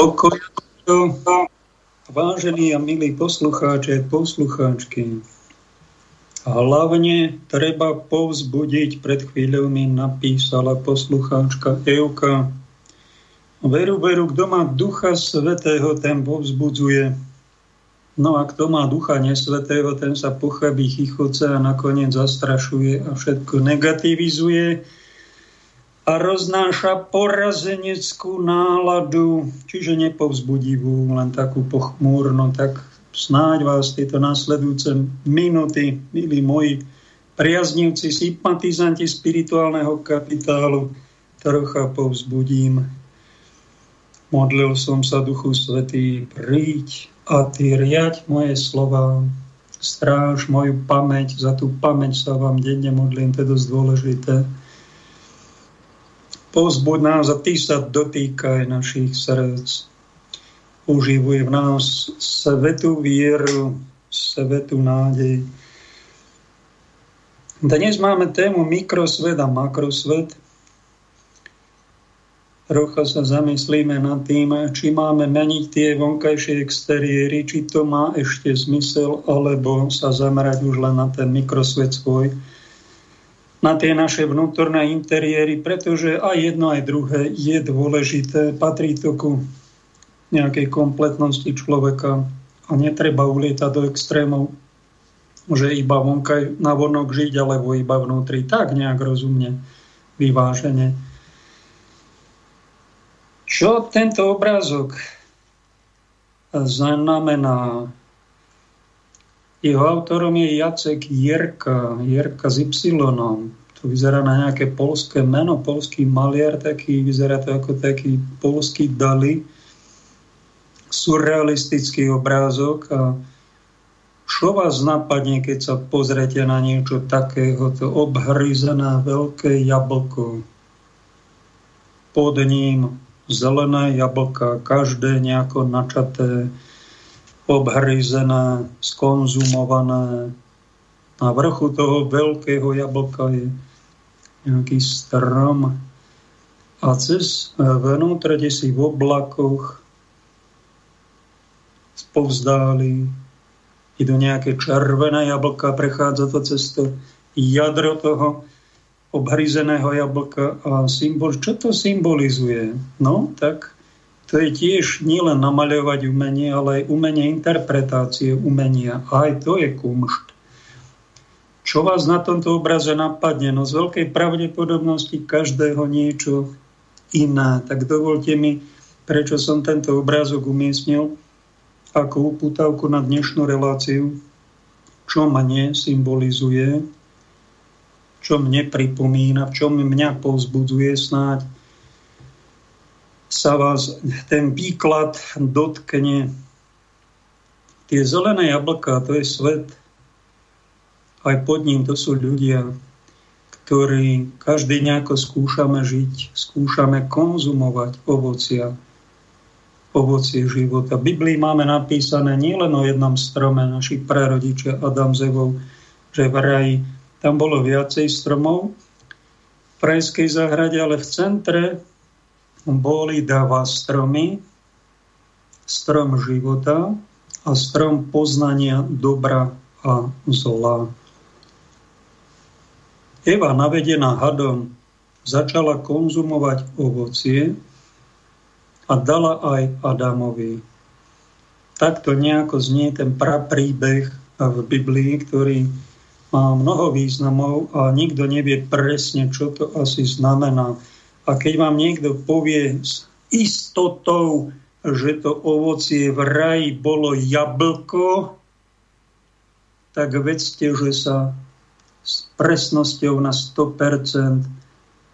Pokoj, vážení a milí poslucháči a poslucháčky. Hlavne treba povzbudiť, pred chvíľou mi napísala poslucháčka Euka. Veru, veru, kto má ducha svetého, ten povzbudzuje. No a kto má ducha nesvetého, ten sa pochabí, chichoce a nakoniec zastrašuje a všetko negativizuje a roznáša porazeneckú náladu, čiže nepovzbudivú, len takú pochmúrnu, tak snáď vás tieto následujúce minúty, milí moji priaznivci, sympatizanti spirituálneho kapitálu, trocha povzbudím. Modlil som sa, Duchu Svetý, príď a Ty riať moje slova, stráž moju pamäť, za tú pamäť sa vám denne modlím, to je dosť dôležité Pozbuď nás a Ty sa dotýkaj našich srdc. Uživuj v nás svetú vieru, svetú nádej. Dnes máme tému mikrosvet a makrosvet. Trocha sa zamyslíme nad tým, či máme meniť tie vonkajšie exteriéry, či to má ešte zmysel, alebo sa zamerať už len na ten mikrosvet svoj na tie naše vnútorné interiéry, pretože aj jedno, aj druhé je dôležité, patrí to ku nejakej kompletnosti človeka a netreba ulietať do extrémov, že iba vonkaj na vonok žiť, alebo iba vnútri. Tak nejak rozumne, vyvážene. Čo tento obrázok znamená? Jeho autorom je Jacek Jerka, Jerka s Y. To vyzerá na nejaké polské meno, polský maliar, taký, vyzerá to ako taký polský Dali, surrealistický obrázok a čo vás napadne, keď sa pozrete na niečo takého, to obhryzené veľké jablko. Pod ním zelené jablka, každé nejako načaté, obhryzené, skonzumované. Na vrchu toho veľkého jablka je nejaký strom a cez e, vnútre, kde si v oblakoch spovzdáli, idú nejaké červené jablka, prechádza to cez to jadro toho obhryzeného jablka a symbol, čo to symbolizuje? No, tak to je tiež nielen namaľovať umenie, ale aj umenie interpretácie umenia. A aj to je kumšt. Čo vás na tomto obraze napadne? No z veľkej pravdepodobnosti každého niečo iné. Tak dovolte mi, prečo som tento obrázok umiestnil ako uputavku na dnešnú reláciu, čo mne symbolizuje, čo mne pripomína, v čom mňa povzbudzuje snáď sa vás ten výklad dotkne. Tie zelené jablka, to je svet. Aj pod ním to sú ľudia, ktorí každý nejako skúšame žiť, skúšame konzumovať ovocia, ovocie života. V Biblii máme napísané nielen o jednom strome našich prarodičia Adam Zevov, že v raji tam bolo viacej stromov v Prajskej záhrade, ale v centre boli dva stromy, strom života a strom poznania dobra a zla. Eva, navedená hadom, začala konzumovať ovocie a dala aj Adamovi. Takto nejako znie ten prapríbeh v Biblii, ktorý má mnoho významov a nikto nevie presne, čo to asi znamená. A keď vám niekto povie s istotou, že to ovocie v raji bolo jablko, tak vedzte, že sa s presnosťou na 100%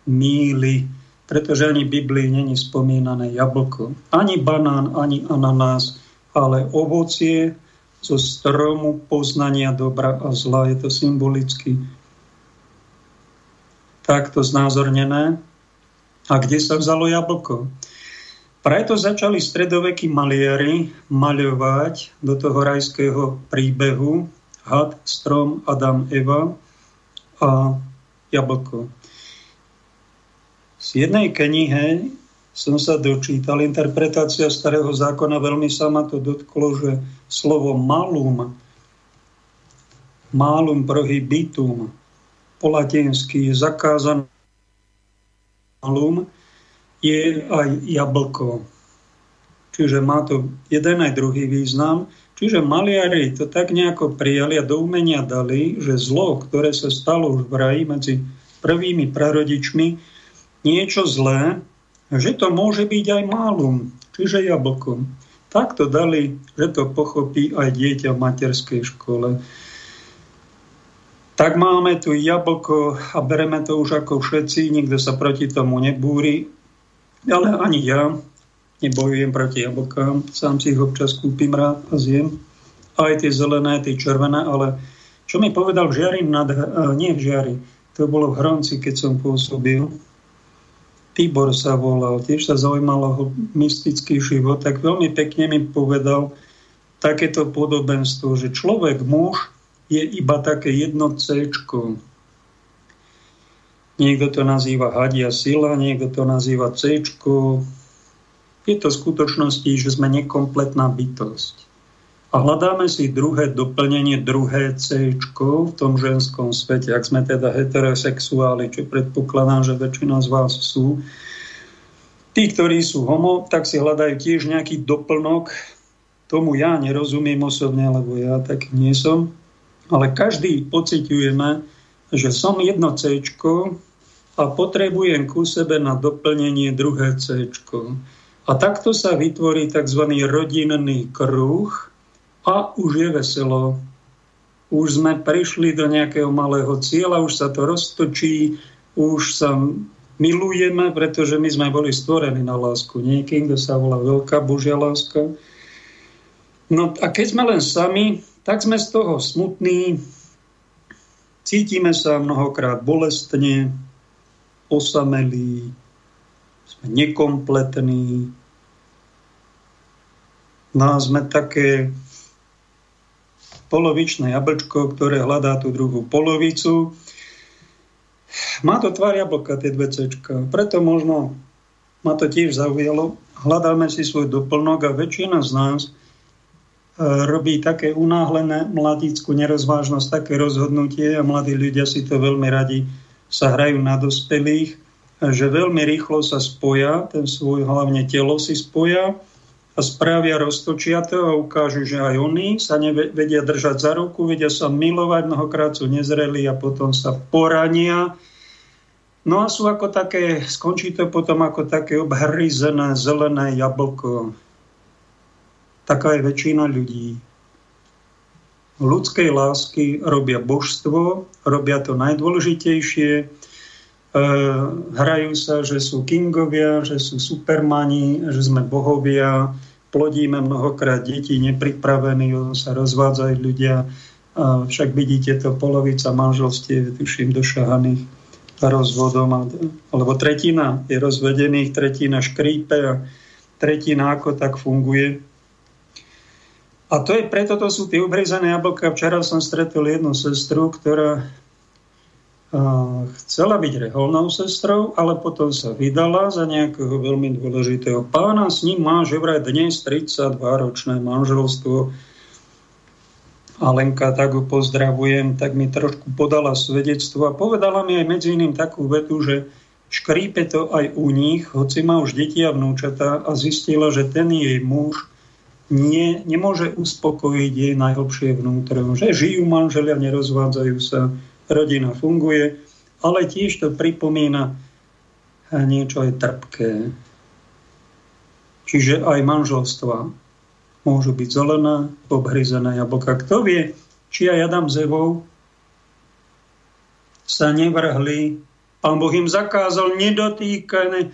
míli, pretože ani v Biblii není spomínané jablko. Ani banán, ani ananás, ale ovocie zo stromu poznania dobra a zla. Je to symbolicky takto znázornené. A kde sa vzalo jablko? Preto začali stredovekí maliari maľovať do toho rajského príbehu had, strom, Adam, Eva a jablko. Z jednej knihe som sa dočítal. Interpretácia starého zákona veľmi sa ma to dotklo, že slovo malum, malum prohibitum, po latinsky je zakázané malum, je aj jablko. Čiže má to jeden aj druhý význam. Čiže maliari to tak nejako prijali a do umenia dali, že zlo, ktoré sa stalo už v raji medzi prvými prarodičmi, niečo zlé, že to môže byť aj málum, čiže jablko. Tak to dali, že to pochopí aj dieťa v materskej škole. Tak máme tu jablko a bereme to už ako všetci, nikto sa proti tomu nebúri, ale ani ja nebojujem proti jablkám, sám si ich občas kúpim rád a zjem. Aj tie zelené, tie červené, ale čo mi povedal v Žiari, nad, nie v Žiari, to bolo v Hronci, keď som pôsobil, Tibor sa volal, tiež sa zaujímal o mystický život, tak veľmi pekne mi povedal takéto podobenstvo, že človek, muž, je iba také jedno C. Niekto to nazýva hadia sila, niekto to nazýva C. Je to v skutočnosti, že sme nekompletná bytosť a hľadáme si druhé doplnenie, druhé C v tom ženskom svete. Ak sme teda heterosexuáli, čo predpokladám, že väčšina z vás sú, tí, ktorí sú homo, tak si hľadajú tiež nejaký doplnok. Tomu ja nerozumiem osobne, lebo ja tak nie som. Ale každý pociťujeme, že som jedno C a potrebujem ku sebe na doplnenie druhé C. A takto sa vytvorí tzv. rodinný kruh, a už je veselo. Už sme prišli do nejakého malého cieľa, už sa to roztočí, už sa milujeme, pretože my sme boli stvorení na lásku. Niekým, kto sa volá veľká Božia láska. No a keď sme len sami, tak sme z toho smutní, cítime sa mnohokrát bolestne, osamelí, sme nekompletní, no sme také polovičné jablčko, ktoré hľadá tú druhú polovicu. Má to tvár jablka, tie dve cečka. Preto možno ma to tiež zaujalo. Hľadáme si svoj doplnok a väčšina z nás robí také unáhlené mladícku nerozvážnosť, také rozhodnutie a mladí ľudia si to veľmi radi sa hrajú na dospelých, že veľmi rýchlo sa spoja, ten svoj hlavne telo si spoja a spravia roztočia to a ukážu, že aj oni sa nevedia držať za ruku, vedia sa milovať, mnohokrát sú nezreli a potom sa porania. No a sú ako také, skončí to potom ako také obhryzené zelené jablko. Taká je väčšina ľudí. Ľudskej lásky robia božstvo, robia to najdôležitejšie, e, hrajú sa, že sú kingovia, že sú supermani, že sme bohovia, plodíme mnohokrát deti nepripravení, sa rozvádzajú ľudia. A však vidíte to, polovica manželstiev, tuším, došahaných rozvodom, alebo tretina je rozvedených, tretina škrípe a tretina ako tak funguje. A to je preto, to sú tie ubrezané jablka. Včera som stretol jednu sestru, ktorá chcela byť reholnou sestrou, ale potom sa vydala za nejakého veľmi dôležitého pána. S ním má že vraj dnes 32-ročné manželstvo. A Lenka, tak ho pozdravujem, tak mi trošku podala svedectvo a povedala mi aj medzi iným takú vetu, že škrípe to aj u nich, hoci má už deti a vnúčata a zistila, že ten jej muž nie, nemôže uspokojiť jej najhlbšie vnútro. Že žijú manželia, nerozvádzajú sa, rodina funguje, ale tiež to pripomína niečo aj trpké. Čiže aj manželstva môžu byť zelené, obhryzené jablka. Kto vie, či aj Adam s Evou sa nevrhli. Pán Boh im zakázal nedotýkať,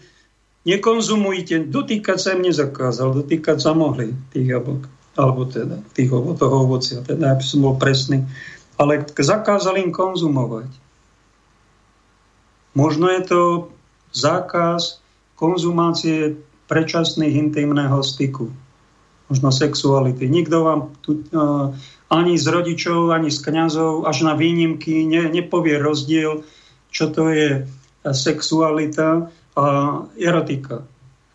nekonzumujte. Dotýkať sa im nezakázal, dotýkať sa mohli tých jablok. Alebo teda tých, toho ovocia, teda aby som bol presný ale zakázali im konzumovať. Možno je to zákaz konzumácie predčasných intimného styku. Možno sexuality. Nikto vám tu, uh, ani z rodičov, ani z kňazov, až na výnimky ne, nepovie rozdiel, čo to je sexualita a erotika.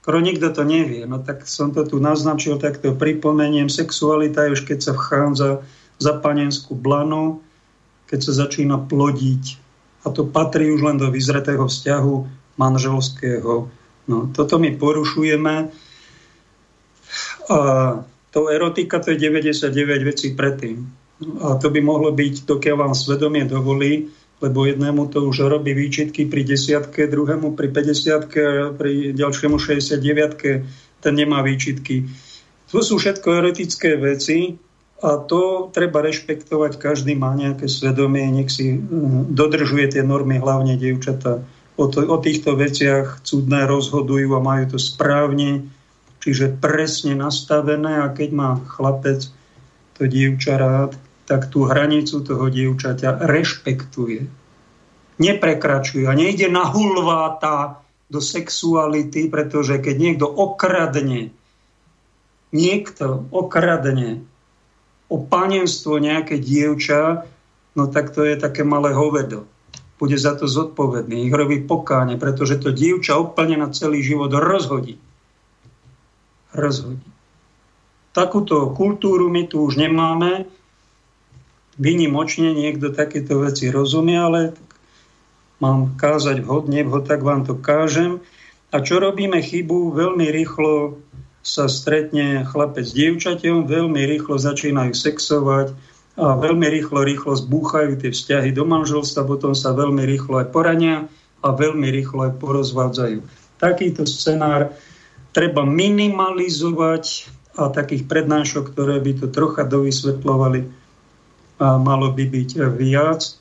skoro nikto to nevie. No tak som to tu naznačil, tak to pripomeniem. Sexualita už keď sa vchádza za panenskú blanu, keď sa začína plodiť. A to patrí už len do vyzretého vzťahu manželského. No, toto my porušujeme. A to erotika to je 99 vecí predtým. A to by mohlo byť, dokiaľ vám svedomie dovolí, lebo jednému to už robí výčitky pri desiatke, druhému pri 50 a pri ďalšiemu 69 ten nemá výčitky. To sú všetko erotické veci a to treba rešpektovať. Každý má nejaké svedomie, nech si mm, dodržuje tie normy, hlavne dievčata. O, to, o týchto veciach cudné rozhodujú a majú to správne, čiže presne nastavené a keď má chlapec to dievča rád, tak tú hranicu toho dievčaťa rešpektuje. Neprekračuje a nejde na hulváta do sexuality, pretože keď niekto okradne, niekto okradne o panenstvo nejaké dievča, no tak to je také malé hovedo. Bude za to zodpovedný, ich robí pokáne, pretože to dievča úplne na celý život rozhodí. Rozhodí. Takúto kultúru my tu už nemáme, vynimočne niekto takéto veci rozumie, ale mám kázať vhod, tak vám to kážem. A čo robíme chybu, veľmi rýchlo sa stretne chlapec s dievčaťom, veľmi rýchlo začínajú sexovať a veľmi rýchlo, rýchlo zbúchajú tie vzťahy do manželstva, potom sa veľmi rýchlo aj porania a veľmi rýchlo aj porozvádzajú. Takýto scenár treba minimalizovať a takých prednášok, ktoré by to trocha dovysvetľovali, malo by byť viac.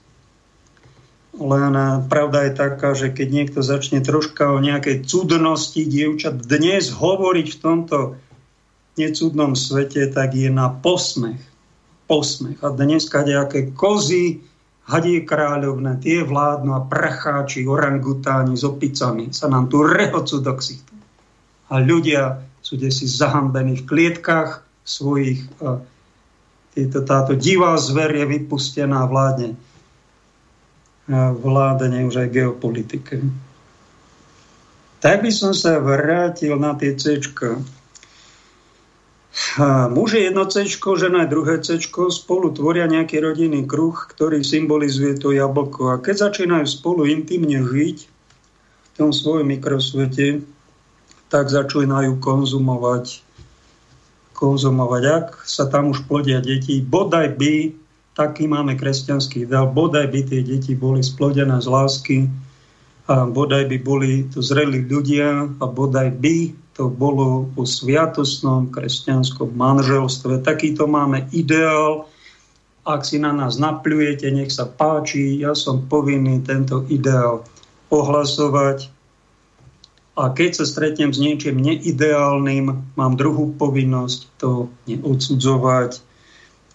Len pravda je taká, že keď niekto začne troška o nejakej cudnosti dievčat dnes hovoriť v tomto necudnom svete, tak je na posmech. Posmech. A dnes nejaké kozy, hadie kráľovné, tie vládnu a pracháči, orangutáni s opicami sa nám tu rehocú do ksichtu. A ľudia sú desi zahambení v klietkách svojich Týto, táto divá zver je vypustená vládne. Vládne už aj geopolitike. Tak by som sa vrátil na tie C. Muž je jedno C, žena je druhé C, spolu tvoria nejaký rodinný kruh, ktorý symbolizuje to jablko. A keď začínajú spolu intimne žiť v tom svojom mikrosvete, tak začínajú konzumovať konzumovať. Ak sa tam už plodia deti, bodaj by, taký máme kresťanský ideál, bodaj by tie deti boli splodené z lásky, a bodaj by boli to zreli ľudia a bodaj by to bolo po sviatosnom kresťanskom manželstve. Takýto máme ideál. Ak si na nás napľujete, nech sa páči, ja som povinný tento ideál ohlasovať a keď sa stretnem s niečím neideálnym, mám druhú povinnosť to neodsudzovať,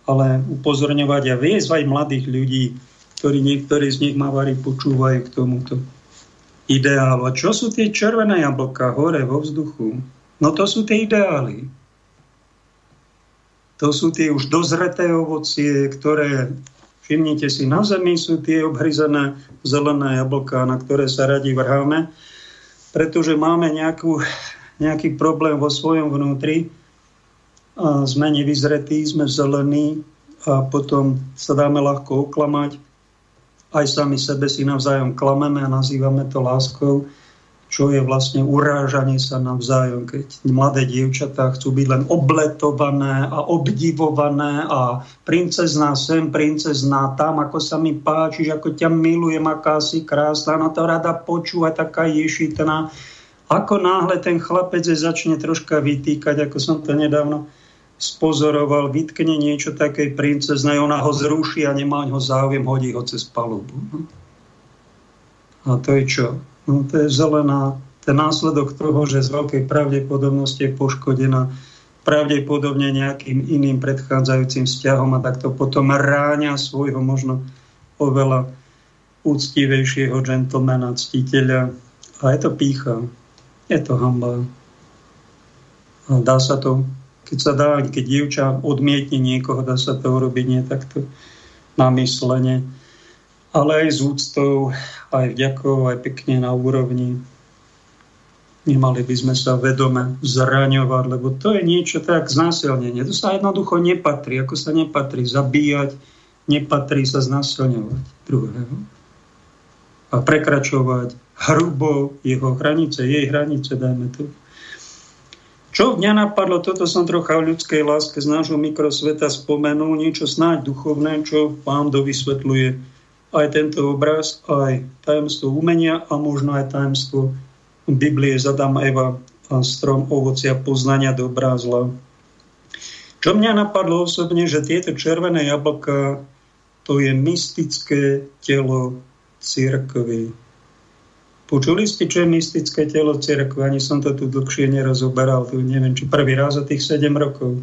ale upozorňovať a viesť aj mladých ľudí, ktorí niektorí z nich ma počúvajú k tomuto ideálu. A čo sú tie červené jablka hore vo vzduchu? No to sú tie ideály. To sú tie už dozreté ovocie, ktoré, všimnite si, na zemi sú tie obhryzené zelené jablka, na ktoré sa radi vrháme pretože máme nejakú, nejaký problém vo svojom vnútri. A sme nevyzretí, sme zelení a potom sa dáme ľahko oklamať. Aj sami sebe si navzájom klameme a nazývame to láskou čo je vlastne urážanie sa navzájom, keď mladé dievčatá chcú byť len obletované a obdivované a princezná sem, princezná tam, ako sa mi páčiš, ako ťa milujem, aká si krásna, na to rada počúva, taká ješitná. Ako náhle ten chlapec začne troška vytýkať, ako som to nedávno spozoroval, vytkne niečo takej princeznej, ona ho zruší a nemá ho záujem, hodí ho cez palubu. A to je čo? No, to je zelená, ten následok toho, že z veľkej pravdepodobnosti je poškodená pravdepodobne nejakým iným predchádzajúcim vzťahom a takto potom ráňa svojho možno oveľa úctivejšieho gentlemana, ctiteľa. A je to pícha, je to hamba. A dá sa to, keď sa dá, keď dievča odmietne niekoho, dá sa to urobiť nie takto namyslene ale aj s úctou, aj vďakou, aj pekne na úrovni. Nemali by sme sa vedome zraňovať, lebo to je niečo tak znásilnenie. To sa jednoducho nepatrí, ako sa nepatrí zabíjať, nepatrí sa znásilňovať druhého. A prekračovať hrubo jeho hranice, jej hranice, dajme to. Čo mňa napadlo, toto som trocha v ľudskej láske z nášho mikrosveta spomenul, niečo snáď duchovné, čo vám dovysvetľuje aj tento obraz, aj tajemstvo umenia a možno aj tajemstvo Biblie zadám Eva a strom ovocia poznania dobrá zla. Čo mňa napadlo osobne, že tieto červené jablka to je mystické telo církvy. Počuli ste, čo je mystické telo církvy? Ani som to tu dlhšie nerozoberal, tu neviem, či prvý raz za tých 7 rokov.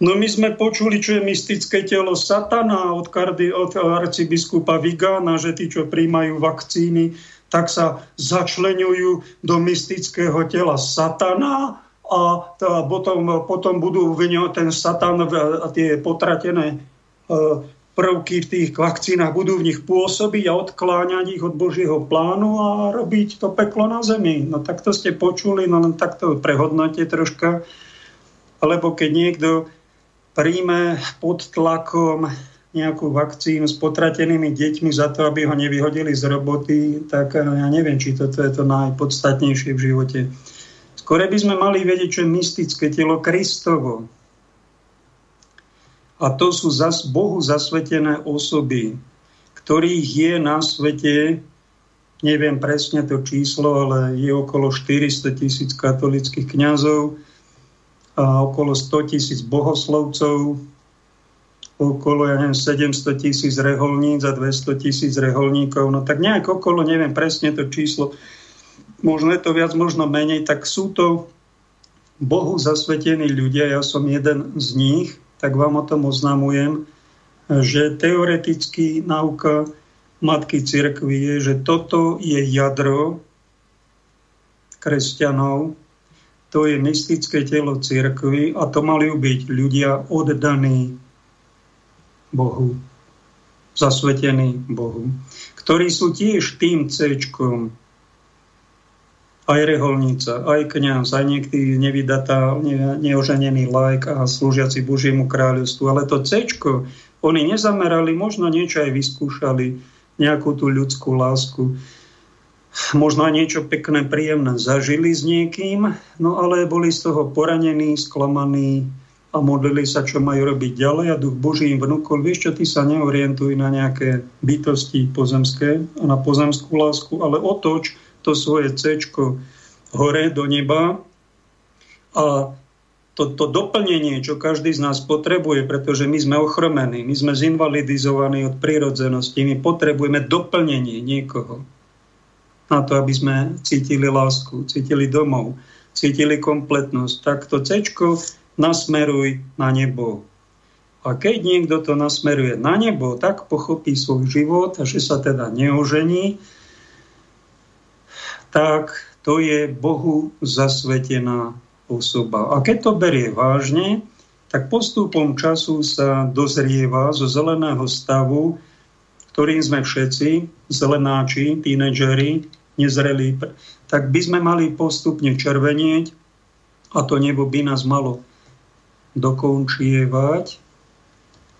No my sme počuli, čo je mystické telo satana od, kardy, od arcibiskupa Vigána, že tí, čo príjmajú vakcíny, tak sa začlenujú do mystického tela satana a potom, potom budú v ňo ten satan a tie potratené e, prvky v tých vakcínach budú v nich pôsobiť a odkláňať ich od Božieho plánu a robiť to peklo na zemi. No tak to ste počuli, no len takto prehodnote troška. Alebo keď niekto príjme pod tlakom nejakú vakcínu s potratenými deťmi za to, aby ho nevyhodili z roboty, tak no, ja neviem, či toto je to najpodstatnejšie v živote. Skore by sme mali vedieť, čo je mystické telo Kristovo. A to sú zas Bohu zasvetené osoby, ktorých je na svete, neviem presne to číslo, ale je okolo 400 tisíc katolických kňazov a okolo 100 tisíc bohoslovcov, okolo, ja neviem, 700 tisíc reholníc a 200 tisíc reholníkov, no tak nejak okolo, neviem presne to číslo, možno je to viac, možno menej, tak sú to Bohu zasvetení ľudia, ja som jeden z nich, tak vám o tom oznamujem, že teoreticky nauka Matky Cirkvi je, že toto je jadro kresťanov, to je mystické telo cirkvy a to mali byť ľudia oddaní Bohu, zasvetení Bohu, ktorí sú tiež tým C, aj reholnica, aj kniaz, aj niekedy nevydatá, ne, neoženený lajk a slúžiaci Božiemu kráľovstvu. Ale to C, oni nezamerali, možno niečo aj vyskúšali, nejakú tú ľudskú lásku, možno niečo pekné, príjemné zažili s niekým, no ale boli z toho poranení, sklamaní, a modlili sa, čo majú robiť ďalej. A duch Boží im vnúkol, vieš čo, ty sa neorientuj na nejaké bytosti pozemské a na pozemskú lásku, ale otoč to svoje C hore do neba a to, to doplnenie, čo každý z nás potrebuje, pretože my sme ochromení, my sme zinvalidizovaní od prírodzenosti, my potrebujeme doplnenie niekoho na to, aby sme cítili lásku, cítili domov, cítili kompletnosť. Tak to C nasmeruj na nebo. A keď niekto to nasmeruje na nebo, tak pochopí svoj život a že sa teda neožení, tak to je Bohu zasvetená osoba. A keď to berie vážne, tak postupom času sa dozrieva zo zeleného stavu, ktorým sme všetci, zelenáči, tínedžeri, nezrelí, tak by sme mali postupne červenieť a to nebo by nás malo dokončievať,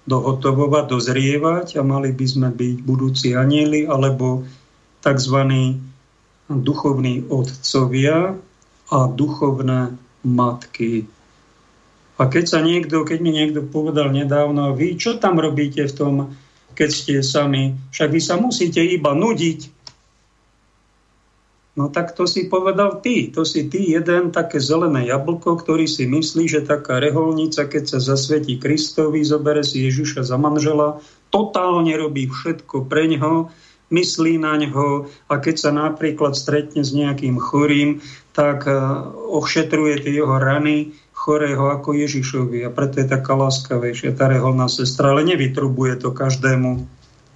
dohotovovať, dozrievať a mali by sme byť budúci anieli alebo tzv. duchovní otcovia a duchovné matky. A keď sa niekto, keď mi niekto povedal nedávno, vy čo tam robíte v tom, keď ste sami, však vy sa musíte iba nudiť, No tak to si povedal ty. To si ty jeden také zelené jablko, ktorý si myslí, že taká reholnica, keď sa zasvetí Kristovi, zobere si Ježiša za manžela, totálne robí všetko pre ňo, myslí na ňo a keď sa napríklad stretne s nejakým chorým, tak eh, ošetruje tie jeho rany chorého ako Ježišovi. A preto je taká láskavejšia tá reholná sestra, ale nevytrubuje to každému,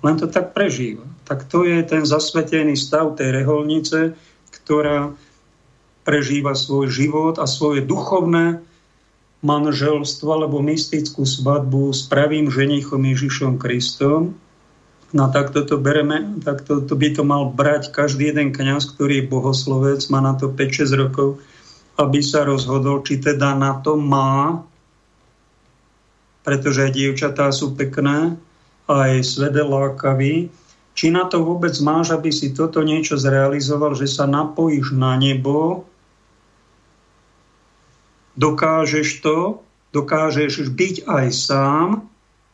len to tak prežíva. Tak to je ten zasvetený stav tej reholnice, ktorá prežíva svoj život a svoje duchovné manželstvo alebo mystickú svadbu s pravým ženichom Ježišom Kristom. No tak toto bereme, tak to, to by to mal brať každý jeden kňaz, ktorý je bohoslovec, má na to 5-6 rokov, aby sa rozhodol, či teda na to má, pretože aj dievčatá sú pekné, aj svede lákavý, či na to vôbec máš, aby si toto niečo zrealizoval, že sa napojíš na nebo, dokážeš to, dokážeš byť aj sám,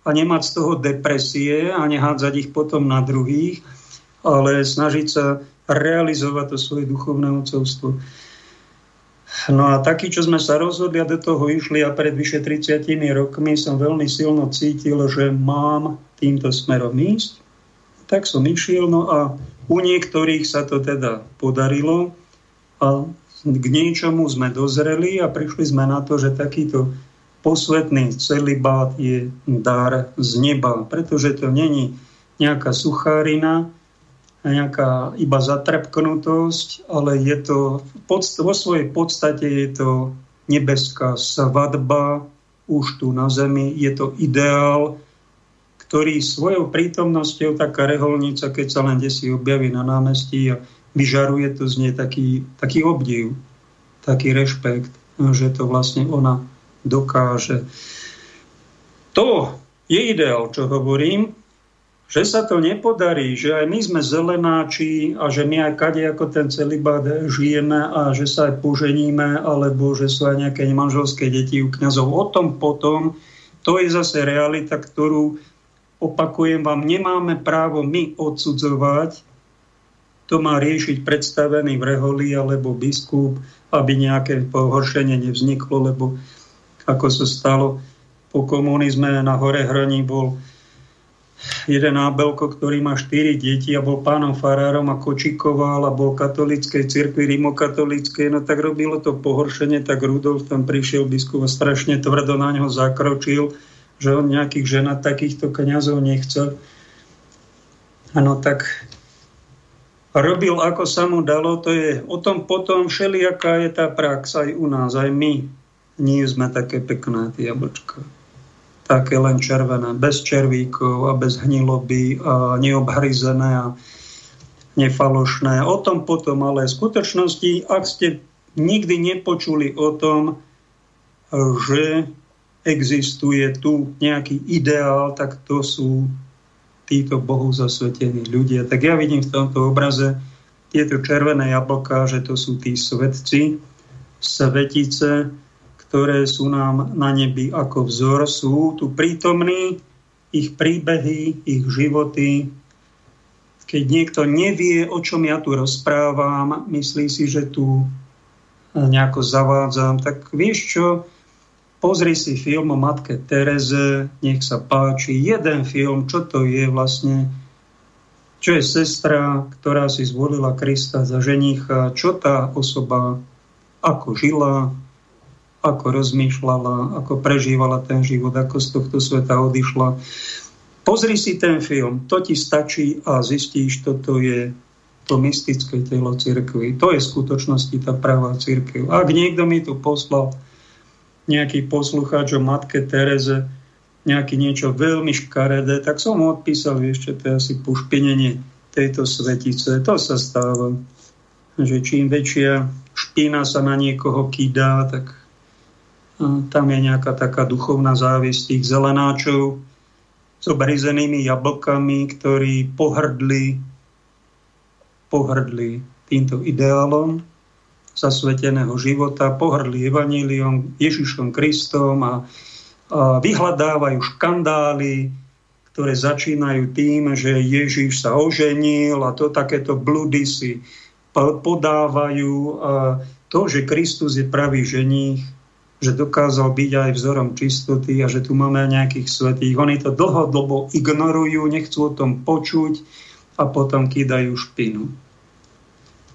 a nemať z toho depresie a nehádzať ich potom na druhých, ale snažiť sa realizovať to svoje duchovné ocovstvo. No a taký, čo sme sa rozhodli a do toho išli a pred vyše 30 rokmi som veľmi silno cítil, že mám týmto smerom ísť. Tak som išiel, no a u niektorých sa to teda podarilo a k niečomu sme dozreli a prišli sme na to, že takýto posvetný celibát je dar z neba, pretože to není nejaká suchárina, nejaká iba zatrpknutosť, ale je to, vo svojej podstate je to nebeská svadba už tu na zemi, je to ideál, ktorý svojou prítomnosťou, taká reholnica, keď sa len desi objaví na námestí a vyžaruje to z nej taký, taký obdiv, taký rešpekt, že to vlastne ona dokáže. To je ideál, čo hovorím, že sa to nepodarí, že aj my sme zelenáči a že my aj kade ako ten celibát žijeme a že sa aj poženíme, alebo že sú aj nejaké manželské deti u kniazov. O tom potom, to je zase realita, ktorú, opakujem vám, nemáme právo my odsudzovať, to má riešiť predstavený v reholi alebo biskup, aby nejaké pohoršenie nevzniklo, lebo ako sa stalo po komunizme na Hore Hraní bol jeden nábelko, ktorý má štyri deti a bol pánom farárom a kočikoval a bol katolíckej cirkvi, rimokatolíckej, no tak robilo to pohoršenie, tak Rudolf tam prišiel biskup a strašne tvrdo na neho zakročil, že on nejakých ženat takýchto kniazov nechce. Ano, tak robil ako sa mu dalo, to je o tom potom všelijaká je tá prax aj u nás, aj my nie sme také pekné, tie jablčka. Také len červené, bez červíkov a bez hniloby a neobhryzené a nefalošné. O tom potom, ale v skutočnosti, ak ste nikdy nepočuli o tom, že existuje tu nejaký ideál, tak to sú títo Bohu zasvetení ľudia. Tak ja vidím v tomto obraze tieto červené jablká, že to sú tí svetci, svetice, ktoré sú nám na nebi ako vzor, sú tu prítomní, ich príbehy, ich životy. Keď niekto nevie, o čom ja tu rozprávam, myslí si, že tu nejako zavádzam, tak vieš čo, pozri si film o matke Tereze, nech sa páči, jeden film, čo to je vlastne, čo je sestra, ktorá si zvolila Krista za ženicha, čo tá osoba, ako žila, ako rozmýšľala, ako prežívala ten život, ako z tohto sveta odišla. Pozri si ten film, to ti stačí a zistíš, toto je to mystické telo cirkvi. To je v skutočnosti tá pravá cirkev. Ak niekto mi tu poslal nejaký poslucháč o matke Tereze, nejaký niečo veľmi škaredé, tak som mu odpísal, ešte to asi pušpinenie tejto svetice. To sa stáva, že čím väčšia špína sa na niekoho kýdá, tak tam je nejaká taká duchovná závisť tých zelenáčov s obrizenými jablkami, ktorí pohrdli, pohrdli týmto ideálom zasveteného života, pohrdli evaníliom, Ježišom Kristom a, a vyhľadávajú škandály, ktoré začínajú tým, že Ježiš sa oženil a to takéto bludy si podávajú. A to, že Kristus je pravý ženích, že dokázal byť aj vzorom čistoty a že tu máme nejakých svetých. Oni to dlhodobo ignorujú, nechcú o tom počuť a potom kýdajú špinu.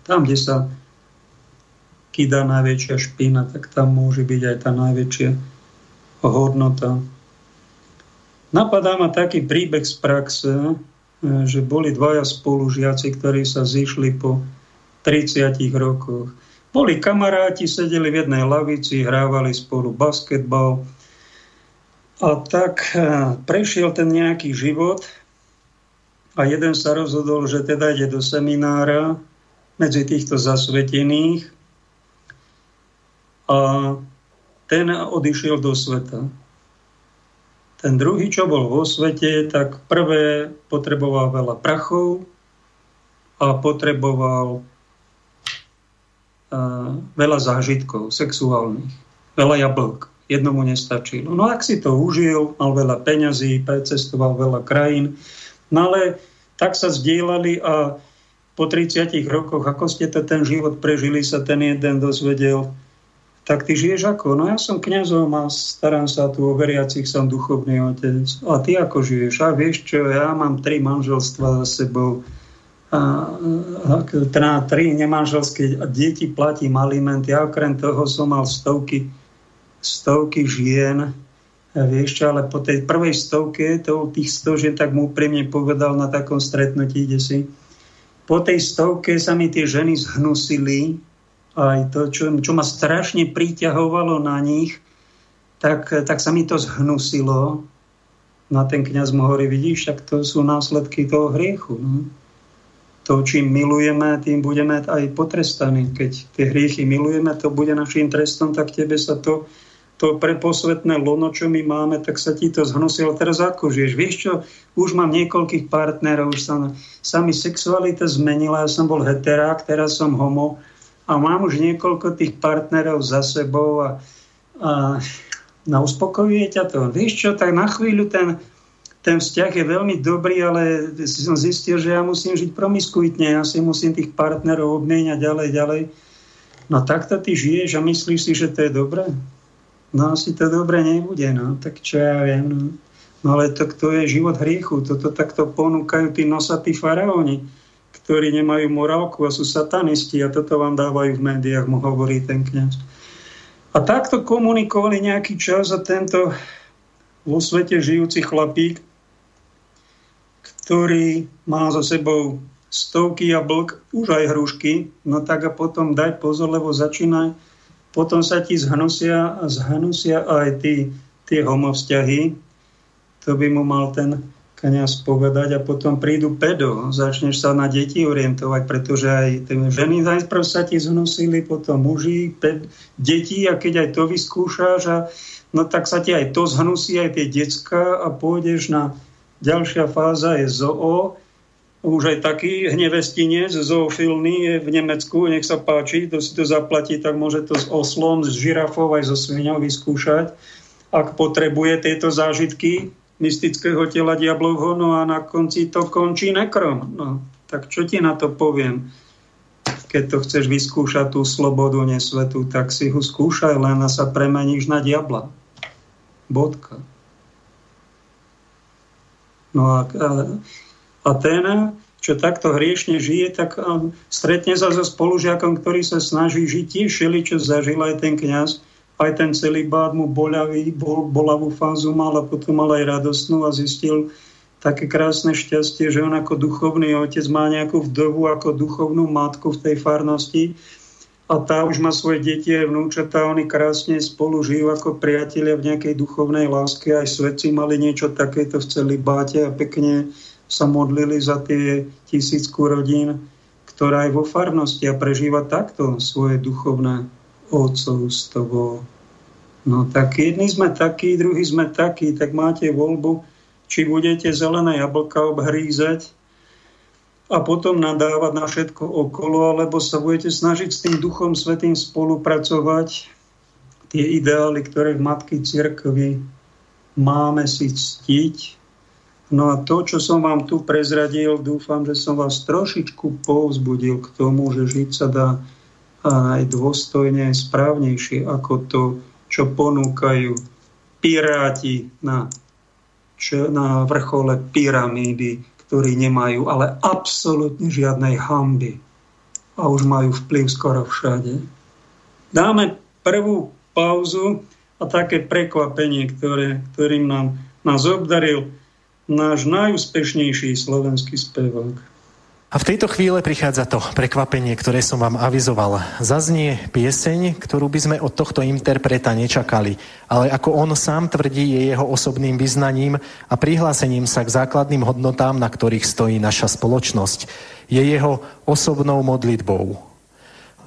Tam, kde sa kýda najväčšia špina, tak tam môže byť aj tá najväčšia hodnota. Napadá ma taký príbeh z praxe, že boli dvaja spolužiaci, ktorí sa zišli po 30 rokoch boli kamaráti, sedeli v jednej lavici, hrávali spolu basketbal. A tak e, prešiel ten nejaký život a jeden sa rozhodol, že teda ide do seminára medzi týchto zasvetených a ten odišiel do sveta. Ten druhý, čo bol vo svete, tak prvé potreboval veľa prachov a potreboval veľa zážitkov sexuálnych, veľa jablk. Jednomu nestačilo. No ak si to užil, mal veľa peňazí, precestoval veľa krajín, no ale tak sa zdieľali a po 30 rokoch, ako ste to ten život prežili, sa ten jeden dozvedel, tak ty žiješ ako? No ja som kňazom a starám sa tu o veriacich, som duchovný otec. A ty ako žiješ? A vieš čo, ja mám tri manželstva za sebou. A, na tri nemanželské deti platím alimenty. Ja okrem toho som mal stovky, stovky žien, Vieš čo, ale po tej prvej stovke, to tých sto žien, tak mu úprimne povedal na takom stretnutí, kde si, po tej stovke sa mi tie ženy zhnusili, aj to, čo, čo ma strašne priťahovalo na nich, tak, tak sa mi to zhnusilo. Na ten kniaz mu hovorí, vidíš, tak to sú následky toho hriechu. No? To, čím milujeme, tým budeme aj potrestaní. Keď tie hriechy milujeme, to bude našim trestom, tak tebe sa to to preposvetné lono, čo my máme, tak sa ti to zhnusilo. Teraz ako žiješ? Vieš čo, už mám niekoľkých partnerov, už sa, sa mi sexualita zmenila, ja som bol heterák, teraz som homo a mám už niekoľko tých partnerov za sebou a, a na uspokojuje ťa to. Vieš čo, tak na chvíľu ten, ten vzťah je veľmi dobrý, ale som zistil, že ja musím žiť promiskuitne, ja si musím tých partnerov obmieniať ďalej, ďalej. No takto ty žiješ a myslíš si, že to je dobré? no asi to dobre nebude, no, tak čo ja viem, no. no ale to, to je život hriechu, toto takto ponúkajú tí nosatí faraóni, ktorí nemajú morálku a sú satanisti a toto vám dávajú v médiách, mu hovorí ten kniaz. A takto komunikovali nejaký čas a tento vo svete žijúci chlapík, ktorý má za sebou stovky jablk, už aj hrušky, no tak a potom daj pozor, lebo začína potom sa ti zhnusia, zhnusia aj tí, tie homovzťahy. To by mu mal ten kniaz povedať a potom prídu pedo. Začneš sa na deti orientovať, pretože aj tie ženy najprv sa ti zhnusili, potom muži, ped, deti a keď aj to vyskúšaš, a, no tak sa ti aj to zhnusí, aj tie decka a pôjdeš na ďalšia fáza je zoo, už aj taký hnevestinec, zoofilný je v Nemecku, nech sa páči, to si to zaplatí, tak môže to s oslom, s žirafou aj so sviňou vyskúšať, ak potrebuje tieto zážitky mystického tela diablovho, no a na konci to končí nekrom. No, tak čo ti na to poviem? Keď to chceš vyskúšať tú slobodu nesvetu, tak si ho skúšaj, len sa premeníš na diabla. Bodka. No a, a a ten, čo takto hriešne žije, tak um, stretne sa so spolužiakom, ktorý sa snaží žiť tiež čo zažil aj ten kňaz, aj ten celý bád mu bolavý, bol, bolavú fázu mal a potom mal aj radostnú a zistil také krásne šťastie, že on ako duchovný otec má nejakú vdovu ako duchovnú matku v tej farnosti. A tá už má svoje deti a vnúčatá, oni krásne spolu žijú ako priatelia v nejakej duchovnej láske, aj svetci mali niečo takéto v celý báte a pekne sa modlili za tie tisícku rodín, ktorá je vo farnosti a prežíva takto svoje duchovné otcovstvo. No tak jedni sme takí, druhí sme takí, tak máte voľbu, či budete zelené jablka obhrízať a potom nadávať na všetko okolo, alebo sa budete snažiť s tým Duchom Svetým spolupracovať. Tie ideály, ktoré v Matky Cirkvi máme si ctiť, No a to, čo som vám tu prezradil, dúfam, že som vás trošičku povzbudil k tomu, že žiť sa dá aj dôstojne, správnejšie ako to, čo ponúkajú piráti na, čo, na vrchole pyramídy, ktorí nemajú ale absolútne žiadnej hamby a už majú vplyv skoro všade. Dáme prvú pauzu a také prekvapenie, ktoré, ktorým nám, nás obdaril náš najúspešnejší slovenský spevák. A v tejto chvíle prichádza to prekvapenie, ktoré som vám avizoval. Zaznie pieseň, ktorú by sme od tohto interpreta nečakali, ale ako on sám tvrdí, je jeho osobným vyznaním a prihlásením sa k základným hodnotám, na ktorých stojí naša spoločnosť. Je jeho osobnou modlitbou.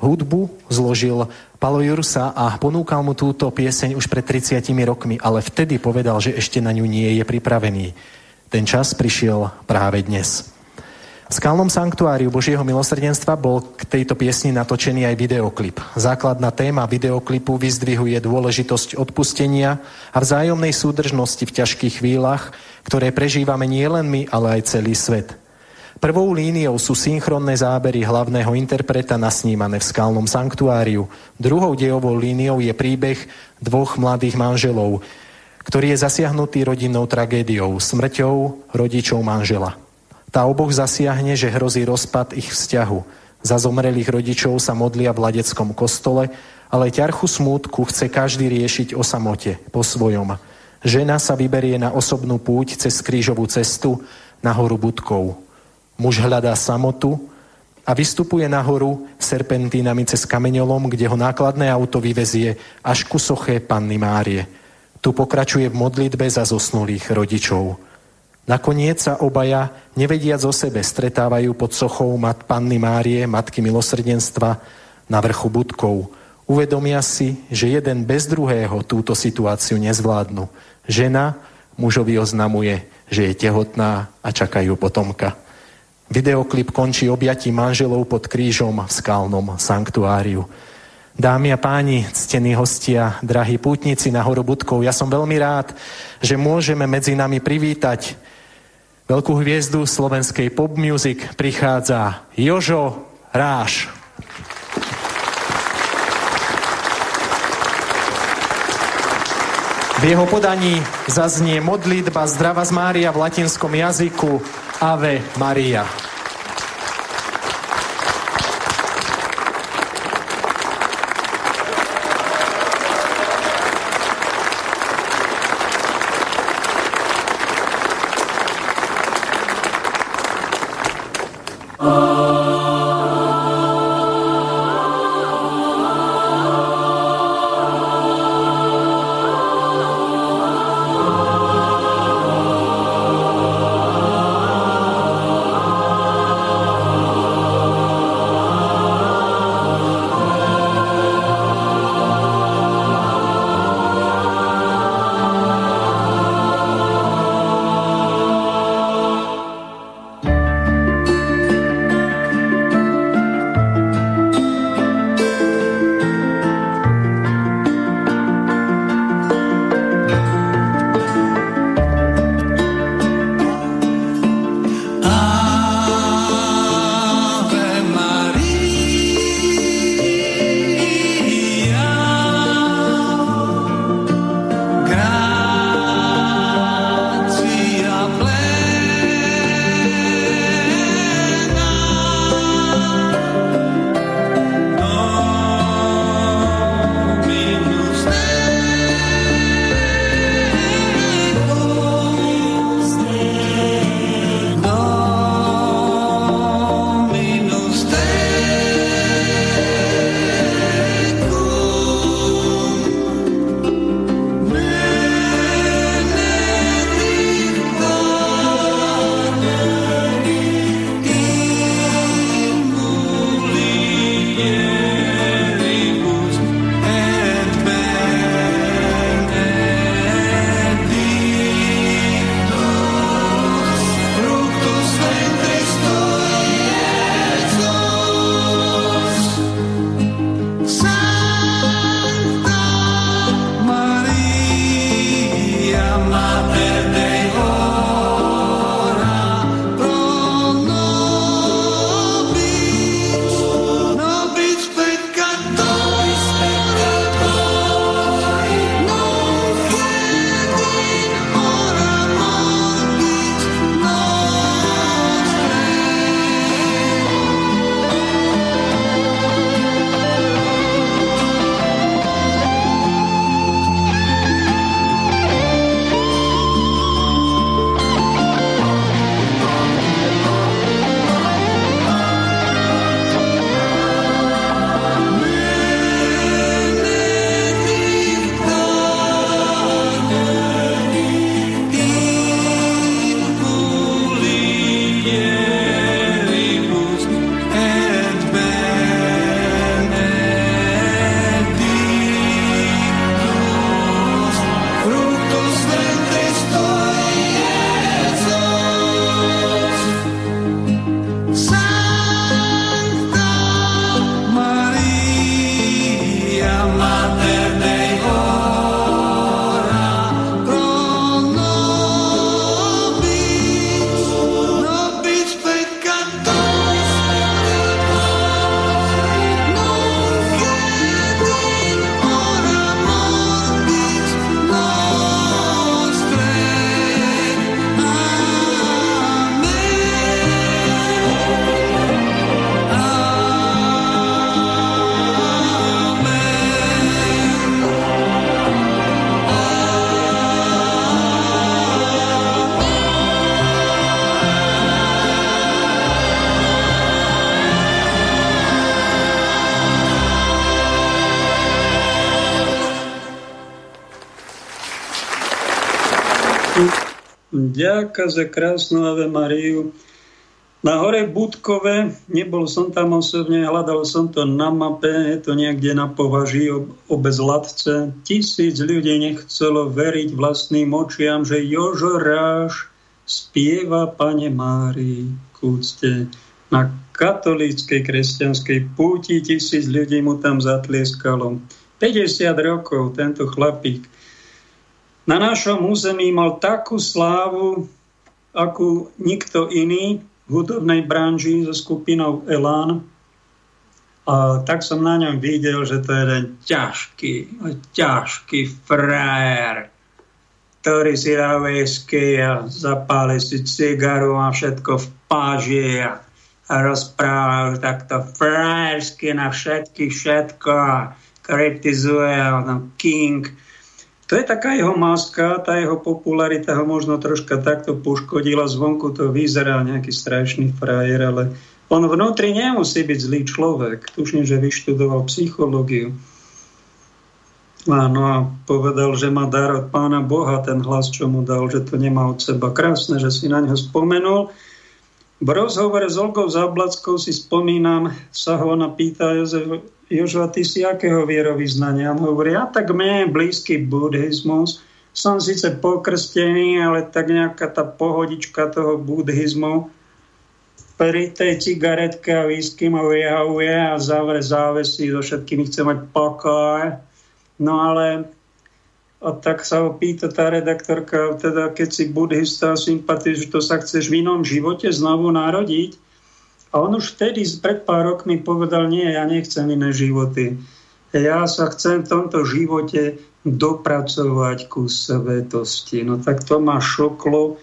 Hudbu zložil Palo Jursa a ponúkal mu túto pieseň už pred 30 rokmi, ale vtedy povedal, že ešte na ňu nie je pripravený. Ten čas prišiel práve dnes. V skalnom sanktuáriu Božieho milosrdenstva bol k tejto piesni natočený aj videoklip. Základná téma videoklipu vyzdvihuje dôležitosť odpustenia a vzájomnej súdržnosti v ťažkých chvíľach, ktoré prežívame nielen my, ale aj celý svet. Prvou líniou sú synchronné zábery hlavného interpreta nasnímané v skalnom sanktuáriu. Druhou dejovou líniou je príbeh dvoch mladých manželov, ktorý je zasiahnutý rodinnou tragédiou, smrťou rodičov manžela. Tá oboch zasiahne, že hrozí rozpad ich vzťahu. Za zomrelých rodičov sa modlia v ladeckom kostole, ale ťarchu smútku chce každý riešiť o samote, po svojom. Žena sa vyberie na osobnú púť cez krížovú cestu na horu Budkov. Muž hľadá samotu a vystupuje nahoru serpentínami cez kameňolom, kde ho nákladné auto vyvezie až ku soche Panny Márie. Tu pokračuje v modlitbe za zosnulých rodičov. Nakoniec sa obaja, nevediac o sebe, stretávajú pod sochou mat Panny Márie, Matky milosrdenstva, na vrchu budkov. Uvedomia si, že jeden bez druhého túto situáciu nezvládnu. Žena mužovi oznamuje, že je tehotná a čakajú potomka. Videoklip končí objatí manželov pod krížom v skalnom sanktuáriu. Dámy a páni, ctení hostia, drahí pútnici na horu Budkov, ja som veľmi rád, že môžeme medzi nami privítať veľkú hviezdu slovenskej pop music prichádza Jožo Ráš. V jeho podaní zaznie modlitba Zdrava z Mária v latinskom jazyku Ave Maria. Oh. Ďakujem za krásnu Ave Mariu. Na hore Budkove, nebol som tam osobne, hľadal som to na mape, je to niekde na považí obec Latce. Tisíc ľudí nechcelo veriť vlastným očiam, že Jožo Ráš spieva Pane Márii kúcte. Na katolíckej kresťanskej púti tisíc ľudí mu tam zatlieskalo. 50 rokov tento chlapík na našom území mal takú slávu, akú nikto iný v hudobnej branži so skupinou Elán. A tak som na ňom videl, že to je jeden ťažký, ťažký frajer, ktorý si dá whisky a zapáli si cigaru a všetko v páži a, a rozpráva takto frajersky na všetky všetko a kritizuje a King to je taká jeho maska, tá jeho popularita ho možno troška takto poškodila. Zvonku to vyzerá nejaký strašný frajer, ale on vnútri nemusí byť zlý človek. Tuším, že vyštudoval psychológiu. Áno, a povedal, že má dar od pána Boha, ten hlas, čo mu dal, že to nemá od seba. Krásne, že si na ňo spomenul. V rozhovore s Olgou Zablackou si spomínam, sa ho ona pýta Jozef, Jožo, ty si akého vierovýznania? On hovorí, ja tak mne je blízky buddhizmus. Som síce pokrstený, ale tak nejaká tá pohodička toho buddhizmu pri tej cigaretke a whisky ma vyhavuje a zavre závesy, so všetkými chce mať pokoj. No ale a tak sa ho pýta tá redaktorka, teda keď si buddhista a sympatizuješ, to sa chceš v inom živote znovu narodiť? A on už vtedy pred pár rokmi povedal, nie, ja nechcem iné životy. Ja sa chcem v tomto živote dopracovať ku svetosti. No tak to ma šoklo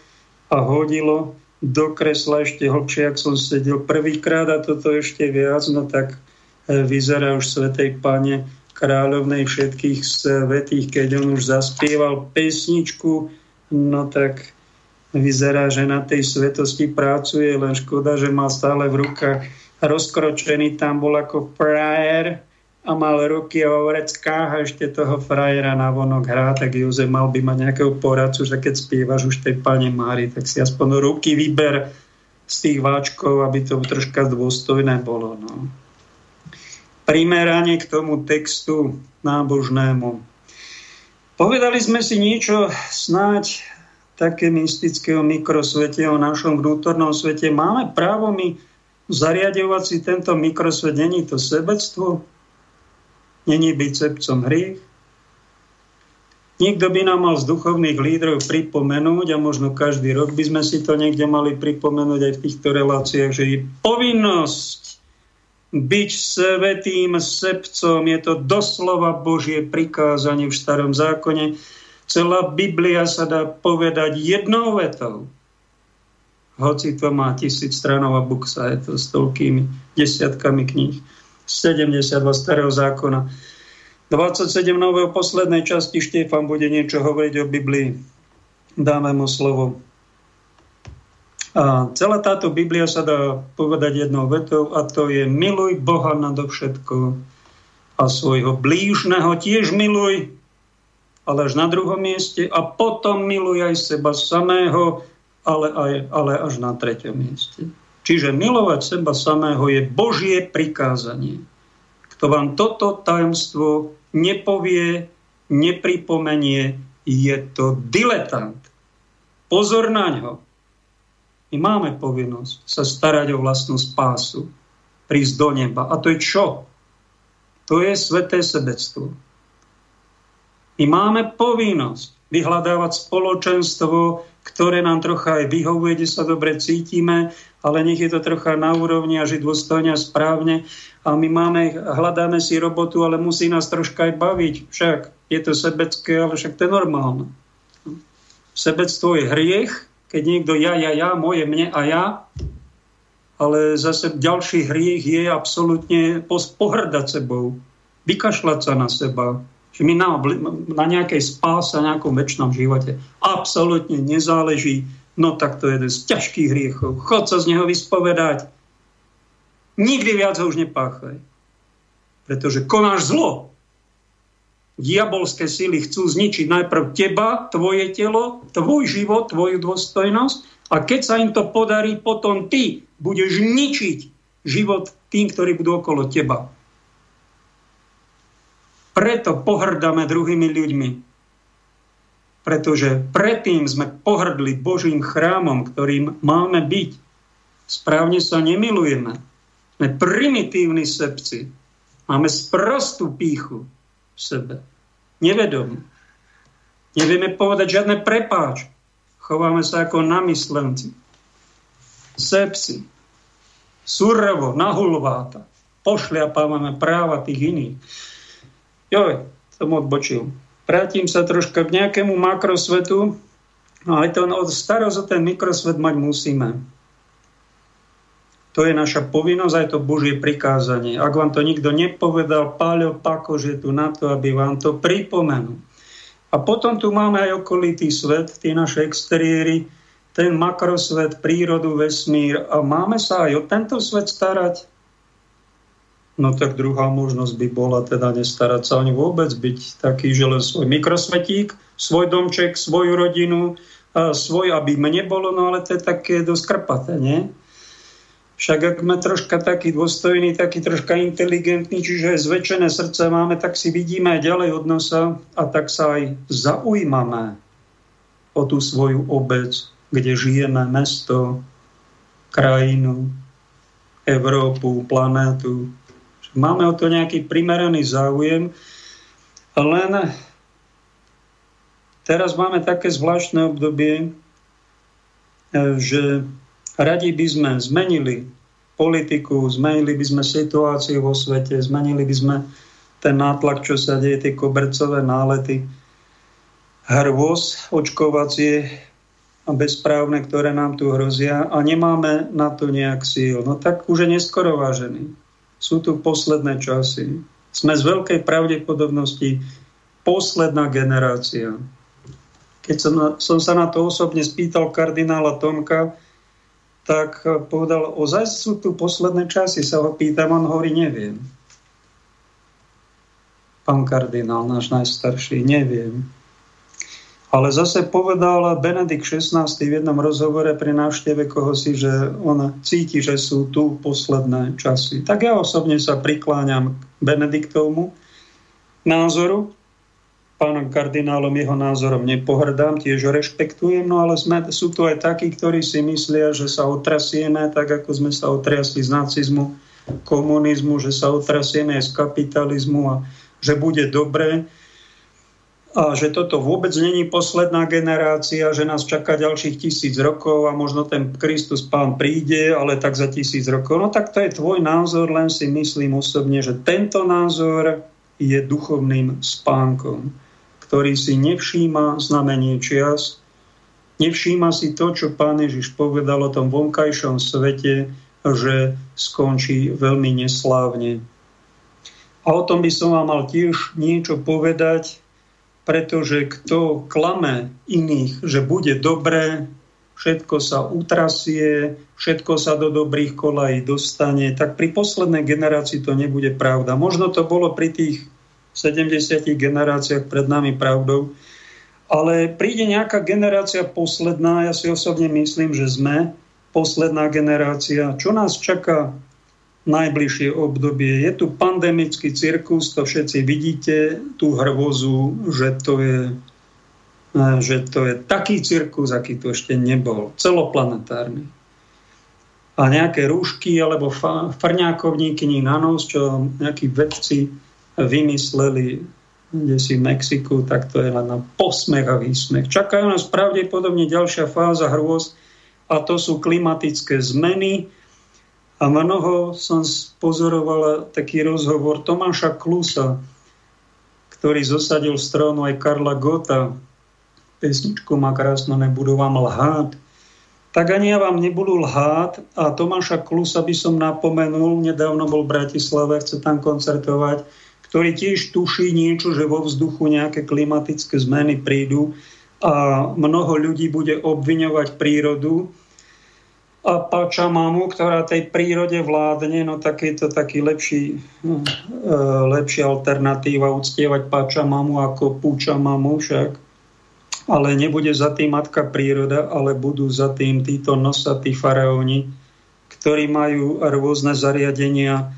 a hodilo do kresla ešte hlbšie, ak som sedel prvýkrát a toto ešte viac, no tak e, vyzerá už Svetej Pane kráľovnej všetkých svetých, keď on už zaspieval pesničku, no tak vyzerá, že na tej svetosti pracuje, len škoda, že mal stále v rukách rozkročený, tam bol ako frajer a mal ruky o vreckách a ešte toho frajera na vonok hrá, tak Jozef mal by mať nejakého poradcu, že keď spievaš už tej pane Mári, tak si aspoň ruky vyber z tých váčkov, aby to troška dôstojné bolo. No. Primeranie k tomu textu nábožnému. Povedali sme si niečo snáď také mystického mikrosvete, o našom vnútornom svete. Máme právo my zariadovať si tento mikrosvet. Není to sebectvo? Není byť sebcom hriech? Niekto by nám mal z duchovných lídrov pripomenúť a možno každý rok by sme si to niekde mali pripomenúť aj v týchto reláciách, že je povinnosť byť svetým sebcom. Je to doslova Božie prikázanie v starom zákone Celá Biblia sa dá povedať jednou vetou. Hoci to má tisíc stranov a buksa, je to s toľkými desiatkami kníh. 72 starého zákona. 27 nového poslednej časti Štefan bude niečo hovoriť o Biblii. Dáme mu slovo. A celá táto Biblia sa dá povedať jednou vetou a to je miluj Boha nadovšetko a svojho blížneho tiež miluj ale až na druhom mieste a potom miluj aj seba samého, ale, aj, ale až na treťom mieste. Čiže milovať seba samého je Božie prikázanie. Kto vám toto tajomstvo nepovie, nepripomenie, je to diletant. Pozor na ňo. My máme povinnosť sa starať o vlastnú spásu, prísť do neba. A to je čo? To je sveté sebectvo. My máme povinnosť vyhľadávať spoločenstvo, ktoré nám trocha aj vyhovuje, kde sa dobre cítime, ale nech je to trocha na úrovni a žiť dôstojne a správne. A my máme, hľadáme si robotu, ale musí nás troška aj baviť. Však je to sebecké, ale však to je normálne. Sebectvo je hriech, keď niekto ja, ja, ja, moje, mne a ja, ale zase ďalší hriech je absolútne pohrdať sebou, vykašľať sa na seba, že mi na, na nejakej spáse, na nejakom väčšnom živote absolútne nezáleží, no tak to je jeden z ťažkých hriechov. Chod sa z neho vyspovedať. Nikdy viac ho už nepáchaj. Pretože konáš zlo. Diabolské síly chcú zničiť najprv teba, tvoje telo, tvoj život, tvoju dôstojnosť a keď sa im to podarí, potom ty budeš ničiť život tým, ktorí budú okolo teba. Preto pohrdáme druhými ľuďmi. Pretože predtým sme pohrdli Božím chrámom, ktorým máme byť. Správne sa nemilujeme. Sme primitívni sebci. Máme sprostú píchu v sebe. Nevedomí. Nevieme povedať žiadne prepáč. Chováme sa ako namyslenci. Sepsi. Surovo, nahulváta. Pošliapávame práva tých iných. Joj, som odbočil. Vrátim sa troška k nejakému makrosvetu. No aj od starosť o ten mikrosvet mať musíme. To je naša povinnosť, aj to Božie prikázanie. Ak vám to nikto nepovedal, Páľo Pako, že je tu na to, aby vám to pripomenul. A potom tu máme aj okolitý svet, tie naše exteriéry, ten makrosvet, prírodu, vesmír. A máme sa aj o tento svet starať? No tak druhá možnosť by bola teda nestarať sa ani vôbec, byť taký, že len svoj mikrosvetík, svoj domček, svoju rodinu, a svoj, aby mne bolo, no ale to je také dosť krpaté, nie? Však ak sme troška taký dôstojný, taký troška inteligentný, čiže zväčšené srdce máme, tak si vidíme ďalej od nosa a tak sa aj zaujímame o tú svoju obec, kde žijeme, mesto, krajinu, Európu, planétu. Máme o to nejaký primeraný záujem, len teraz máme také zvláštne obdobie, že Radi by sme zmenili politiku, zmenili by sme situáciu vo svete, zmenili by sme ten nátlak, čo sa deje, tie kobercové nálety, hrôz očkovacie a bezprávne, ktoré nám tu hrozia a nemáme na to nejak síl. No tak už je neskoro vážený. Sú tu posledné časy. Sme z veľkej pravdepodobnosti posledná generácia. Keď som, som sa na to osobne spýtal kardinála Tomka, tak povedal, ozaj sú tu posledné časy, sa ho pýtam, on hovorí, neviem. Pán kardinál, náš najstarší, neviem. Ale zase povedal Benedikt XVI v jednom rozhovore pri návšteve koho si, že on cíti, že sú tu posledné časy. Tak ja osobne sa prikláňam k Benediktovmu názoru, pánom kardinálom jeho názorom nepohrdám, tiež ho rešpektujem, no ale sme, sú tu aj takí, ktorí si myslia, že sa otrasieme, tak ako sme sa otriasli z nacizmu, komunizmu, že sa otrasieme aj z kapitalizmu a že bude dobre a že toto vôbec není posledná generácia, že nás čaká ďalších tisíc rokov a možno ten Kristus pán príde, ale tak za tisíc rokov. No tak to je tvoj názor, len si myslím osobne, že tento názor je duchovným spánkom ktorý si nevšíma znamenie čias, nevšíma si to, čo pán Ježiš povedal o tom vonkajšom svete, že skončí veľmi neslávne. A o tom by som vám mal tiež niečo povedať, pretože kto klame iných, že bude dobré, všetko sa utrasie, všetko sa do dobrých kolají dostane, tak pri poslednej generácii to nebude pravda. Možno to bolo pri tých 70 generáciách pred nami pravdou. Ale príde nejaká generácia posledná, ja si osobne myslím, že sme posledná generácia. Čo nás čaká najbližšie obdobie? Je tu pandemický cirkus, to všetci vidíte, tú hrvozu, že to je že to je taký cirkus, aký tu ešte nebol, celoplanetárny. A nejaké rúšky alebo frňákovníky na nos, čo nejakí vedci vymysleli kde si v Mexiku, tak to je len na posmech a výsmech. Čakajú nás pravdepodobne ďalšia fáza hrôz a to sú klimatické zmeny. A mnoho som pozorovala taký rozhovor Tomáša Klusa, ktorý zosadil z trónu aj Karla Gota. Pesničku má krásno, nebudú vám lhát. Tak ani ja vám nebudú lhát a Tomáša Klusa by som napomenul, nedávno bol v Bratislave, chce tam koncertovať ktorý tiež tuší niečo, že vo vzduchu nejaké klimatické zmeny prídu a mnoho ľudí bude obviňovať prírodu. a Pačamamu, ktorá tej prírode vládne, no tak je to taký lepší, no, lepšia alternatíva uctievať Pačamamu ako Púčamamu však. Ale nebude za tým matka príroda, ale budú za tým títo nosatí faraóni, ktorí majú rôzne zariadenia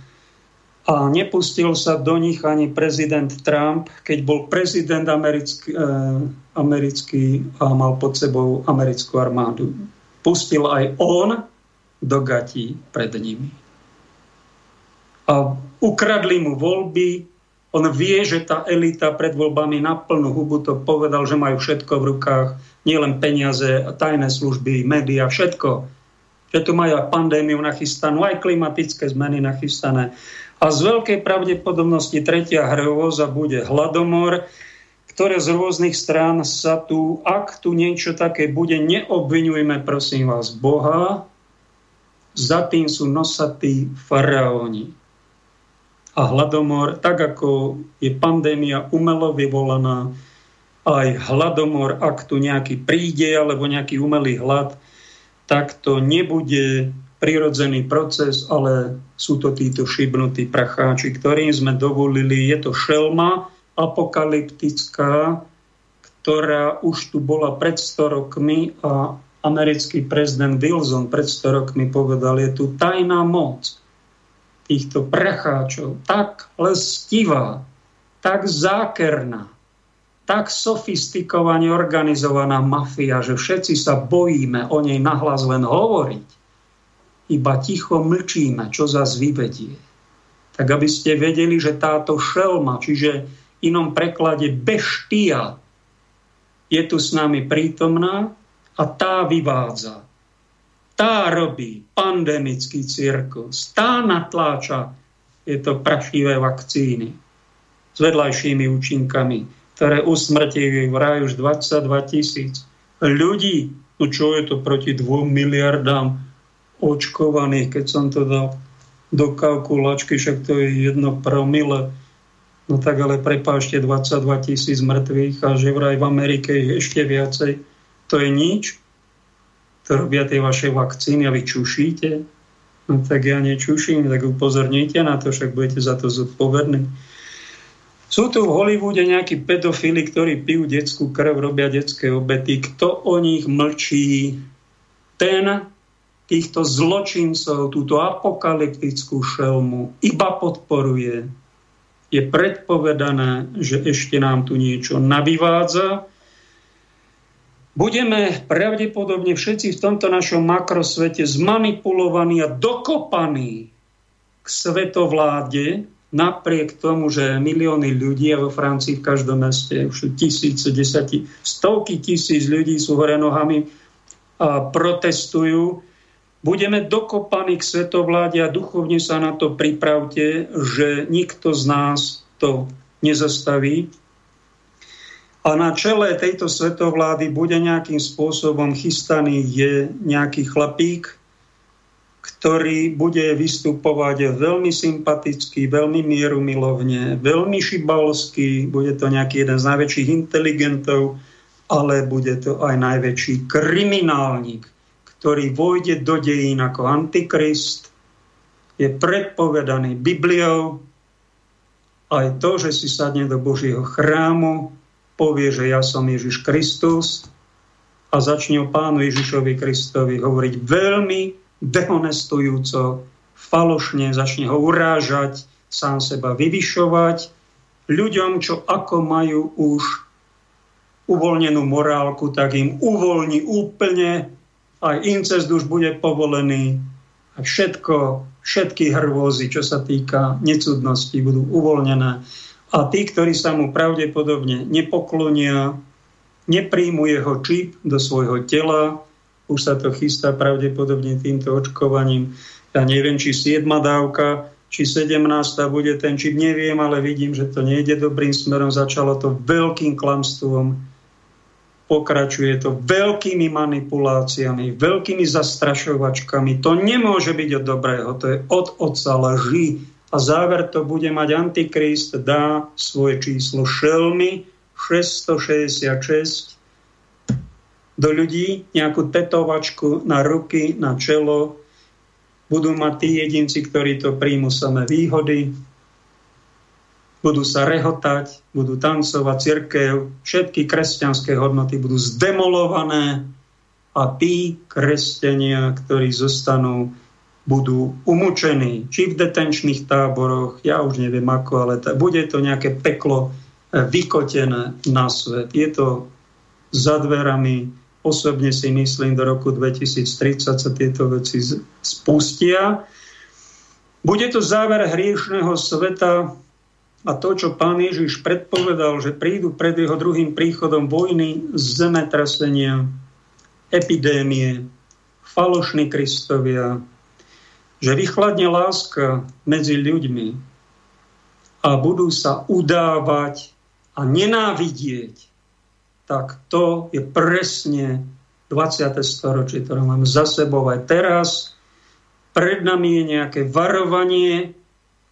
a nepustil sa do nich ani prezident Trump, keď bol prezident americký, e, americký a mal pod sebou americkú armádu pustil aj on do gatí pred nimi. A ukradli mu voľby, on vie, že tá elita pred voľbami na plnú hubu to povedal, že majú všetko v rukách, nielen peniaze, tajné služby, médiá, všetko. Že tu majú aj pandémiu nachystanú, aj klimatické zmeny nachystané. A z veľkej pravdepodobnosti tretia hrôza bude hladomor, ktoré z rôznych strán sa tu, ak tu niečo také bude, neobvinujme prosím vás Boha, za tým sú nosatí faraóni. A hladomor, tak ako je pandémia umelo vyvolaná, aj hladomor, ak tu nejaký príde alebo nejaký umelý hlad, tak to nebude prirodzený proces, ale sú to títo šibnutí pracháči, ktorým sme dovolili, je to šelma, apokalyptická, ktorá už tu bola pred 100 rokmi a americký prezident Wilson pred 100 rokmi povedal, je tu tajná moc týchto pracháčov, tak lestivá, tak zákerná, tak sofistikovane organizovaná mafia, že všetci sa bojíme o nej nahlas len hovoriť. Iba ticho mlčíme, čo zas vyvedie. Tak aby ste vedeli, že táto šelma, čiže inom preklade beštia, je tu s nami prítomná a tá vyvádza. Tá robí pandemický cirkus. Tá natláča je to prašivé vakcíny s vedľajšími účinkami, ktoré usmrtili vraj už 22 tisíc ľudí. No čo je to proti 2 miliardám očkovaných, keď som to dal do kalkulačky, však to je jedno promile No tak ale prepášte 22 tisíc mŕtvych a že vraj v Amerike je ešte viacej. To je nič. To robia tie vaše vakcíny a vy čušíte. No tak ja nečuším, tak upozornite na to, však budete za to zodpovední. Sú tu v Hollywoode nejakí pedofili, ktorí pijú detskú krv, robia detské obety. Kto o nich mlčí? Ten týchto zločincov, túto apokalyptickú šelmu iba podporuje je predpovedané, že ešte nám tu niečo navyvádza. Budeme pravdepodobne všetci v tomto našom makrosvete zmanipulovaní a dokopaní k svetovláde, napriek tomu, že milióny ľudí vo Francii v každom meste, už sú tisíce, desati, stovky tisíc ľudí sú hore nohami a protestujú budeme dokopaní k svetovláde a duchovne sa na to pripravte, že nikto z nás to nezastaví. A na čele tejto svetovlády bude nejakým spôsobom chystaný je nejaký chlapík, ktorý bude vystupovať veľmi sympaticky, veľmi mierumilovne, veľmi šibalský, bude to nejaký jeden z najväčších inteligentov, ale bude to aj najväčší kriminálnik ktorý vojde do dejín ako antikrist, je predpovedaný Bibliou. Aj to, že si sadne do Božieho chrámu, povie, že ja som Ježiš Kristus a začne o pánu Ježišovi Kristovi hovoriť veľmi dehonestujúco, falošne, začne ho urážať, sám seba vyvyšovať ľuďom, čo ako majú už uvoľnenú morálku, tak im uvoľní úplne aj incest už bude povolený a všetko, všetky hrôzy, čo sa týka necudnosti, budú uvoľnené. A tí, ktorí sa mu pravdepodobne nepoklonia, nepríjmu jeho čip do svojho tela, už sa to chystá pravdepodobne týmto očkovaním. Ja neviem, či 7 dávka, či 17 bude ten čip, neviem, ale vidím, že to nejde dobrým smerom. Začalo to veľkým klamstvom pokračuje to veľkými manipuláciami, veľkými zastrašovačkami. To nemôže byť od dobrého, to je od otca lží. A záver to bude mať Antikrist, dá svoje číslo šelmy 666 do ľudí nejakú tetovačku na ruky, na čelo. Budú mať tí jedinci, ktorí to príjmu samé výhody, budú sa rehotať, budú tancovať cirkev, všetky kresťanské hodnoty budú zdemolované a tí kresťania, ktorí zostanú, budú umúčení, či v detenčných táboroch, ja už neviem ako, ale t- bude to nejaké peklo eh, vykotené na svet. Je to za dverami, osobne si myslím, do roku 2030 sa tieto veci spustia. Bude to záver hriešného sveta, a to, čo pán Ježiš predpovedal, že prídu pred jeho druhým príchodom vojny, zemetrasenia, epidémie, falošní Kristovia, že vychladne láska medzi ľuďmi a budú sa udávať a nenávidieť, tak to je presne 20. storočie, ktoré máme za sebou aj teraz. Pred nami je nejaké varovanie,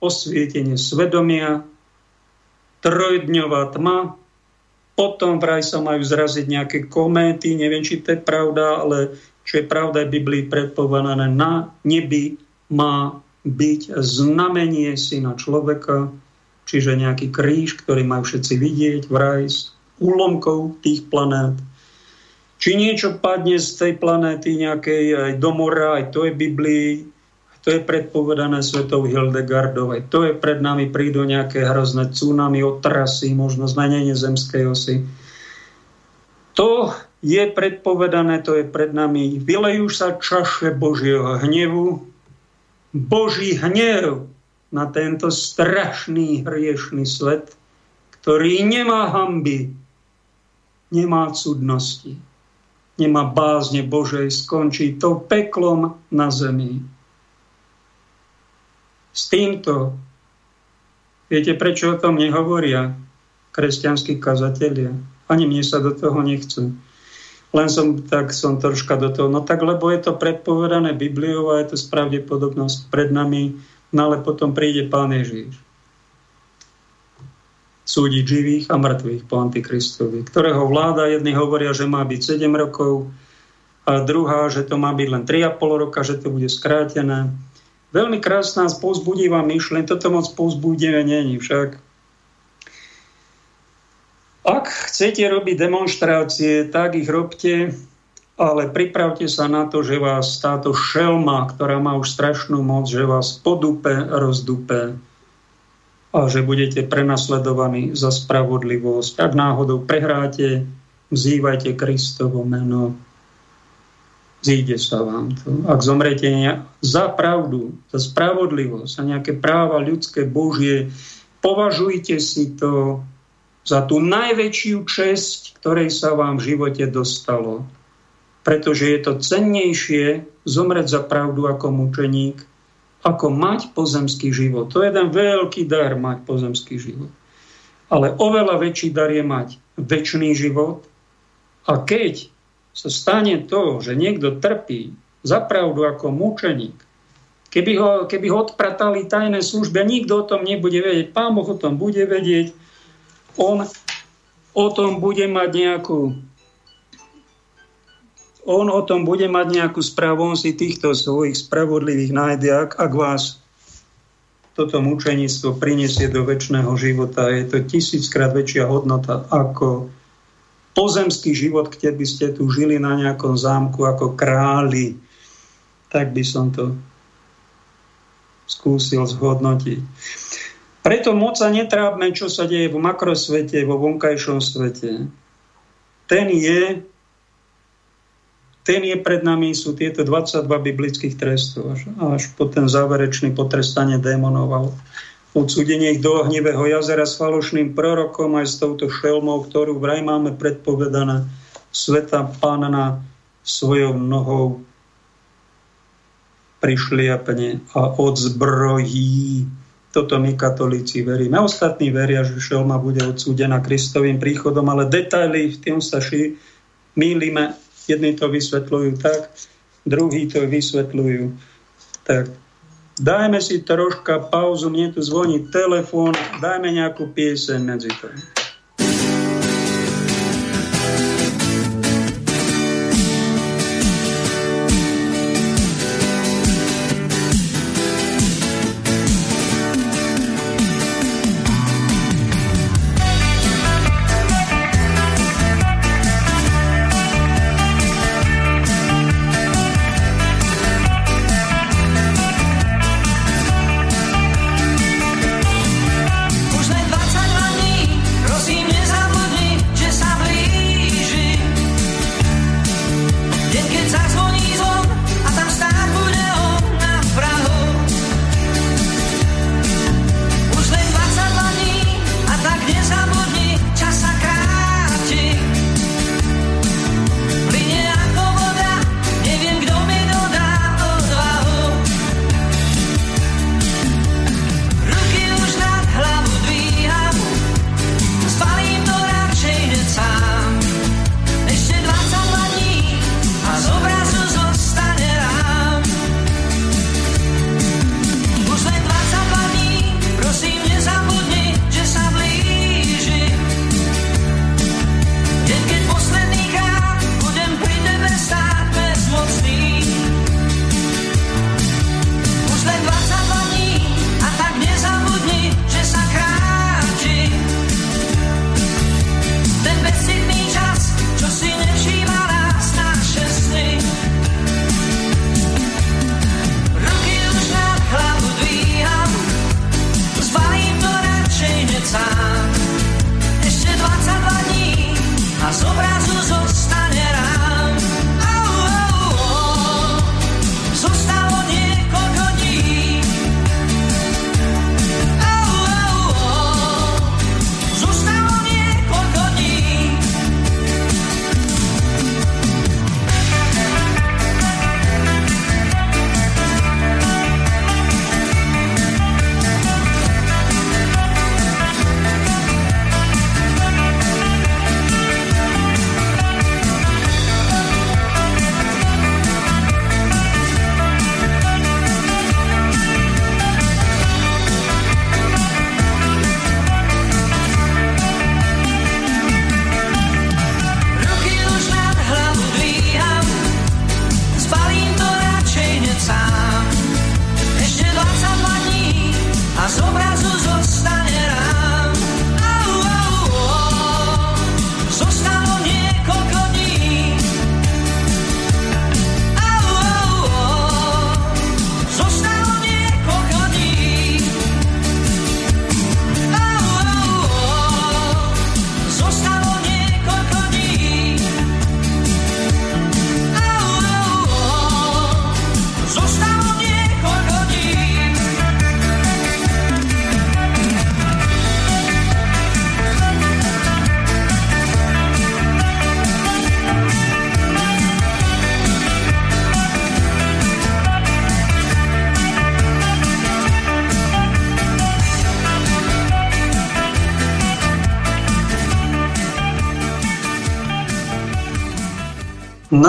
osvietenie svedomia, trojdňová tma, potom vraj sa majú zraziť nejaké kométy, neviem, či to je pravda, ale čo je pravda, je Biblii predpovedané, na nebi má byť znamenie syna človeka, čiže nejaký kríž, ktorý majú všetci vidieť, vraj z úlomkov tých planét. Či niečo padne z tej planéty nejakej aj do mora, aj to je Biblii, to je predpovedané svetou Hildegardovej. To je pred nami, prídu nejaké hrozné tsunami, otrasy, možno zmenenie zemskej osy. To je predpovedané, to je pred nami. Vylejú sa čaše Božieho hnevu. Boží hnev na tento strašný hriešný svet, ktorý nemá hamby, nemá cudnosti, nemá bázne Božej, skončí to peklom na zemi s týmto. Viete, prečo o tom nehovoria kresťanskí kazatelia? Ani mne sa do toho nechcú. Len som tak som troška do toho. No tak, lebo je to predpovedané Bibliou a je to spravdepodobnosť pred nami, no ale potom príde Pán Ježíš súdiť živých a mŕtvych po Antikristovi, ktorého vláda jedni hovoria, že má byť 7 rokov, a druhá, že to má byť len 3,5 roka, že to bude skrátené. Veľmi krásna, spozbudivá myšlen, toto moc spozbudivé není však. Ak chcete robiť demonstrácie, tak ich robte, ale pripravte sa na to, že vás táto šelma, ktorá má už strašnú moc, že vás podupe, rozdupe a že budete prenasledovaní za spravodlivosť. Ak náhodou prehráte, vzývajte Kristovo meno, zíde sa vám to. Ak zomrete za pravdu, za spravodlivosť, za nejaké práva ľudské, božie, považujte si to za tú najväčšiu česť, ktorej sa vám v živote dostalo. Pretože je to cennejšie zomrieť za pravdu ako mučeník, ako mať pozemský život. To je jeden veľký dar mať pozemský život. Ale oveľa väčší dar je mať väčší život. A keď sa stane to, že niekto trpí za pravdu ako mučeník, keby ho, keby ho odpratali tajné služby nikto o tom nebude vedieť, pán Boh o tom bude vedieť, on o tom bude mať nejakú on o tom bude mať nejakú správu, on si týchto svojich spravodlivých nájde, ak, ak vás toto mučeníctvo priniesie do väčšného života. Je to tisíckrát väčšia hodnota ako pozemský život, kde by ste tu žili na nejakom zámku ako králi, tak by som to skúsil zhodnotiť. Preto moc sa netrápme, čo sa deje v makrosvete, vo vonkajšom svete. Ten je, ten je pred nami, sú tieto 22 biblických trestov, až, až po ten záverečný potrestanie démonov odsúdenie ich do ohnivého jazera s falošným prorokom aj s touto šelmou, ktorú vraj máme predpovedané sveta pána svojou nohou prišliapne a odzbrojí. Toto my katolíci veríme. Ostatní veria, že šelma bude odsúdená Kristovým príchodom, ale detaily v tým sa ši, mýlime. Jedni to vysvetľujú tak, druhí to vysvetľujú tak. Dajme si troška pauzu, mne tu zvoní telefón, dajme nejakú pieseň medzi to.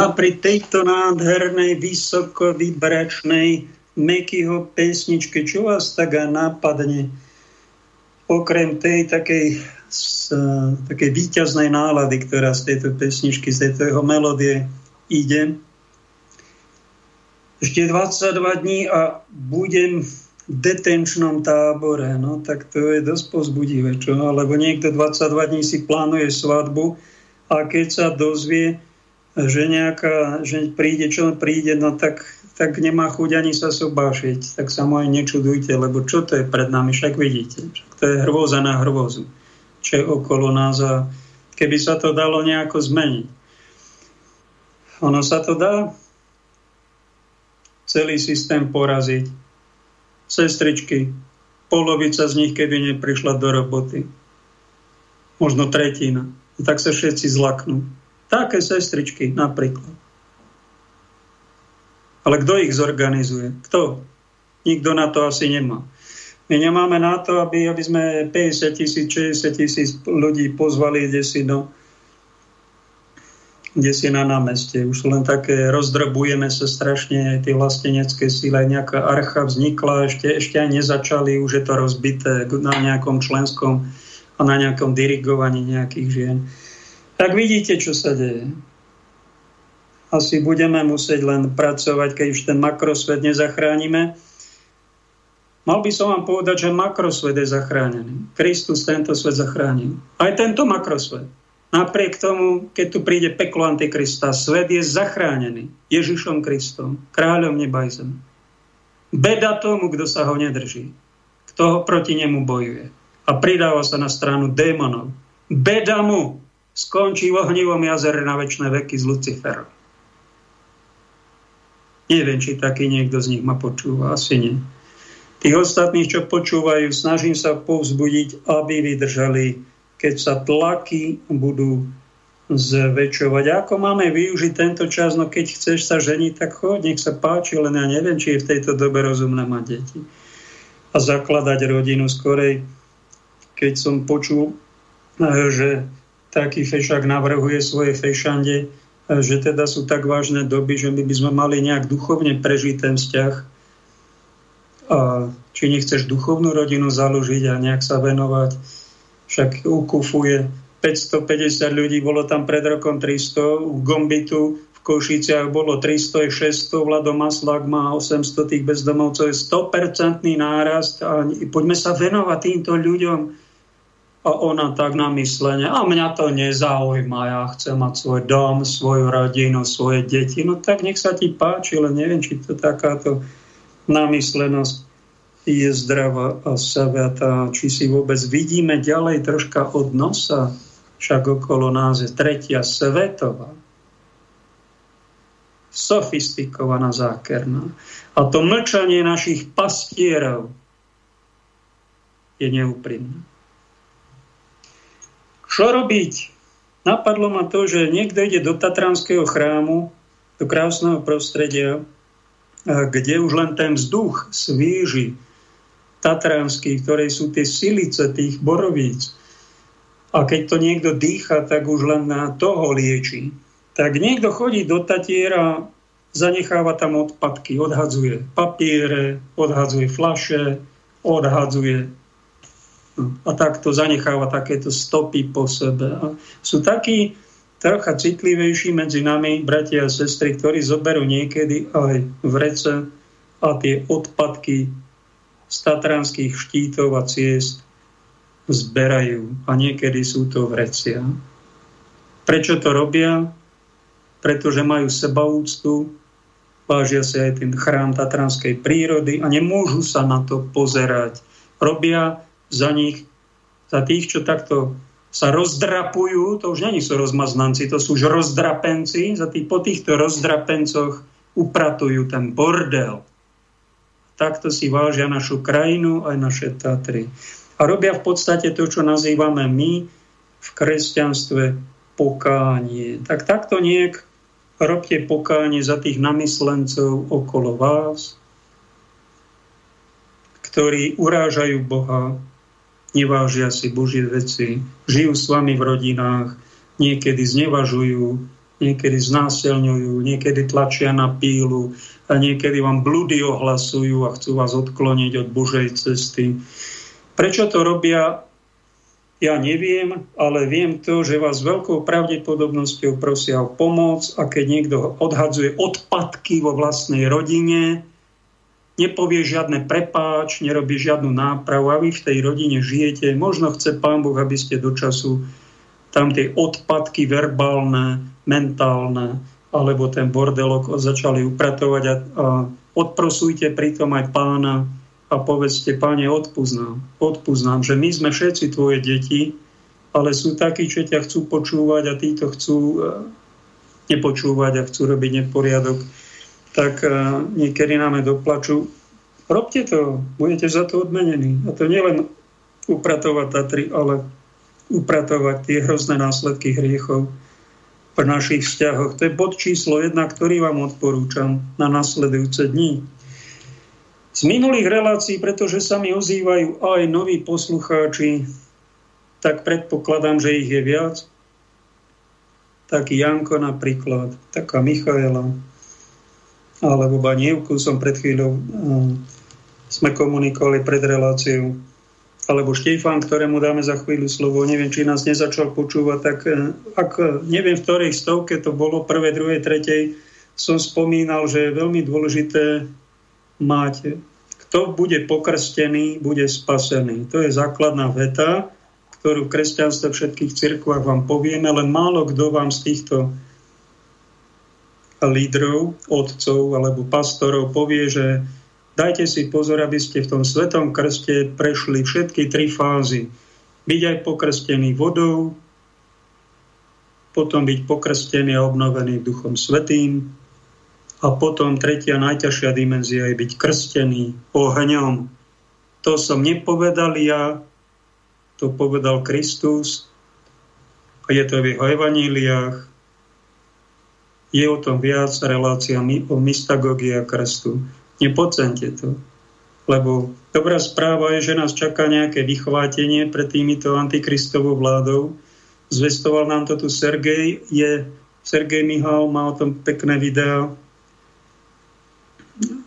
No pri tejto nádhernej, vysoko vybračnej Mekyho pesničke, čo vás tak nápadne, okrem tej takej, z, takej výťaznej nálady, ktorá z tejto pesničky, z tejto jeho melódie ide. Ešte 22 dní a budem v detenčnom tábore. No tak to je dosť pozbudivé, čo? Lebo niekto 22 dní si plánuje svadbu a keď sa dozvie, že nejaká, že príde, čo príde, no tak, tak nemá chuť ani sa sobášiť. Tak sa aj nečudujte, lebo čo to je pred nami, však vidíte. Však to je hrôza na hrôzu, čo je okolo nás a keby sa to dalo nejako zmeniť. Ono sa to dá celý systém poraziť. Sestričky, polovica z nich, keby neprišla do roboty. Možno tretina. Tak sa všetci zlaknú Také sestričky napríklad. Ale kto ich zorganizuje? Kto? Nikto na to asi nemá. My nemáme na to, aby, aby sme 50 tisíc, 60 tisíc ľudí pozvali kde si, no, kde si na námeste. Už len také rozdrobujeme sa strašne tie vlastenecké síly. Nejaká archa vznikla, ešte, ešte aj nezačali, už je to rozbité na nejakom členskom a na nejakom dirigovaní nejakých žien. Tak vidíte, čo sa deje. Asi budeme musieť len pracovať, keď už ten makrosvet nezachránime. Mal by som vám povedať, že makrosvet je zachránený. Kristus tento svet zachránil. Aj tento makrosvet. Napriek tomu, keď tu príde peklo Antikrista, svet je zachránený Ježišom Kristom, kráľom neba i zem. Beda tomu, kto sa ho nedrží, kto proti nemu bojuje a pridáva sa na stranu démonov. Beda mu, skončí v ohnivom jazere na väčšie veky s Luciferom. Neviem, či taký niekto z nich ma počúva, asi nie. Tých ostatných, čo počúvajú, snažím sa povzbudiť, aby vydržali, keď sa tlaky budú zväčšovať. Ako máme využiť tento čas? No keď chceš sa ženiť, tak choď, nech sa páči, len ja neviem, či je v tejto dobe rozumné mať deti. A zakladať rodinu skorej. Keď som počul, že taký fešák navrhuje svoje fešande, že teda sú tak vážne doby, že my by sme mali nejak duchovne prežiť ten vzťah. A či nechceš duchovnú rodinu založiť a nejak sa venovať, však ukufuje 550 ľudí, bolo tam pred rokom 300, v Gombitu Košiciach bolo 300, 600, Vlado Maslák má 800 tých bezdomovcov, je 100% nárast a poďme sa venovať týmto ľuďom a ona tak na myslenie, a mňa to nezaujíma, ja chcem mať svoj dom, svoju rodinu, svoje deti. No tak nech sa ti páči, ale neviem, či to takáto namyslenosť je zdravá a saviatá, či si vôbec vidíme ďalej troška od nosa, však okolo nás je tretia svetová, sofistikovaná zákerná. A to mlčanie našich pastierov je neúprimné. Čo robiť? Napadlo ma to, že niekto ide do Tatranského chrámu, do krásneho prostredia, kde už len ten vzduch svíži tatranský, ktoré sú tie silice tých borovíc. A keď to niekto dýcha, tak už len na toho lieči. Tak niekto chodí do Tatiera, zanecháva tam odpadky, odhadzuje papiere, odhadzuje flaše, odhadzuje a takto zanecháva takéto stopy po sebe. A sú takí trocha citlivejší medzi nami, bratia a sestry, ktorí zoberú niekedy aj vrece a tie odpadky z tatranských štítov a ciest zberajú. A niekedy sú to vrecia. Prečo to robia? Pretože majú sebaúctu, vážia si aj ten chrám tatranskej prírody a nemôžu sa na to pozerať. Robia za nich, za tých, čo takto sa rozdrapujú, to už není sú rozmaznanci, to sú už rozdrapenci, za tých, po týchto rozdrapencoch upratujú ten bordel. Takto si vážia našu krajinu aj naše Tatry. A robia v podstate to, čo nazývame my v kresťanstve pokánie. Tak takto niek robte pokánie za tých namyslencov okolo vás, ktorí urážajú Boha, nevážia si Božie veci, žijú s vami v rodinách, niekedy znevažujú niekedy znásilňujú, niekedy tlačia na pílu a niekedy vám blúdy ohlasujú a chcú vás odkloniť od Božej cesty. Prečo to robia? Ja neviem, ale viem to, že vás veľkou pravdepodobnosťou prosia o pomoc a keď niekto odhadzuje odpadky vo vlastnej rodine, nepovie žiadne prepáč, nerobí žiadnu nápravu a vy v tej rodine žijete. Možno chce Pán Boh, aby ste do času tam tie odpadky verbálne, mentálne, alebo ten bordelok začali upratovať a, a odprosujte pritom aj pána a povedzte, páne, odpuznám, odpuznám, že my sme všetci tvoje deti, ale sú takí, čo ťa chcú počúvať a títo chcú e, nepočúvať a chcú robiť neporiadok, tak e, niekedy nám doplačú. Robte to, budete za to odmenení. A to nielen upratovať Tatry, ale upratovať tie hrozné následky hriechov v našich vzťahoch. To je bod číslo jedna, ktorý vám odporúčam na nasledujúce dni. Z minulých relácií, pretože sa mi ozývajú aj noví poslucháči, tak predpokladám, že ich je viac. Taký Janko napríklad, taká Michaela, alebo Banievku som pred chvíľou um, sme komunikovali pred reláciou alebo Štefan, ktorému dáme za chvíľu slovo, neviem, či nás nezačal počúvať, tak eh, ak neviem, v ktorej stovke to bolo, prvej, druhej, tretej, som spomínal, že je veľmi dôležité mať, kto bude pokrstený, bude spasený. To je základná veta, ktorú v kresťanstve všetkých cirkvách vám povieme, len málo kto vám z týchto lídrov, otcov alebo pastorov povie, že Dajte si pozor, aby ste v tom svetom krste prešli všetky tri fázy. Byť aj pokrstený vodou, potom byť pokrstený a obnovený Duchom Svetým a potom tretia najťažšia dimenzia je byť krstený ohňom. To som nepovedal ja, to povedal Kristus a je to v jeho evaníliách. Je o tom viac relácia o mystagogii a krstu. Nepodcente to. Lebo dobrá správa je, že nás čaká nejaké vychvátenie pred týmito antikristovou vládou. Zvestoval nám to tu Sergej. Je, Sergej Mihal má o tom pekné videá.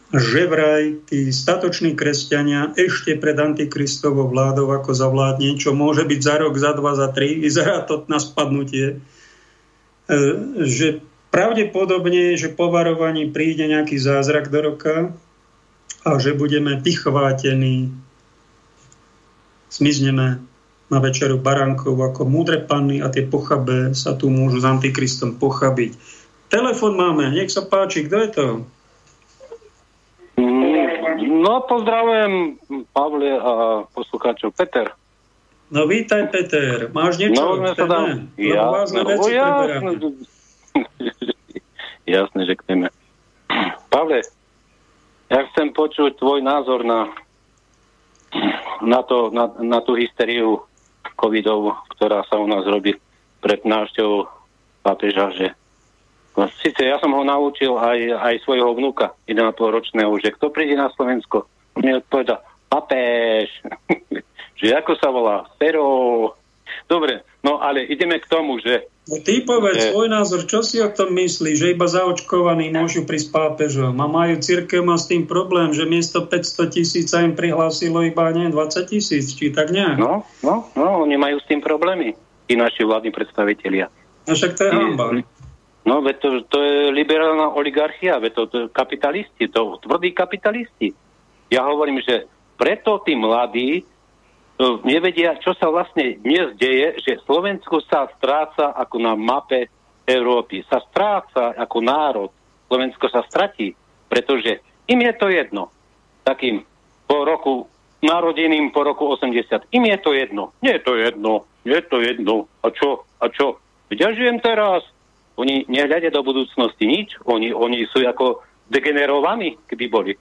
Že vraj tí statoční kresťania ešte pred antikristovou vládou ako zavládne, čo môže byť za rok, za dva, za tri, vyzerá to na spadnutie, e, že Pravdepodobne, že po varovaní príde nejaký zázrak do roka a že budeme vychvátení, zmizneme na večeru barankov ako múdre panny a tie pochabé sa tu môžu s Antikristom pochabiť. Telefon máme, nech sa páči, kto je to? No, pozdravujem Pavle a poslucháčov Peter. No vítaj Peter, máš niečo? No, sa dám. Ja, no, ja, Jasné, že chceme. Pavle, ja chcem počuť tvoj názor na, na, to, na, na tú hysteriu covidovú, ktorá sa u nás robí pred návštevou pápeža, že Sice ja som ho naučil aj, aj svojho vnúka, 1,5 ročného, že kto príde na Slovensko, mi odpoveda, papež, že ako sa volá, Fero. Dobre, no ale ideme k tomu, že No ty povedz svoj názor, čo si o tom myslíš, že iba zaočkovaní môžu prísť pápežom a majú církev má s tým problém, že miesto 500 tisíc sa im prihlásilo iba nie 20 tisíc, či tak nejak? No, no, no, oni majú s tým problémy, i naši vládni predstavitelia. No však to je hamba. No, veď to, to je liberálna oligarchia, veď to, to kapitalisti, to tvrdí kapitalisti. Ja hovorím, že preto tí mladí nevedia, čo sa vlastne dnes deje, že Slovensko sa stráca ako na mape Európy. Sa stráca ako národ. Slovensko sa stratí, pretože im je to jedno. Takým po roku narodeným po roku 80. Im je to jedno. Nie je to jedno. Nie je to jedno. A čo? A čo? Kde žijem teraz? Oni nehľadia do budúcnosti nič. Oni, oni sú ako degenerovaní, keby boli.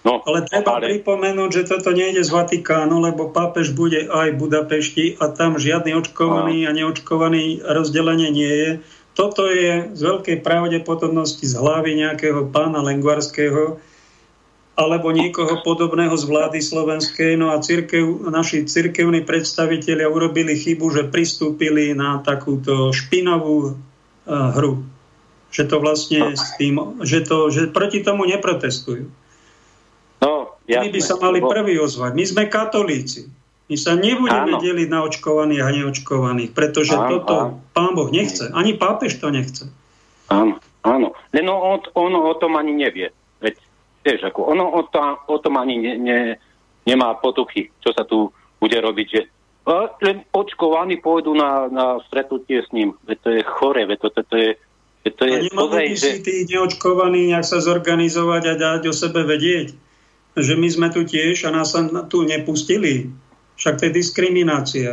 No, ale treba ale... pripomenúť, že toto nejde z Vatikánu, lebo pápež bude aj v Budapešti a tam žiadny očkovaný no. a neočkovaný rozdelenie nie je. Toto je z veľkej pravdepodobnosti z hlavy nejakého pána Lenguarského alebo niekoho podobného z vlády slovenskej. No a církev, naši cirkevní predstavitelia urobili chybu, že pristúpili na takúto špinavú hru. Že to vlastne s tým, že, to, že proti tomu neprotestujú. Jasné. My by sa mali prvý ozvať. My sme katolíci. My sa nebudeme áno. deliť na očkovaných a neočkovaných, pretože áno, toto áno. pán Boh nechce. Ani pápež to nechce. Áno, áno. Len on, on o tom ani nevie. Veď, vieš, ako, ono o, to, o tom ani ne, ne, nemá potuchy, čo sa tu bude robiť, že len očkovaní pôjdu na, na stretnutie s ním. Veď to je chore, veď to, to, to je to je a nemali by že... si tí neočkovaní nejak sa zorganizovať a dať o sebe vedieť, že my sme tu tiež a nás sa tu nepustili. Však to je diskriminácia.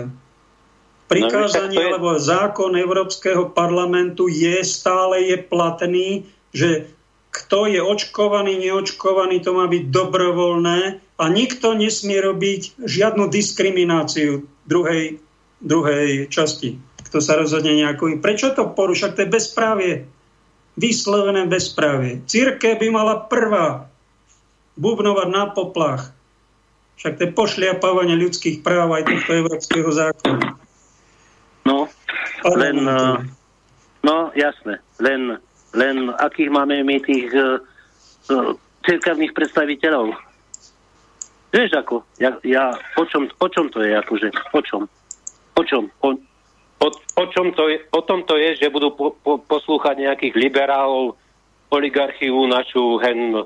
Prikázanie no, alebo zákon Európskeho parlamentu je stále je platný, že kto je očkovaný, neočkovaný, to má byť dobrovoľné a nikto nesmie robiť žiadnu diskrimináciu druhej, druhej časti. Kto sa rozhodne nejakú... Prečo to poruša? To je bezprávie. Vyslovené bezprávie. Círke by mala prvá bubnovať na poplach. Však to je pošliapávanie ľudských práv aj tohto európskeho zákona. No, len... No, jasné. Len len akých máme my tých uh, uh, cirkevných predstaviteľov? Vieš ako, ja, ja o, čom, o čom to je, akože, o čom? O čom? O, o, o, čom to je, o tom to je, že budú po, po, poslúchať nejakých liberálov, oligarchiu našu hen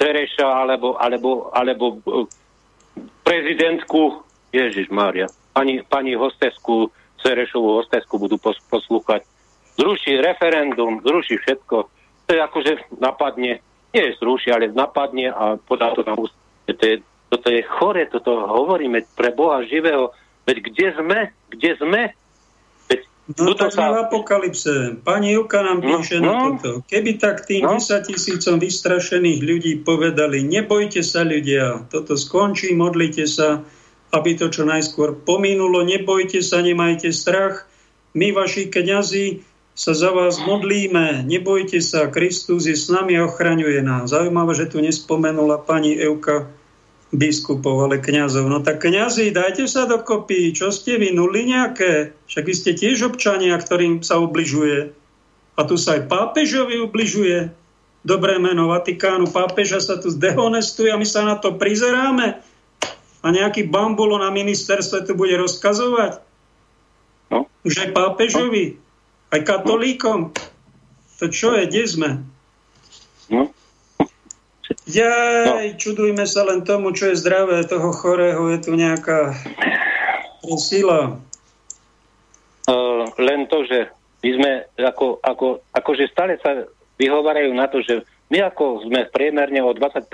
Tereša alebo, alebo, alebo uh, prezidentku Ježiš Mária, pani, pani hostesku, Cerešovú hostesku budú pos, poslúchať zruší referendum, zruší všetko. To je akože napadne, nie je zruší, ale napadne a podá to úst. To je, toto je chore, toto hovoríme pre Boha živého. Veď kde sme? Kde sme? No tak sa... v apokalypse. Pani Juka nám no, píše no, na toto. Keby tak tým no. 10 tisícom vystrašených ľudí povedali, nebojte sa ľudia, toto skončí, modlite sa, aby to čo najskôr pominulo, nebojte sa, nemajte strach, my, vaši kňazi, sa za vás modlíme, nebojte sa, Kristus je s nami a ochraňuje nás. Zaujímavé, že tu nespomenula pani Euka biskupov, ale kňazov. No tak kňazi, dajte sa dokopy, čo ste vy, nuly nejaké? Však vy ste tiež občania, ktorým sa ubližuje. A tu sa aj pápežovi ubližuje. Dobré meno Vatikánu, pápeža sa tu zdehonestuje a my sa na to prizeráme. A nejaký bambulo na ministerstve tu bude rozkazovať. No. Už aj pápežovi. No. Aj katolíkom? To čo je? Kde sme? No. Jaj, no. čudujme sa len tomu, čo je zdravé, toho chorého je tu nejaká sila. Uh, len to, že my sme ako, ako, akože stále sa vyhovárajú na to, že my ako sme priemerne o 20%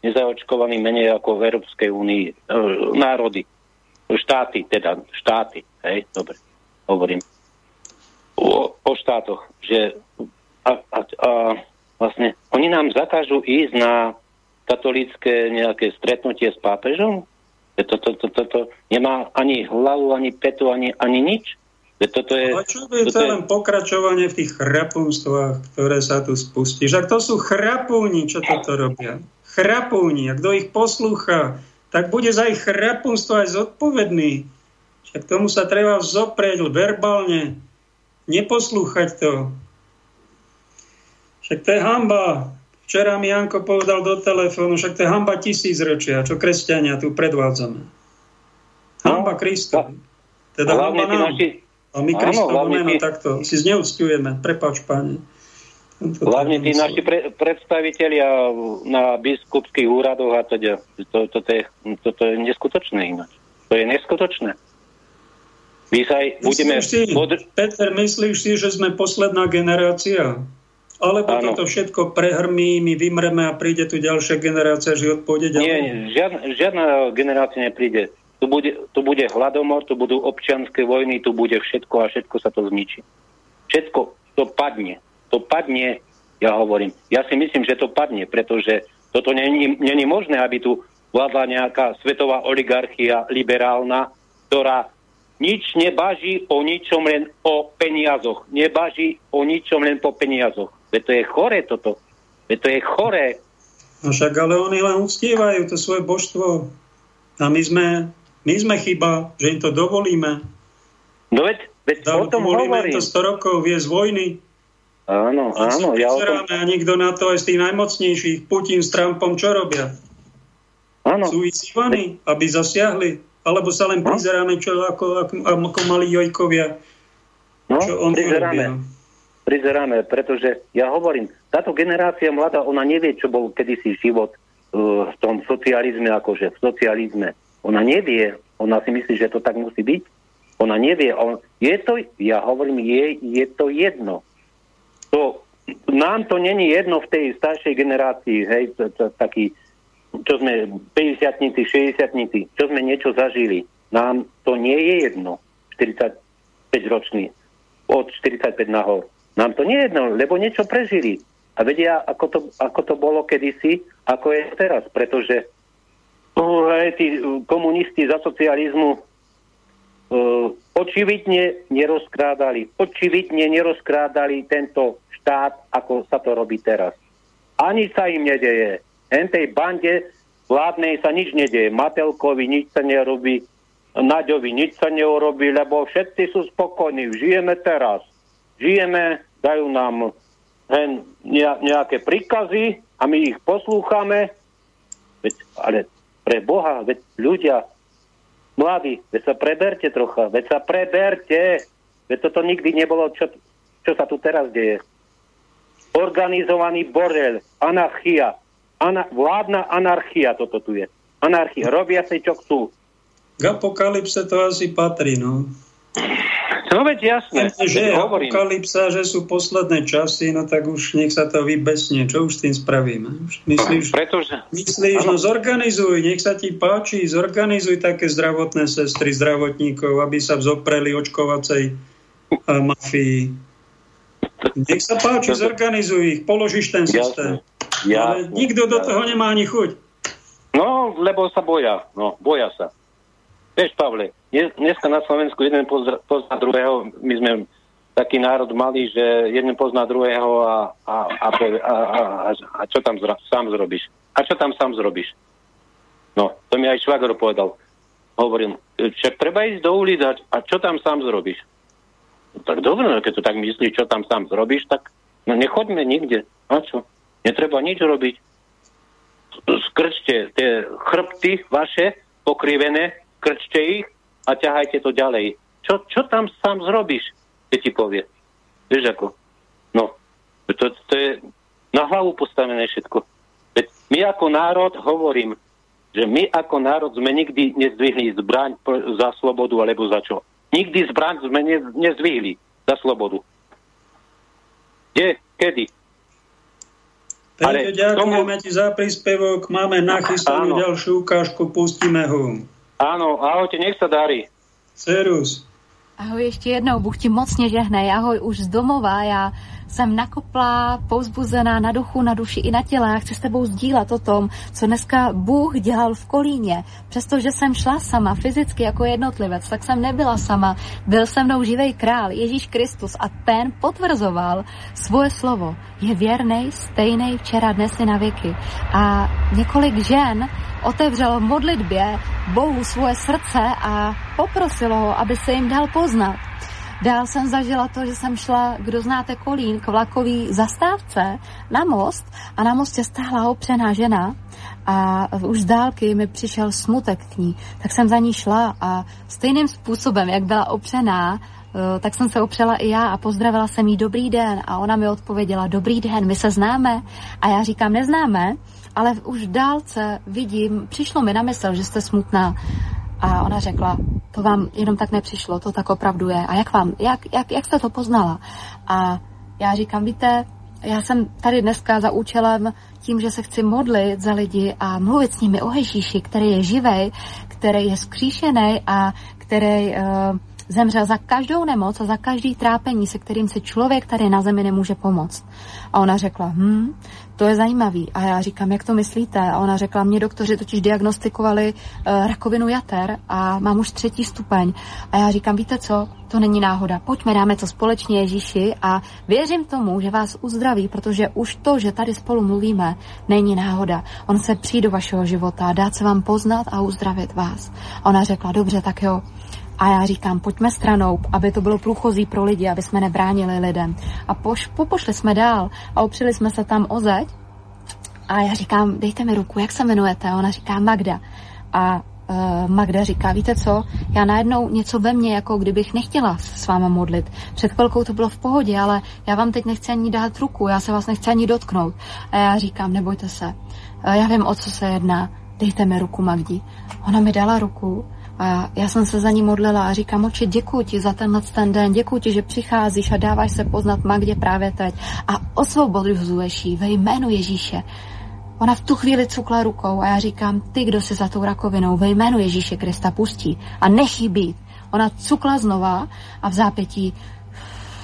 nezaočkovaní menej ako v Európskej únii, uh, národy, štáty, teda štáty, hej, dobre, hovorím o, o štátoch, že a, a, a vlastne oni nám zakážu ísť na katolícke nejaké stretnutie s pápežom? To, to, to, to, to nemá ani hlavu, ani petu, ani, ani nič? Toto je, Ale čo je to len pokračovanie v tých chrapúnstvách, ktoré sa tu spustí? Že to sú chrapúni, čo toto robia. Chrapúni. A kto ich poslúcha, tak bude za ich chrapúnstvo aj zodpovedný. Však tomu sa treba vzoprieť verbálne neposlúchať to. Však to je hamba. Včera mi Janko povedal do telefónu, však to je hamba tisícročia, čo kresťania tu predvádzame. Hamba no, Kristovi. Teda hamba nám. Naši... A my Kristovo meno tí... takto si zneúctujeme. Prepač, pane. Hlavne tí naši pre, predstavitelia na biskupských úradoch a teda. To, to, to, je, to, to je neskutočné ináč. To je neskutočné. My sa aj budeme... Si, pod... Peter, myslíš si, že sme posledná generácia? Alebo ano. toto všetko prehrmí, my vymreme a príde tu ďalšia generácia, život pôjde ďalej? Nie, žiadna, žiadna generácia nepríde. Tu bude, tu bude hladomor, tu budú občianské vojny, tu bude všetko a všetko sa to zničí. Všetko to padne. To padne, ja hovorím. Ja si myslím, že to padne, pretože toto není, není možné, aby tu vládla nejaká svetová oligarchia liberálna, ktorá nič nebaží o ničom len o peniazoch. Nebaží o ničom len po peniazoch. Veď to je chore toto. Veď to je chore. No však ale oni len uctievajú to svoje božstvo. A my sme, my sme chyba, že im to dovolíme. No veď, Veď o tom hovorím. to 100 rokov viesť vojny. Áno, áno. Ja o tom... A nikto na to aj z tých najmocnejších, Putin s Trumpom, čo robia? Áno. Sú vyzývaní, aby zasiahli? Alebo sa len no. prizeráme, čo ako, ako, ako mali jojkovia? No, čo on prizeráme. Prizeráme, pretože ja hovorím, táto generácia mladá, ona nevie, čo bol kedysi život uh, v tom socializme, akože v socializme. Ona nevie, ona si myslí, že to tak musí byť. Ona nevie, on, je to, ja hovorím, je, je to jedno to, nám to není jedno v tej staršej generácii, hej, to, to, taký, čo sme 50 60 čo sme niečo zažili. Nám to nie je jedno, 45 ročný, od 45 nahor. Nám to nie je jedno, lebo niečo prežili. A vedia, ako to, ako to bolo kedysi, ako je teraz. Pretože uh, hej, tí komunisti za socializmu uh, očividne nerozkrádali, očividne nerozkrádali tento štát, ako sa to robí teraz. Ani sa im nedeje. Hen tej bande vládnej sa nič nedeje. Matelkovi nič sa nerobí, Naďovi nič sa neurobí, lebo všetci sú spokojní. Žijeme teraz. Žijeme, dajú nám hen nejaké príkazy a my ich poslúchame. Veď, ale pre Boha, veď ľudia, mladí, veď sa preberte trocha, veď sa preberte. Veď toto nikdy nebolo, čo, čo sa tu teraz deje organizovaný bordel, anarchia, ana, vládna anarchia toto tu je. Anarchia, robia si čo chcú. K apokalypse to asi patrí, no. No veď jasné. Že je apokalypsa, že sú posledné časy, no tak už nech sa to vybesne. Čo už s tým spravíme? Myslíš, Pretože... myslíš no zorganizuj, nech sa ti páči, zorganizuj také zdravotné sestry, zdravotníkov, aby sa vzopreli očkovacej mafii. Nech sa páči, zorganizuj ich, položíš ten systém. Ja, Ale nikto do toho nemá ani chuť. No, lebo sa boja. No, boja sa. Vieš, Pavle, dneska na Slovensku jeden pozna, pozná druhého, my sme taký národ malý, že jeden pozná druhého a, a, a, a, a, a čo tam zra, sám zrobíš? A čo tam sám zrobíš? No, to mi aj švagor povedal. Hovorím, však treba ísť do ulic a, a čo tam sám zrobíš? tak dobre, no keď to tak myslíš, čo tam sám zrobíš, tak no nechoďme nikde. A čo? Netreba nič robiť. Skrčte tie chrbty vaše pokrivené, krčte ich a ťahajte to ďalej. Čo, čo tam sám zrobíš, keď ti povie? Vieš ako? No, to, to je na hlavu postavené všetko. Veď my ako národ hovorím, že my ako národ sme nikdy nezdvihli zbraň za slobodu alebo za čo. Nikdy zbraň sme ne, nezvihli za slobodu. Kde? Kedy? Ale ďakujeme tomu... ti za príspevok. Máme nachystanú ďalšiu ukážku, pustíme ho. Áno, ahojte, nech sa darí. Serus. Ahoj ještě jednou, Bůh ti mocně žehnej, ahoj už z domova, já jsem nakoplá, pouzbuzená na duchu, na duši i na těle. Chci s tebou sdílet o tom, co dneska Bůh dělal v Kolíně. Přestože jsem šla sama fyzicky jako jednotlivec, tak jsem nebyla sama. Byl se mnou živej král Ježíš Kristus a ten potvrzoval svoje slovo. Je věrný, stejný včera, dnes i na věky. A několik žen otevřelo v modlitbě Bohu svoje srdce a poprosilo ho, aby se jim dal poznat. Dál jsem zažila to, že jsem šla, kdo znáte Kolín, k vlakový zastávce na most a na mostě stáhla opřená žena a už z dálky mi přišel smutek k ní. Tak jsem za ní šla a stejným způsobem, jak byla opřená, eh, tak jsem se opřela i já a pozdravila jsem jí dobrý den a ona mi odpověděla dobrý den, my se známe a já říkám neznáme, ale už v dálce vidím, přišlo mi na mysl, že jste smutná a ona řekla, to vám jenom tak nepřišlo, to tak opravdu je. A jak vám, jak, jak, jak jste to poznala? A já říkám, víte, já jsem tady dneska za účelem tím, že se chci modlit za lidi a mluvit s nimi o Ježíši, který je živej, který je skříšený a který uh, zemřel za každou nemoc a za každý trápení, se kterým se člověk tady na zemi nemůže pomoct. A ona řekla, hm, to je zajímavý. A já říkám, jak to myslíte? A ona řekla, mě doktoři totiž diagnostikovali uh, rakovinu jater a mám už třetí stupeň. A já říkám, víte co, to není náhoda. Pojďme, dáme to společně Ježíši a věřím tomu, že vás uzdraví, protože už to, že tady spolu mluvíme, není náhoda. On se přijde do vašeho života, dát se vám poznat a uzdravit vás. A ona řekla, dobře, tak jo. A já říkám, pojďme stranou, aby to bylo průchozí pro lidi, aby jsme nebránili lidem. A poš, popošli jsme dál a opřeli jsme se tam o zeď. A já říkám, dejte mi ruku, jak se jmenujete? A ona říká Magda. A uh, Magda říká, víte co, já najednou něco ve mně, jako kdybych nechtěla s váma modlit. Před chvilkou to bylo v pohodě, ale já vám teď nechci ani dát ruku, já se vás nechci ani dotknout. A já říkám, nebojte se, uh, já vím, o co se jedná, dejte mi ruku Magdi. Ona mi dala ruku a já jsem se za ní modlila a říkám, oči, děkuji ti za tenhle ten den, děkuji ti, že přicházíš a dáváš se poznat Magdě právě teď a osvobozuješ ji ve jménu Ježíše. Ona v tu chvíli cukla rukou a já říkám, ty, kdo se za tou rakovinou ve jménu Ježíše Krista pustí a nechý být. Ona cukla znova a v zápětí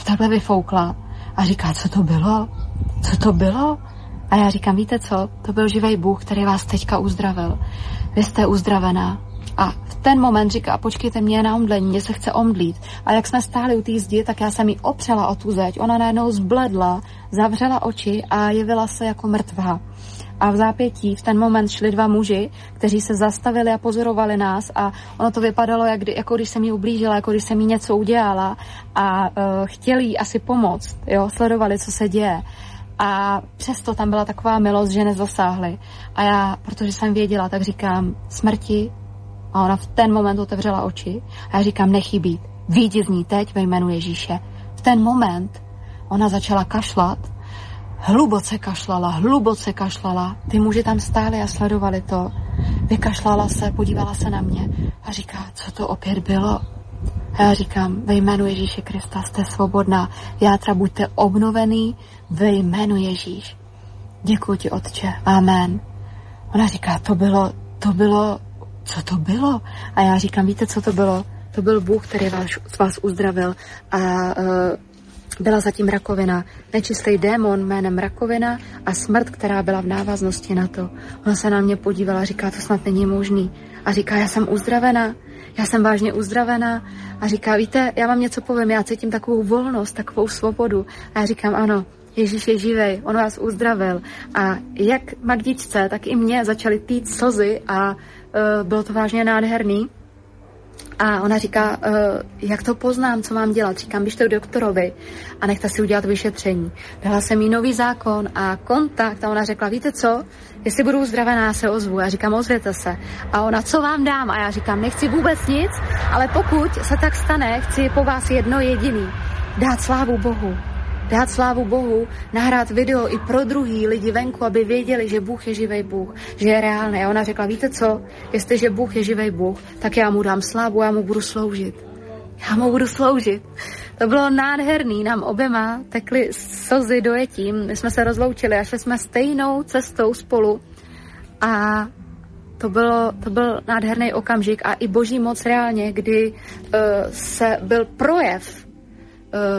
takhle vyfoukla a říká, co to bylo? Co to bylo? A já říkám, víte co, to byl živý Bůh, který vás teďka uzdravil. Vy jste uzdravená. A v ten moment říká, počkejte mě na omdlení, mě se chce omdlít. A jak jsme stáli u té zdi, tak já jsem jí opřela o tu zeď. Ona najednou zbledla, zavřela oči a jevila se jako mrtvá. A v zápětí v ten moment šli dva muži, kteří se zastavili a pozorovali nás a ono to vypadalo, jak kdy, jako když jsem jí ublížila, jako když jsem jí něco udělala a uh, chtěli jí asi pomoct, jo, sledovali, co se děje. A přesto tam byla taková milost, že nezasáhli. A já, protože jsem věděla, tak říkám, smrti. A ona v ten moment otevřela oči. A já říkám, nechybí. Výjdi z ní teď ve jménu Ježíše. V ten moment ona začala kašlat hluboce kašlala, hluboce kašlala. Ty muži tam stáli a sledovali to. Vykašlala se, podívala se na mě a říká, co to opět bylo. A já říkám, ve jménu Ježíše Krista jste svobodná. Játra, buďte obnovený ve jménu Ježíš. Děkuji ti, Otče. Amen. Ona říká, to bylo, to bylo, co to bylo? A já říkám, víte, co to bylo? To byl Bůh, který vás, vás uzdravil a uh, byla zatím rakovina, nečistý démon jménem rakovina a smrt, která byla v návaznosti na to. Ona se na mě podívala říká, to snad není možný. A říká, já jsem uzdravená, já jsem vážně uzdravená. A říká, víte, já vám něco povím, já cítím takovou volnost, takovou svobodu. A já říkám, ano, Ježíš je živej, on vás uzdravil. A jak Magdičce, tak i mě začaly týt slzy a uh, bylo to vážně nádherný. A ona říká, uh, jak to poznám, co mám dělat. Říkám, běžte k doktorovi a nechte si udělat vyšetření. Dala jsem jí nový zákon a kontakt a ona řekla, víte co, jestli budu uzdravená, se ozvu. Já říkám, ozvěte se. A ona, co vám dám? A já říkám, nechci vůbec nic, ale pokud se tak stane, chci po vás jedno jediný. Dát slávu Bohu dát slávu Bohu, nahrát video i pro druhý lidi venku, aby věděli, že Bůh je živý Bůh, že je reálný. A ona řekla, víte co, jestliže Bůh je živý Bůh, tak já mu dám slávu, já mu budu sloužit. Já mu budu sloužit. To bylo nádherný, nám oběma tekly slzy dojetím, my jsme se rozloučili a šli jsme stejnou cestou spolu a to, bylo, to byl nádherný okamžik a i boží moc reálně, kdy uh, se byl projev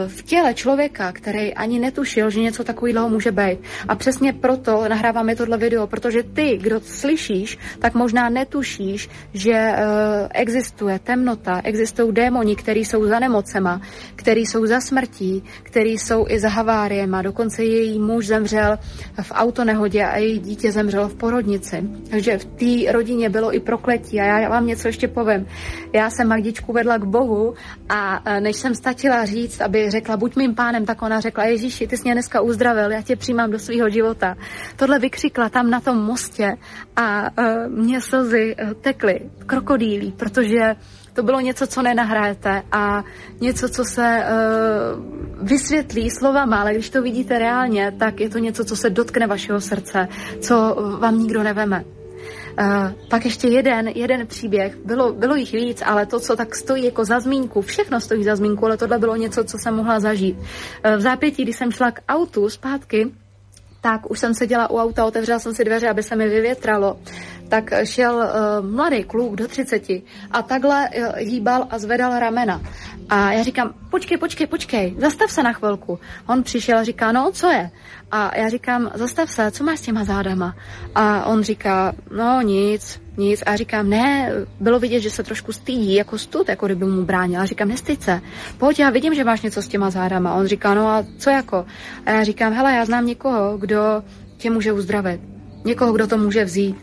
v těle člověka, který ani netušil, že něco takového může být. A přesně proto nahráváme tohle video, protože ty, kdo slyšíš, tak možná netušíš, že uh, existuje temnota, existují démoni, který jsou za nemocema, který jsou za smrtí, který jsou i za haváriema. Dokonce její muž zemřel v autonehodě a její dítě zemřelo v porodnici. Takže v té rodině bylo i prokletí. A já vám něco ještě povím. Já jsem Magdičku vedla k Bohu a eh, než jsem stačila říct, aby řekla, buď mým pánem, tak ona řekla, Ježíši, ty jsi mě dneska uzdravil, já tě přijímám do svého života. Tohle vykřikla tam na tom mostě a uh, mě slzy uh, tekly, krokodýlí, protože to bylo něco, co nenahrajete a něco, co se uh, vysvětlí slovama, ale když to vidíte reálně, tak je to něco, co se dotkne vašeho srdce, co vám nikdo neveme. Pak ještě jeden, jeden příběh, bylo, bylo jich víc, ale to, co tak stojí jako za zmínku, všechno stojí za zmínku, ale tohle bylo něco, co jsem mohla zažít. Uh, v zápětí, když jsem šla k autu zpátky, tak už jsem seděla u auta, otevřela jsem si dveře, aby se mi vyvětralo tak šel uh, mladý kluk do 30 a takhle uh, hýbal a zvedal ramena. A já říkám, počkej, počkej, počkej, zastav se na chvilku. On přišel a říká, no, co je? A já říkám, zastav se, co máš s těma zádama? A on říká, no, nic, nic. A říkám, ne, bylo vidět, že se trošku stydí, jako stud, jako kdyby mu bránil. A říkám, nestyd se, pojď, já vidím, že máš něco s těma zádama. A on říká, no a co jako? A já říkám, hele, já znám někoho, kdo tě může uzdravit. Někoho, kdo to může vzít.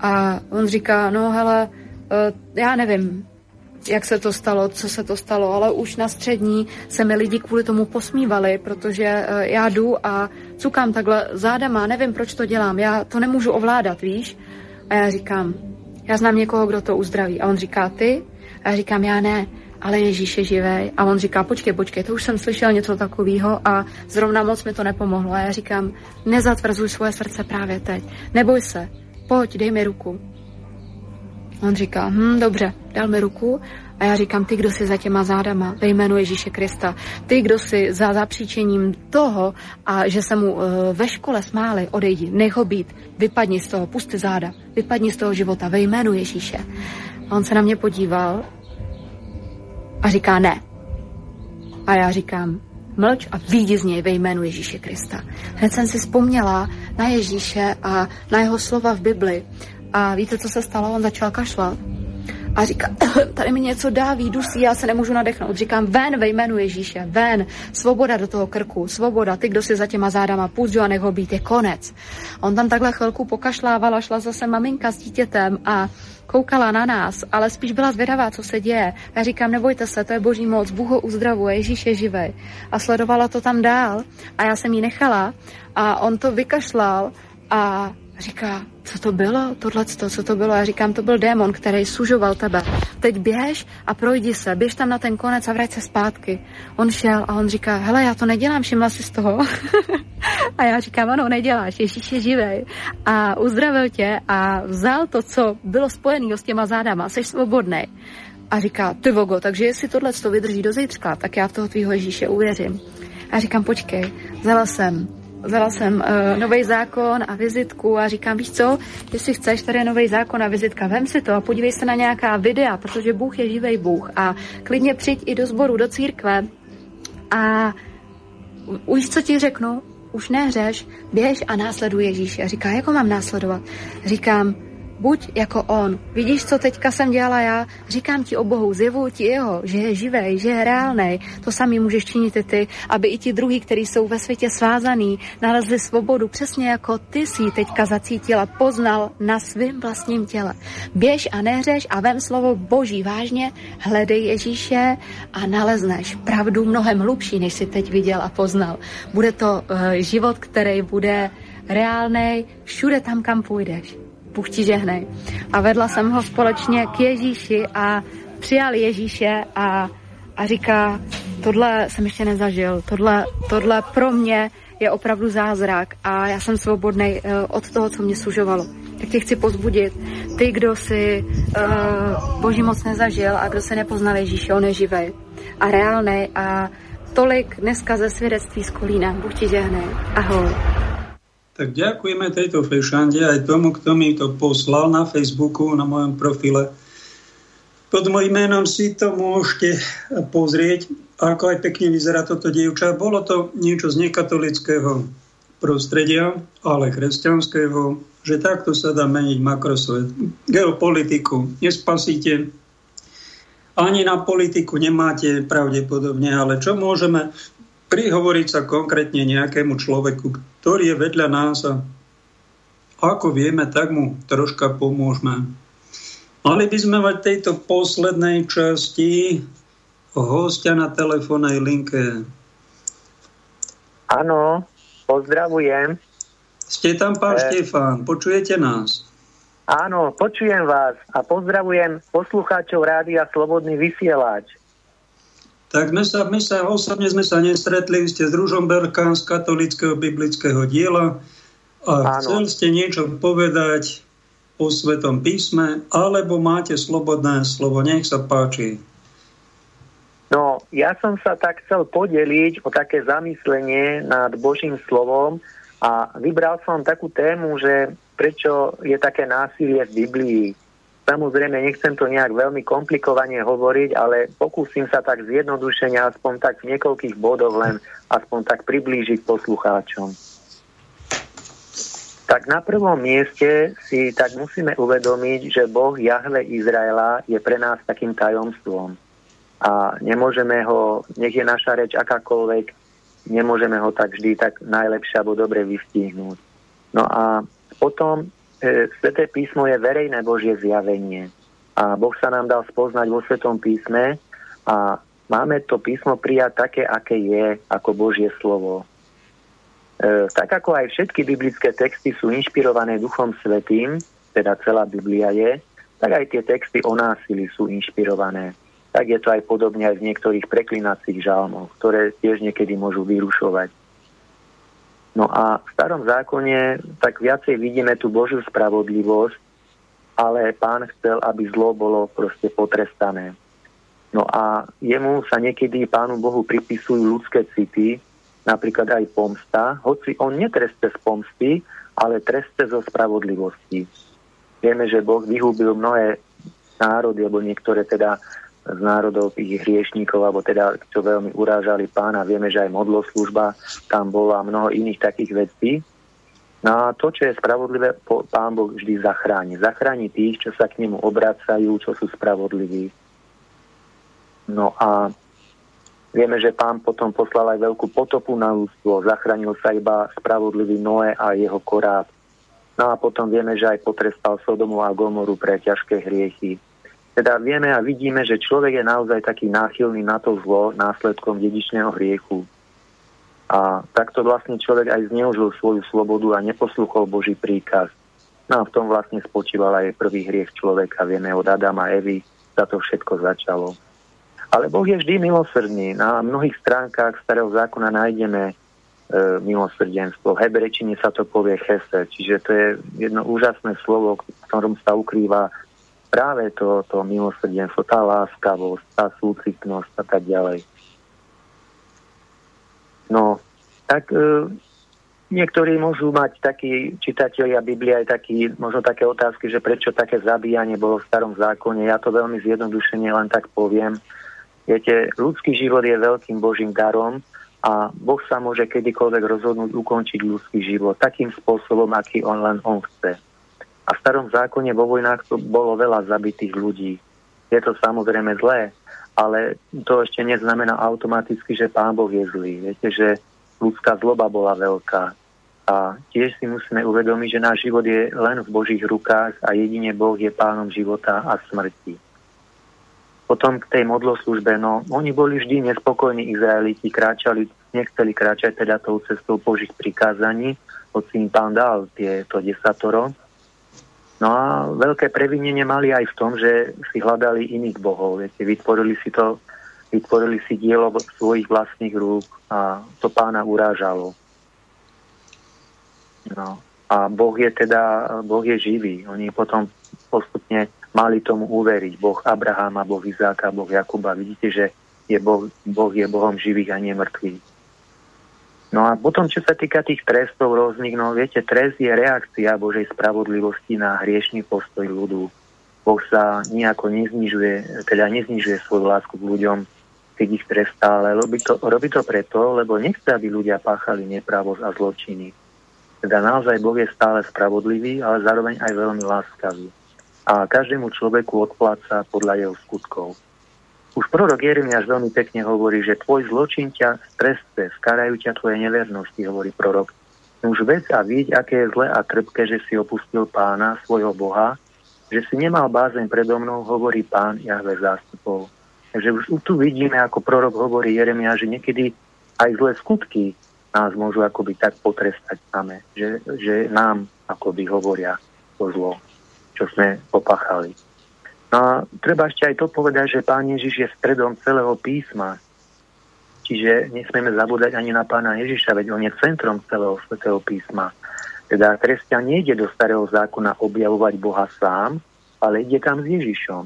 A on říká, no hele, eh, já nevím, jak se to stalo, co se to stalo, ale už na střední se mi lidi kvůli tomu posmívali, protože eh, já jdu a cukám takhle zádama, nevím, proč to dělám, já to nemůžu ovládat, víš? A já říkám, já znám někoho, kdo to uzdraví. A on říká, ty? A já říkám, já ne, ale Ježíš je živej. A on říká, počkej, počkej, to už jsem slyšel něco takového a zrovna moc mi to nepomohlo. A já říkám, nezatvrzuj svoje srdce právě teď. Neboj se, pojď, dej mi ruku. On říká, hm, dobře, dal mi ruku a já říkám, ty, kdo jsi za těma zádama, ve jménu Ježíše Krista, ty, kdo jsi za zapříčením toho a že se mu uh, ve škole smáli, odejdi, nech ho být, vypadni z toho, pusty záda, vypadni z toho života ve jménu Ježíše. A on se na mě podíval a říká ne. A já říkám, mlč a výjdi z něj ve jménu Ježíše Krista. Hned jsem si vzpomněla na Ježíše a na jeho slova v Bibli. A víte, co se stalo? On začal kašlat. A říká, tady mi něco dáví, dusí, já se nemůžu nadechnout. Říkám, ven ve jménu Ježíše, ven, svoboda do toho krku, svoboda, ty, kdo si za těma zádama, půjď a nech ho být, je konec. On tam takhle chvilku pokašlával a šla zase maminka s dítětem a koukala na nás, ale spíš byla zvědavá, co se děje. Já říkám, nebojte se, to je boží moc, Bůh ho uzdravuje, Ježíš je živý. A sledovala to tam dál a já jsem jí nechala a on to vykašlal a říká, co to bylo, tohle, co to bylo? Já říkám, to byl démon, který sužoval tebe. Teď běž a projdi se, běž tam na ten konec a vrať se zpátky. On šel a on říká, hele, já to nedělám, všimla si z toho. a já říkám, ano, neděláš, Ježíš je živej. A uzdravil tě a vzal to, co bylo spojené s těma zádama, jsi svobodný. A říká, ty vogo, takže jestli tohle to vydrží do zítřka, tak já v toho tvýho Ježíše uvěřím. A říkám, počkej, vzala jsem vzala jsem uh, nový zákon a vizitku a říkám, víš co, jestli chceš, tady je nový zákon a vizitka, vem si to a podívej se na nějaká videa, protože Bůh je živý Bůh a klidně přijď i do sboru, do církve a už co ti řeknu, už nehřeš, běž a následuj Ježíše. Říká, jako mám následovat? Říkám, Buď jako on. Vidíš, co teďka jsem dělala já? Říkám ti o Bohu, zjevuju ti jeho, že je živý, že je reálný. To samý můžeš činit i ty, aby i ti druhý, kteří jsou ve světě svázaný, nalezli svobodu, přesně jako ty si teďka zacítila, poznal na svém vlastním těle. Běž a neřeš a vem slovo Boží vážně, hledej Ježíše a nalezneš pravdu mnohem hlubší, než si teď viděl a poznal. Bude to uh, život, který bude reálný všude tam, kam půjdeš. Bůh ti žehnej. A vedla jsem ho společně k Ježíši a přijal Ježíše a, a říká, tohle jsem ještě nezažil, tohle, tohle pro mě je opravdu zázrak a já jsem svobodný uh, od toho, co mě sužovalo. Tak tě chci pozbudit. Ty, kdo si uh, boží moc nezažil a kdo se nepoznal Ježíše, on je živý a reálný a tolik dneska ze svědectví z Kolína. Bůh ti žehnej. Ahoj. Tak ďakujeme tejto fešande aj tomu, kto mi to poslal na Facebooku, na mojom profile. Pod mojím menom si to môžete pozrieť, ako aj pekne vyzerá toto dievča. Bolo to niečo z nekatolického prostredia, ale kresťanského, že takto sa dá meniť makrosvet. Geopolitiku nespasíte, ani na politiku nemáte pravdepodobne, ale čo môžeme prihovoriť sa konkrétne nejakému človeku, ktorý je vedľa nás a ako vieme, tak mu troška pomôžeme. Mali by sme mať tejto poslednej časti hostia na telefónnej linke. Áno, pozdravujem. Ste tam, pán e... Štefán, počujete nás? Áno, počujem vás a pozdravujem poslucháčov Rádia Slobodný vysielač. Tak my sa, my sa osobne sme sa nestretli, ste z Ružomberka, z katolického biblického diela a Áno. chcel ste niečo povedať o Svetom písme, alebo máte slobodné slovo, nech sa páči. No, ja som sa tak chcel podeliť o také zamyslenie nad Božím slovom a vybral som takú tému, že prečo je také násilie v Biblii. Samozrejme, nechcem to nejak veľmi komplikovane hovoriť, ale pokúsim sa tak zjednodušene, aspoň tak v niekoľkých bodoch len aspoň tak priblížiť poslucháčom. Tak na prvom mieste si tak musíme uvedomiť, že Boh Jahve Izraela je pre nás takým tajomstvom. A nemôžeme ho, nech je naša reč akákoľvek, nemôžeme ho tak vždy tak najlepšie alebo dobre vystihnúť. No a potom Sveté písmo je verejné Božie zjavenie. A Boh sa nám dal spoznať vo Svetom písme a máme to písmo prijať také, aké je, ako Božie slovo. E, tak ako aj všetky biblické texty sú inšpirované Duchom Svetým, teda celá Biblia je, tak aj tie texty o násilí sú inšpirované. Tak je to aj podobne aj v niektorých preklinacích žalmoch, ktoré tiež niekedy môžu vyrušovať. No a v starom zákone tak viacej vidíme tú Božiu spravodlivosť, ale pán chcel, aby zlo bolo proste potrestané. No a jemu sa niekedy pánu Bohu pripisujú ľudské city, napríklad aj pomsta, hoci on netreste z pomsty, ale treste zo spravodlivosti. Vieme, že Boh vyhúbil mnohé národy, alebo niektoré teda z národov tých hriešníkov, alebo teda, čo veľmi urážali pána. Vieme, že aj modloslužba tam bola a mnoho iných takých vecí. No a to, čo je spravodlivé, pán Boh vždy zachráni. Zachráni tých, čo sa k nemu obracajú, čo sú spravodliví. No a vieme, že pán potom poslal aj veľkú potopu na ľudstvo. Zachránil sa iba spravodlivý Noé a jeho korát. No a potom vieme, že aj potrestal Sodomu a Gomoru pre ťažké hriechy. Teda vieme a vidíme, že človek je naozaj taký náchylný na to zlo následkom dedičného hriechu. A takto vlastne človek aj zneužil svoju slobodu a neposlúchol Boží príkaz. No a v tom vlastne spočíval aj prvý hriech človeka. Vieme od Adama a Evy, sa to všetko začalo. Ale Boh je vždy milosrdný. Na mnohých stránkach starého zákona nájdeme e, milosrdenstvo. V hebrečine sa to povie chese, čiže to je jedno úžasné slovo, v ktorom sa ukrýva práve to, to milosrdenstvo, tá láskavosť, tá súcitnosť a tak ďalej. No, tak e, niektorí môžu mať takí čitatelia Biblia aj taký, možno také otázky, že prečo také zabíjanie bolo v starom zákone. Ja to veľmi zjednodušene len tak poviem. Viete, ľudský život je veľkým Božím darom a Boh sa môže kedykoľvek rozhodnúť ukončiť ľudský život takým spôsobom, aký on len on chce. A v starom zákone vo vojnách to bolo veľa zabitých ľudí. Je to samozrejme zlé, ale to ešte neznamená automaticky, že Pán Boh je zlý. Viete, že ľudská zloba bola veľká. A tiež si musíme uvedomiť, že náš život je len v Božích rukách a jedine Boh je pánom života a smrti. Potom k tej modloslužbe, no oni boli vždy nespokojní Izraeliti, kráčali, nechceli kráčať teda tou cestou Božích prikázaní, hoci im pán dal tie, to desatoro, No a veľké previnenie mali aj v tom, že si hľadali iných bohov. Viete, vytvorili si to, vytvorili si dielo svojich vlastných rúk a to pána urážalo. No. A Boh je teda, Boh je živý. Oni potom postupne mali tomu uveriť. Boh Abraháma, Boh Izáka, Boh Jakuba. Vidíte, že je boh, boh je Bohom živých a nemrtvých. No a potom, čo sa týka tých trestov rôznych, no viete, trest je reakcia Božej spravodlivosti na hriešný postoj ľudu. Boh sa nejako neznižuje, teda neznižuje svoju lásku k ľuďom, keď ich trestá, ale robí to, robí to preto, lebo nechce, aby ľudia páchali nepravosť a zločiny. Teda naozaj Boh je stále spravodlivý, ale zároveň aj veľmi láskavý. A každému človeku odpláca podľa jeho skutkov. Už prorok Jeremiáš veľmi pekne hovorí, že tvoj zločin ťa streste, skarajú ťa tvoje nevernosti, hovorí prorok. Už vec a vidieť, aké je zle a trpké, že si opustil pána, svojho Boha, že si nemal bázeň predo mnou, hovorí pán Jahve zástupov. Takže už tu vidíme, ako prorok hovorí Jeremiáš, že niekedy aj zlé skutky nás môžu akoby tak potrestať same, že, že nám akoby hovoria to zlo, čo sme popachali. A treba ešte aj to povedať, že Pán Ježiš je stredom celého písma. Čiže nesmieme zabúdať ani na Pána Ježiša, veď on je centrom celého svetého písma. Teda kresťan nejde do starého zákona objavovať Boha sám, ale ide tam s Ježišom.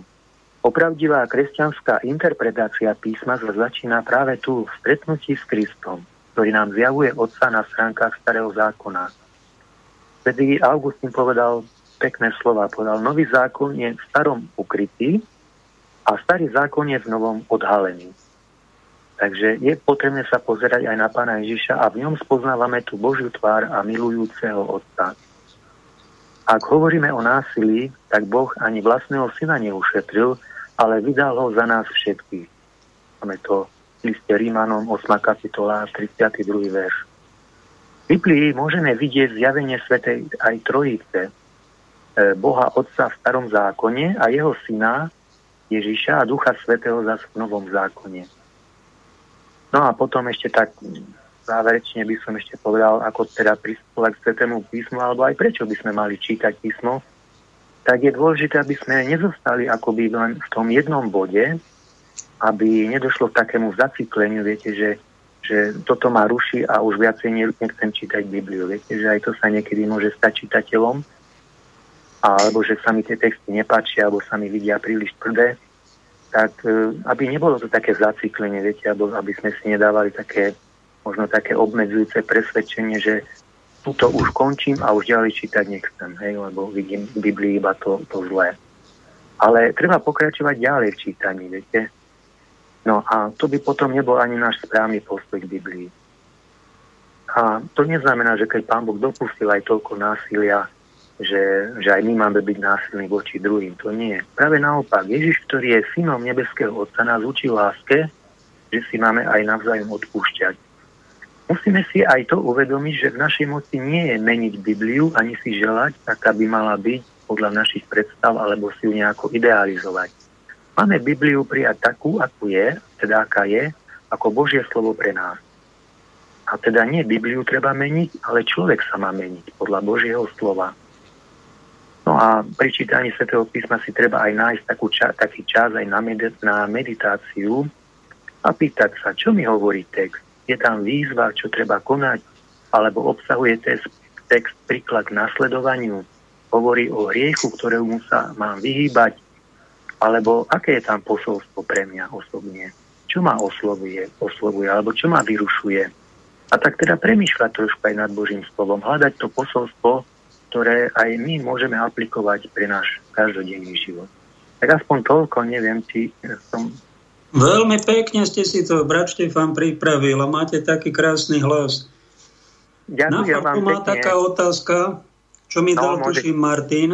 Opravdivá kresťanská interpretácia písma začína práve tu, v stretnutí s Kristom, ktorý nám zjavuje Otca na stránkach starého zákona. Vtedy Augustín povedal, pekné slova povedal. Nový zákon je v starom ukrytý a starý zákon je v novom odhalený. Takže je potrebné sa pozerať aj na pána Ježiša a v ňom spoznávame tú Božiu tvár a milujúceho Otca. Ak hovoríme o násilí, tak Boh ani vlastného syna neušetril, ale vydal ho za nás všetkých. Máme to v liste Rímanom 8. kapitola 32. verš. V Biblii môžeme vidieť zjavenie Svetej aj Trojice, Boha Otca v starom zákone a jeho syna Ježiša a Ducha Svetého zase v novom zákone. No a potom ešte tak záverečne by som ešte povedal, ako teda pristupovať k Svetému písmu, alebo aj prečo by sme mali čítať písmo, tak je dôležité, aby sme nezostali akoby len v tom jednom bode, aby nedošlo k takému zacikleniu, viete, že, že toto ma ruší a už viacej nechcem čítať Bibliu. Viete, že aj to sa niekedy môže stať čitateľom, alebo že sa mi tie texty nepáčia, alebo sa mi vidia príliš tvrdé, tak e, aby nebolo to také zaciklenie, viete, alebo aby sme si nedávali také, možno také obmedzujúce presvedčenie, že tuto už končím a už ďalej čítať nechcem, hej, lebo vidím v Biblii iba to, to zlé. Ale treba pokračovať ďalej v čítaní, viete. No a to by potom nebol ani náš správny postoj k Biblii. A to neznamená, že keď Pán Boh dopustil aj toľko násilia, že, že aj my máme byť násilní voči druhým. To nie. Práve naopak, Ježiš, ktorý je synom nebeského Otca, nás učí láske, že si máme aj navzájom odpúšťať. Musíme si aj to uvedomiť, že v našej moci nie je meniť Bibliu, ani si želať, tak aby mala byť podľa našich predstav, alebo si ju nejako idealizovať. Máme Bibliu prijať takú, akú je, teda aká je, ako Božie slovo pre nás. A teda nie Bibliu treba meniť, ale človek sa má meniť podľa Božieho slova. No a pri čítaní Svetého písma si treba aj nájsť takú ča- taký čas aj na, med- na meditáciu a pýtať sa, čo mi hovorí text. Je tam výzva, čo treba konať, alebo obsahuje text, text príklad nasledovaniu, hovorí o hriechu, ktorému sa mám vyhýbať, alebo aké je tam posolstvo pre mňa osobne? Čo ma oslovuje, oslovuje alebo čo ma vyrušuje? A tak teda premýšľať trošku aj nad Božím slovom, hľadať to posolstvo, ktoré aj my môžeme aplikovať pre náš každodenný život. Tak aspoň toľko, neviem, či som... Veľmi pekne ste si to, brat Štefan, pripravil a máte taký krásny hlas. Ďakujem Na vám má pekne. taká otázka, čo mi no, dal, môže... tuším, Martin,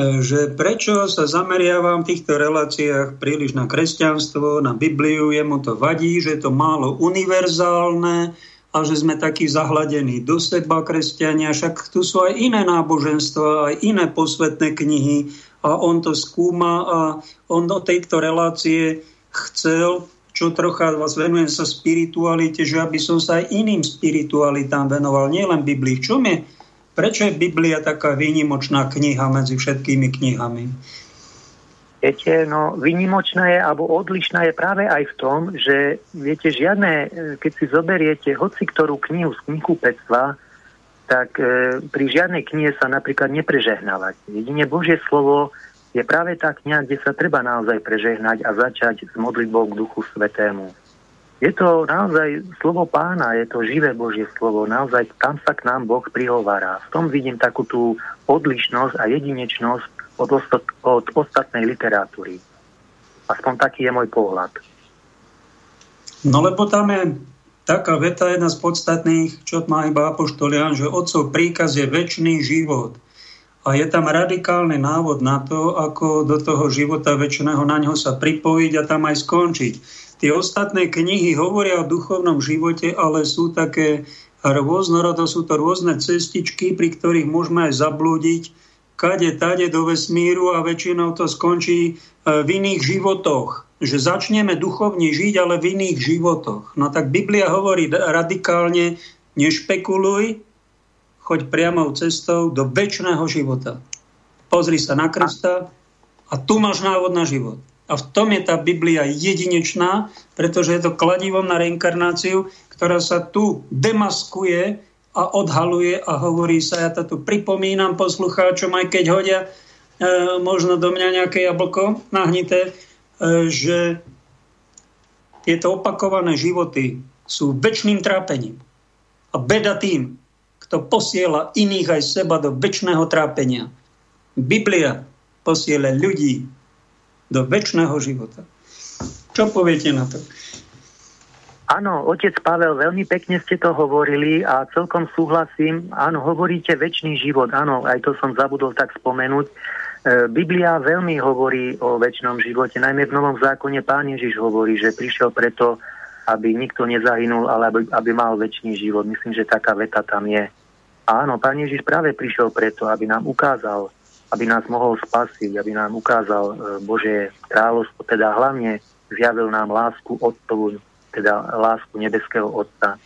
E, že prečo sa zameriavam v týchto reláciách príliš na kresťanstvo, na Bibliu, jemu to vadí, že je to málo univerzálne a že sme takí zahladení do seba kresťania, však tu sú aj iné náboženstva, aj iné posvetné knihy a on to skúma a on do tejto relácie chcel, čo trocha vás venujem sa spiritualite, že aby som sa aj iným spiritualitám venoval, nielen Biblii. Čo mi Prečo je Biblia taká výnimočná kniha medzi všetkými knihami? Viete, no výnimočná je, alebo odlišná je práve aj v tom, že viete, žiadne, e, keď si zoberiete hoci ktorú knihu z knihkupectva, tak e, pri žiadnej knihe sa napríklad neprežehnávať. Jedine Božie slovo je práve tá kniha, kde sa treba naozaj prežehnať a začať s modlitbou k Duchu Svetému je to naozaj slovo pána, je to živé Božie slovo, naozaj tam sa k nám Boh prihovára. V tom vidím takú tú odlišnosť a jedinečnosť od, ostat, od ostatnej literatúry. Aspoň taký je môj pohľad. No lebo tam je taká veta, jedna z podstatných, čo má iba Apoštolian, že otcov príkaz je väčší život. A je tam radikálny návod na to, ako do toho života väčšného na ňo sa pripojiť a tam aj skončiť. Tie ostatné knihy hovoria o duchovnom živote, ale sú také rôznorodo, sú to rôzne cestičky, pri ktorých môžeme aj zablúdiť kade, tade do vesmíru a väčšinou to skončí e, v iných životoch. Že začneme duchovne žiť, ale v iných životoch. No tak Biblia hovorí radikálne, nešpekuluj, choď priamou cestou do väčšného života. Pozri sa na Krista a tu máš návod na život. A v tom je tá Biblia jedinečná, pretože je to kladivom na reinkarnáciu, ktorá sa tu demaskuje a odhaluje a hovorí sa, ja to tu pripomínam poslucháčom, aj keď hodia e, možno do mňa nejaké jablko nahnité, e, že tieto opakované životy sú väčšným trápením. A beda tým, kto posiela iných aj seba do väčšného trápenia. Biblia posiela ľudí do väčšného života. Čo poviete na to? Áno, otec Pavel, veľmi pekne ste to hovorili a celkom súhlasím. Áno, hovoríte väčší život. Áno, aj to som zabudol tak spomenúť. E, Biblia veľmi hovorí o väčšnom živote. Najmä v Novom zákone pán Ježiš hovorí, že prišiel preto, aby nikto nezahynul, ale aby, aby mal väčší život. Myslím, že taká veta tam je. Áno, pán Ježiš práve prišiel preto, aby nám ukázal aby nás mohol spasiť, aby nám ukázal e, Bože kráľovstvo, teda hlavne zjavil nám lásku Otcovu, teda lásku nebeského Otca.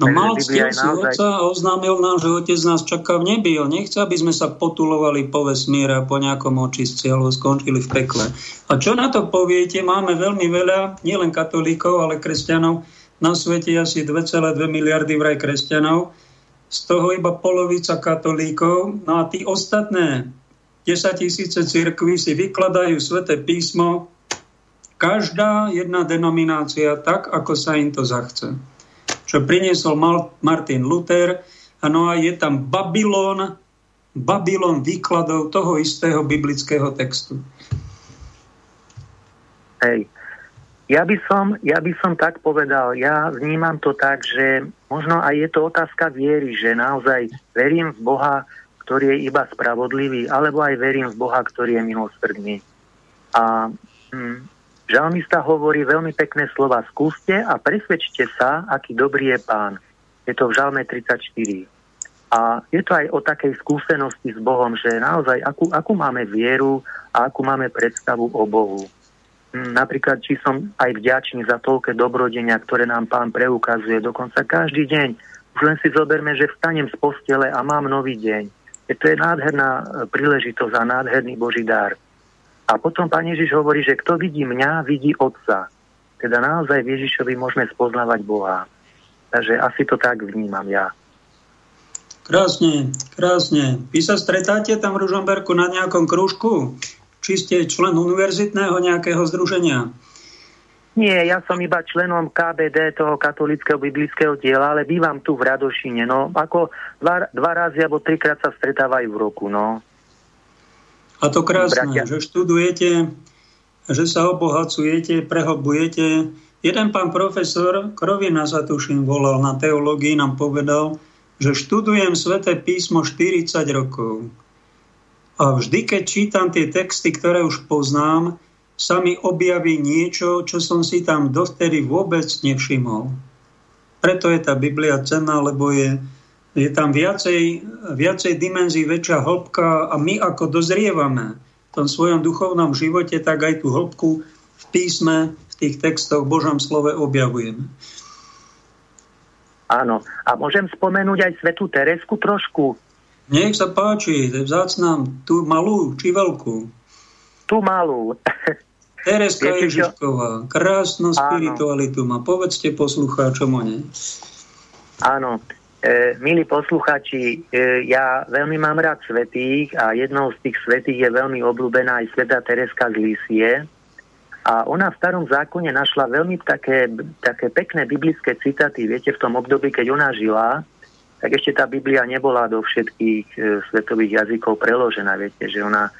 No mal ctil si naozaj... Otca a oznámil nám, že Otec nás čaká v nebi. On nechce, aby sme sa potulovali po vesmíre a po nejakom očistci alebo skončili v pekle. A čo na to poviete? Máme veľmi veľa, nielen katolíkov, ale kresťanov. Na svete asi 2,2 miliardy vraj kresťanov. Z toho iba polovica katolíkov. No a tí ostatné 10 tisíce cirkví si vykladajú sväté písmo, každá jedna denominácia tak, ako sa im to zachce. Čo priniesol Martin Luther, no a je tam Babylon, Babylon výkladov toho istého biblického textu. Hej. Ja by, som, ja by som tak povedal, ja vnímam to tak, že možno aj je to otázka viery, že naozaj verím v Boha, ktorý je iba spravodlivý, alebo aj verím v Boha, ktorý je milosrdný. A hm, žalmista hovorí veľmi pekné slova. Skúste a presvedčte sa, aký dobrý je pán. Je to v žalme 34. A je to aj o takej skúsenosti s Bohom, že naozaj akú, akú máme vieru a akú máme predstavu o Bohu. Hm, napríklad, či som aj vďačný za toľké dobrodenia, ktoré nám pán preukazuje dokonca každý deň. Už len si zoberme, že vstanem z postele a mám nový deň to je nádherná príležitosť a nádherný Boží dar. A potom Pán Ježiš hovorí, že kto vidí mňa, vidí Otca. Teda naozaj v Ježišovi môžeme spoznávať Boha. Takže asi to tak vnímam ja. Krásne, krásne. Vy sa stretáte tam v Ružomberku na nejakom krúžku? Či ste člen univerzitného nejakého združenia? Nie, ja som iba členom KBD, toho katolického biblického diela, ale bývam tu v Radošine. No, ako dva, dva razy alebo trikrát sa stretávajú v roku, no. A to krásne, Bratia. že študujete, že sa obohacujete, prehlbujete. Jeden pán profesor, Krovina sa tuším volal na teológii, nám povedal, že študujem sväté písmo 40 rokov. A vždy, keď čítam tie texty, ktoré už poznám, sa mi objaví niečo, čo som si tam dovtedy vôbec nevšimol. Preto je tá Biblia cenná, lebo je, je tam viacej, viacej dimenzií, väčšia hĺbka a my ako dozrievame v tom svojom duchovnom živote, tak aj tú hĺbku v písme, v tých textoch, v Božom slove objavujeme. Áno. A môžem spomenúť aj Svetú Teresku trošku? Nech sa páči, vzácnám, tú malú či veľkú? Tú malú. Tereska Ježišková, krásnu spiritualitu má. Povedzte poslucháčom o nej. Áno, e, milí posluchači, e, ja veľmi mám rád svetých a jednou z tých svetých je veľmi obľúbená aj sveta Tereska z Lísie. A ona v starom zákone našla veľmi také, také pekné biblické citáty. Viete, v tom období, keď ona žila, tak ešte tá Biblia nebola do všetkých e, svetových jazykov preložená. Viete, že ona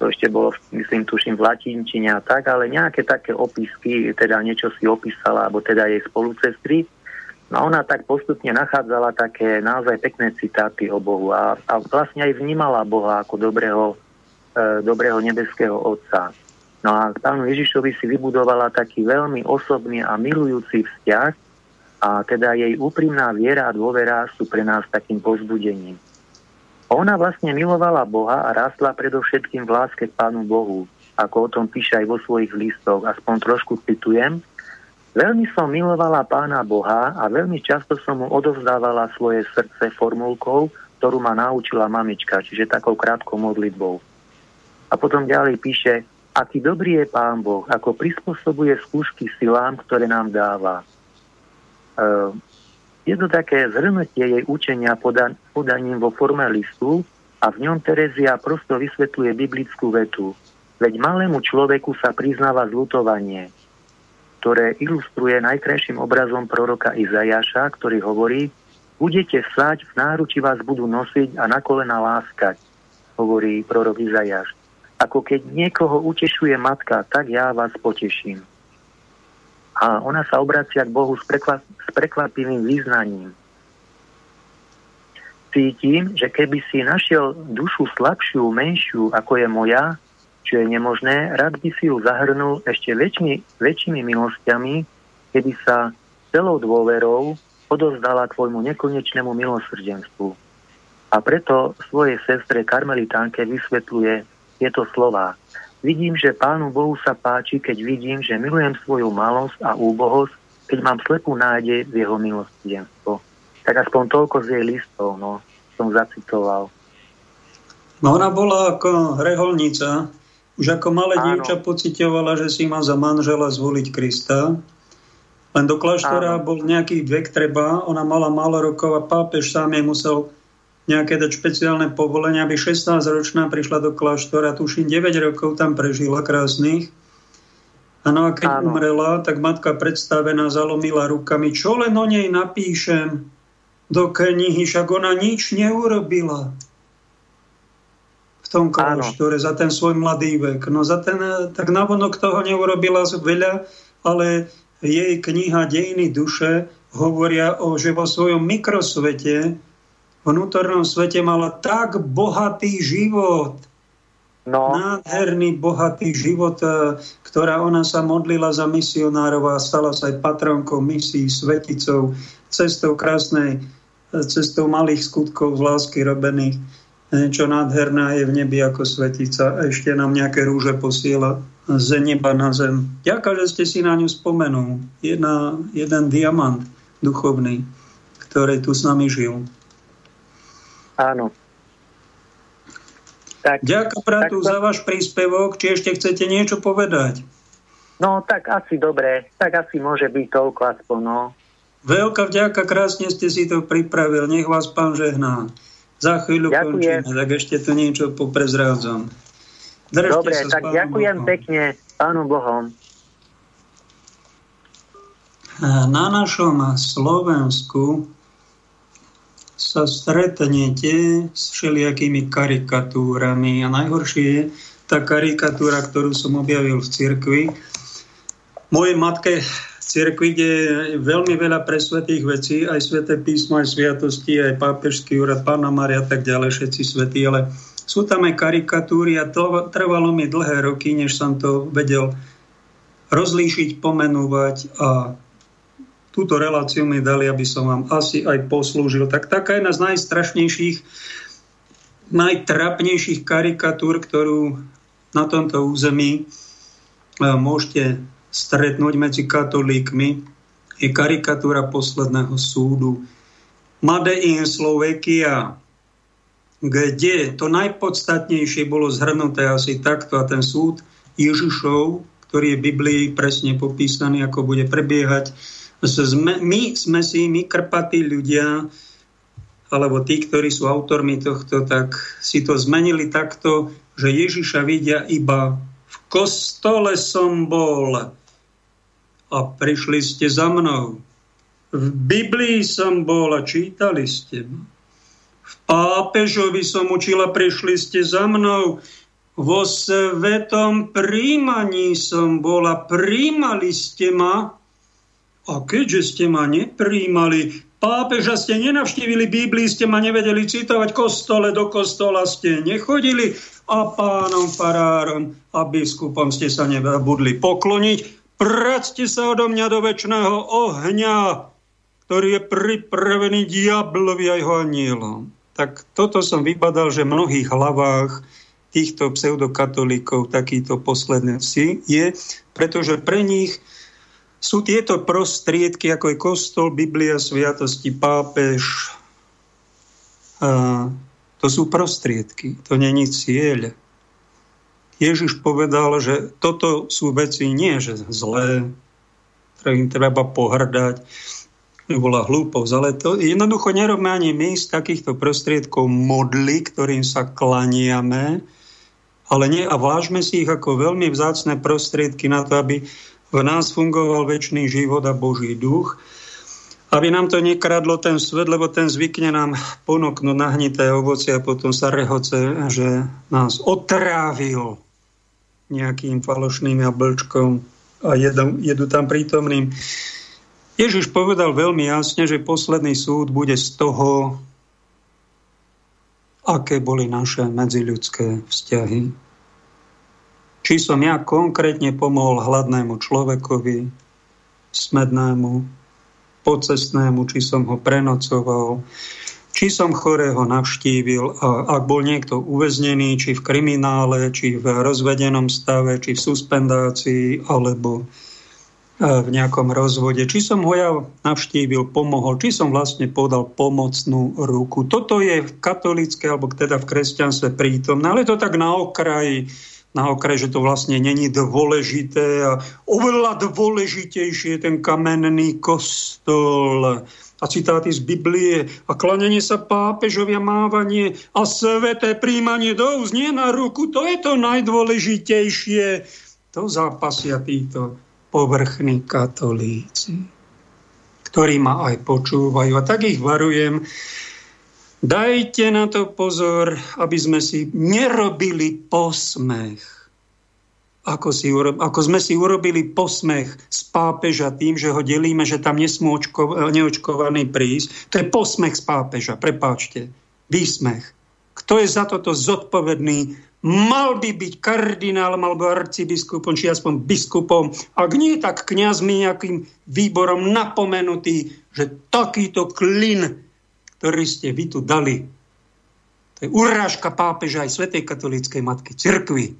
to ešte bolo, myslím, tuším v latinčine a tak, ale nejaké také opisky, teda niečo si opísala, alebo teda jej spolucestri. No ona tak postupne nachádzala také naozaj pekné citáty o Bohu a, a vlastne aj vnímala Boha ako dobrého, e, dobrého nebeského Otca. No a pánu Ježišovi si vybudovala taký veľmi osobný a milujúci vzťah a teda jej úprimná viera a dôvera sú pre nás takým pozbudením. Ona vlastne milovala Boha a rastla predovšetkým v láske k Pánu Bohu, ako o tom píše aj vo svojich listoch, aspoň trošku citujem. Veľmi som milovala Pána Boha a veľmi často som mu odovzdávala svoje srdce formulkou, ktorú ma naučila mamička, čiže takou krátkou modlitbou. A potom ďalej píše, aký dobrý je Pán Boh, ako prispôsobuje skúšky silám, ktoré nám dáva. E, je to také zhrnutie jej učenia podan- podaním vo forme listu a v ňom Terezia prosto vysvetľuje biblickú vetu. Veď malému človeku sa priznáva zlutovanie, ktoré ilustruje najkrajším obrazom proroka Izajaša, ktorý hovorí, budete sať, v náruči vás budú nosiť a na kolena láskať, hovorí prorok Izajaš. Ako keď niekoho utešuje matka, tak ja vás poteším a ona sa obracia k Bohu s, prekvap- s prekvapivým význaním. Cítim, že keby si našiel dušu slabšiu, menšiu, ako je moja, čo je nemožné, rád by si ju zahrnul ešte väčšmi, väčšími milostiami, keby sa celou dôverou odovzdala tvojmu nekonečnému milosrdenstvu. A preto svojej sestre karmelitánke vysvetľuje tieto slova. Vidím, že Pánu Bohu sa páči, keď vidím, že milujem svoju malosť a úbohosť, keď mám slepú nádej v jeho milostivenstvo. Tak aspoň toľko z jej listov, no, som zacitoval. No ona bola ako reholnica, už ako malé Áno. dievča pocitovala, že si má za manžela zvoliť Krista. Len do kláštora Áno. bol nejaký vek treba, ona mala málo rokov a pápež sám jej musel nejaké dať špeciálne povolenia, aby 16-ročná prišla do kláštora, tuším 9 rokov tam prežila krásnych. A no a keď Áno. umrela, tak matka predstavená zalomila rukami, čo len o nej napíšem do knihy, však ona nič neurobila tom kláštore za ten svoj mladý vek. No za ten, tak navonok toho neurobila veľa, ale jej kniha Dejiny duše hovoria o, že vo svojom mikrosvete vnútornom svete mala tak bohatý život, no. nádherný, bohatý život, e, ktorá ona sa modlila za misionárov a stala sa aj patronkou misií, sveticou, cestou krásnej, e, cestou malých skutkov z lásky robených. E, čo nádherná je v nebi ako svetica a ešte nám nejaké rúže posiela z neba na zem. Ďakujem, že ste si na ňu spomenul. Jedna, jeden diamant duchovný, ktorý tu s nami žil. Áno. Tak, Ďakujem, bratu, tak, za váš príspevok. Či ešte chcete niečo povedať? No, tak asi dobre. Tak asi môže byť toľko aspoň, no. Veľká vďaka, krásne ste si to pripravil. Nech vás pán žehná. Za chvíľu ďakujem. končíme, tak ešte tu niečo poprezrádzam. Držte Dobre, sa tak ďakujem Bohom. pekne Pánu Bohom. Na našom Slovensku sa stretnete s všelijakými karikatúrami a najhoršie je tá karikatúra, ktorú som objavil v cirkvi. Mojej matke cirkvi, kde je veľmi veľa presvetých vecí, aj sveté písmo, aj sviatosti, aj pápežský úrad, pána Maria a tak ďalej, všetci svetí, ale sú tam aj karikatúry a to trvalo mi dlhé roky, než som to vedel rozlíšiť, pomenúvať a túto reláciu mi dali, aby som vám asi aj poslúžil. Tak taká jedna z najstrašnejších, najtrapnejších karikatúr, ktorú na tomto území e, môžete stretnúť medzi katolíkmi, je karikatúra posledného súdu. Made in Slovakia, kde to najpodstatnejšie bolo zhrnuté asi takto a ten súd Ježišov, ktorý je v Biblii presne popísaný, ako bude prebiehať, my sme si, my krpatí ľudia, alebo tí, ktorí sú autormi tohto, tak si to zmenili takto, že Ježiša vidia iba v kostole som bol a prišli ste za mnou. V Biblii som bol a čítali ste. V pápežovi som učila, prišli ste za mnou. Vo svetom príjmaní som bola, príjmali ste ma a keďže ste ma nepríjmali, pápeža ste nenavštívili Biblii, ste ma nevedeli citovať, kostole do kostola ste nechodili a pánom farárom a biskupom ste sa nebudli pokloniť. Practe sa odo mňa do väčšného ohňa, ktorý je pripravený diablovi a jeho anielom. Tak toto som vybadal, že v mnohých hlavách týchto pseudokatolíkov takýto posledný je, pretože pre nich sú tieto prostriedky, ako je kostol, Biblia, sviatosti, pápež. A to sú prostriedky, to není cieľ. Ježiš povedal, že toto sú veci nie, že zlé, ktorým treba pohrdať, bola hlúposť, ale to jednoducho nerobme ani my z takýchto prostriedkov modly, ktorým sa klaniame, ale nie a vážme si ich ako veľmi vzácne prostriedky na to, aby v nás fungoval väčší život a Boží duch, aby nám to nekradlo ten svet, lebo ten zvykne nám ponoknúť nahnité ovoci a potom sa rehoce, že nás otrávil nejakým falošným jablčkom a jedú, jedú tam prítomným. Ježiš povedal veľmi jasne, že posledný súd bude z toho, aké boli naše medziľudské vzťahy či som ja konkrétne pomohol hladnému človekovi, smednému, pocestnému, či som ho prenocoval, či som chorého navštívil, a ak bol niekto uväznený, či v kriminále, či v rozvedenom stave, či v suspendácii, alebo v nejakom rozvode, či som ho ja navštívil, pomohol, či som vlastne podal pomocnú ruku. Toto je v katolícke, alebo teda v kresťanstve prítomné, ale to tak na okraji, na okraji, že to vlastne není dôležité a oveľa dôležitejšie je ten kamenný kostol a citáty z Biblie a klanenie sa pápežovia, mávanie a sveté príjmanie do nie na ruku, to je to najdôležitejšie. To zápasia títo povrchní katolíci, ktorí ma aj počúvajú. A tak ich varujem, dajte na to pozor, aby sme si nerobili posmech ako, si, ako sme si urobili posmech z pápeža tým, že ho delíme, že tam nesmú očko, neočkovaný prísť. To je posmech z pápeža, prepáčte. Výsmech. Kto je za toto zodpovedný? Mal by byť kardinál, mal by arcibiskupom, či aspoň biskupom. Ak nie, tak kniazmi nejakým výborom napomenutý, že takýto klin, ktorý ste vy tu dali, to je urážka pápeža aj Svetej katolíckej matky, cirkvi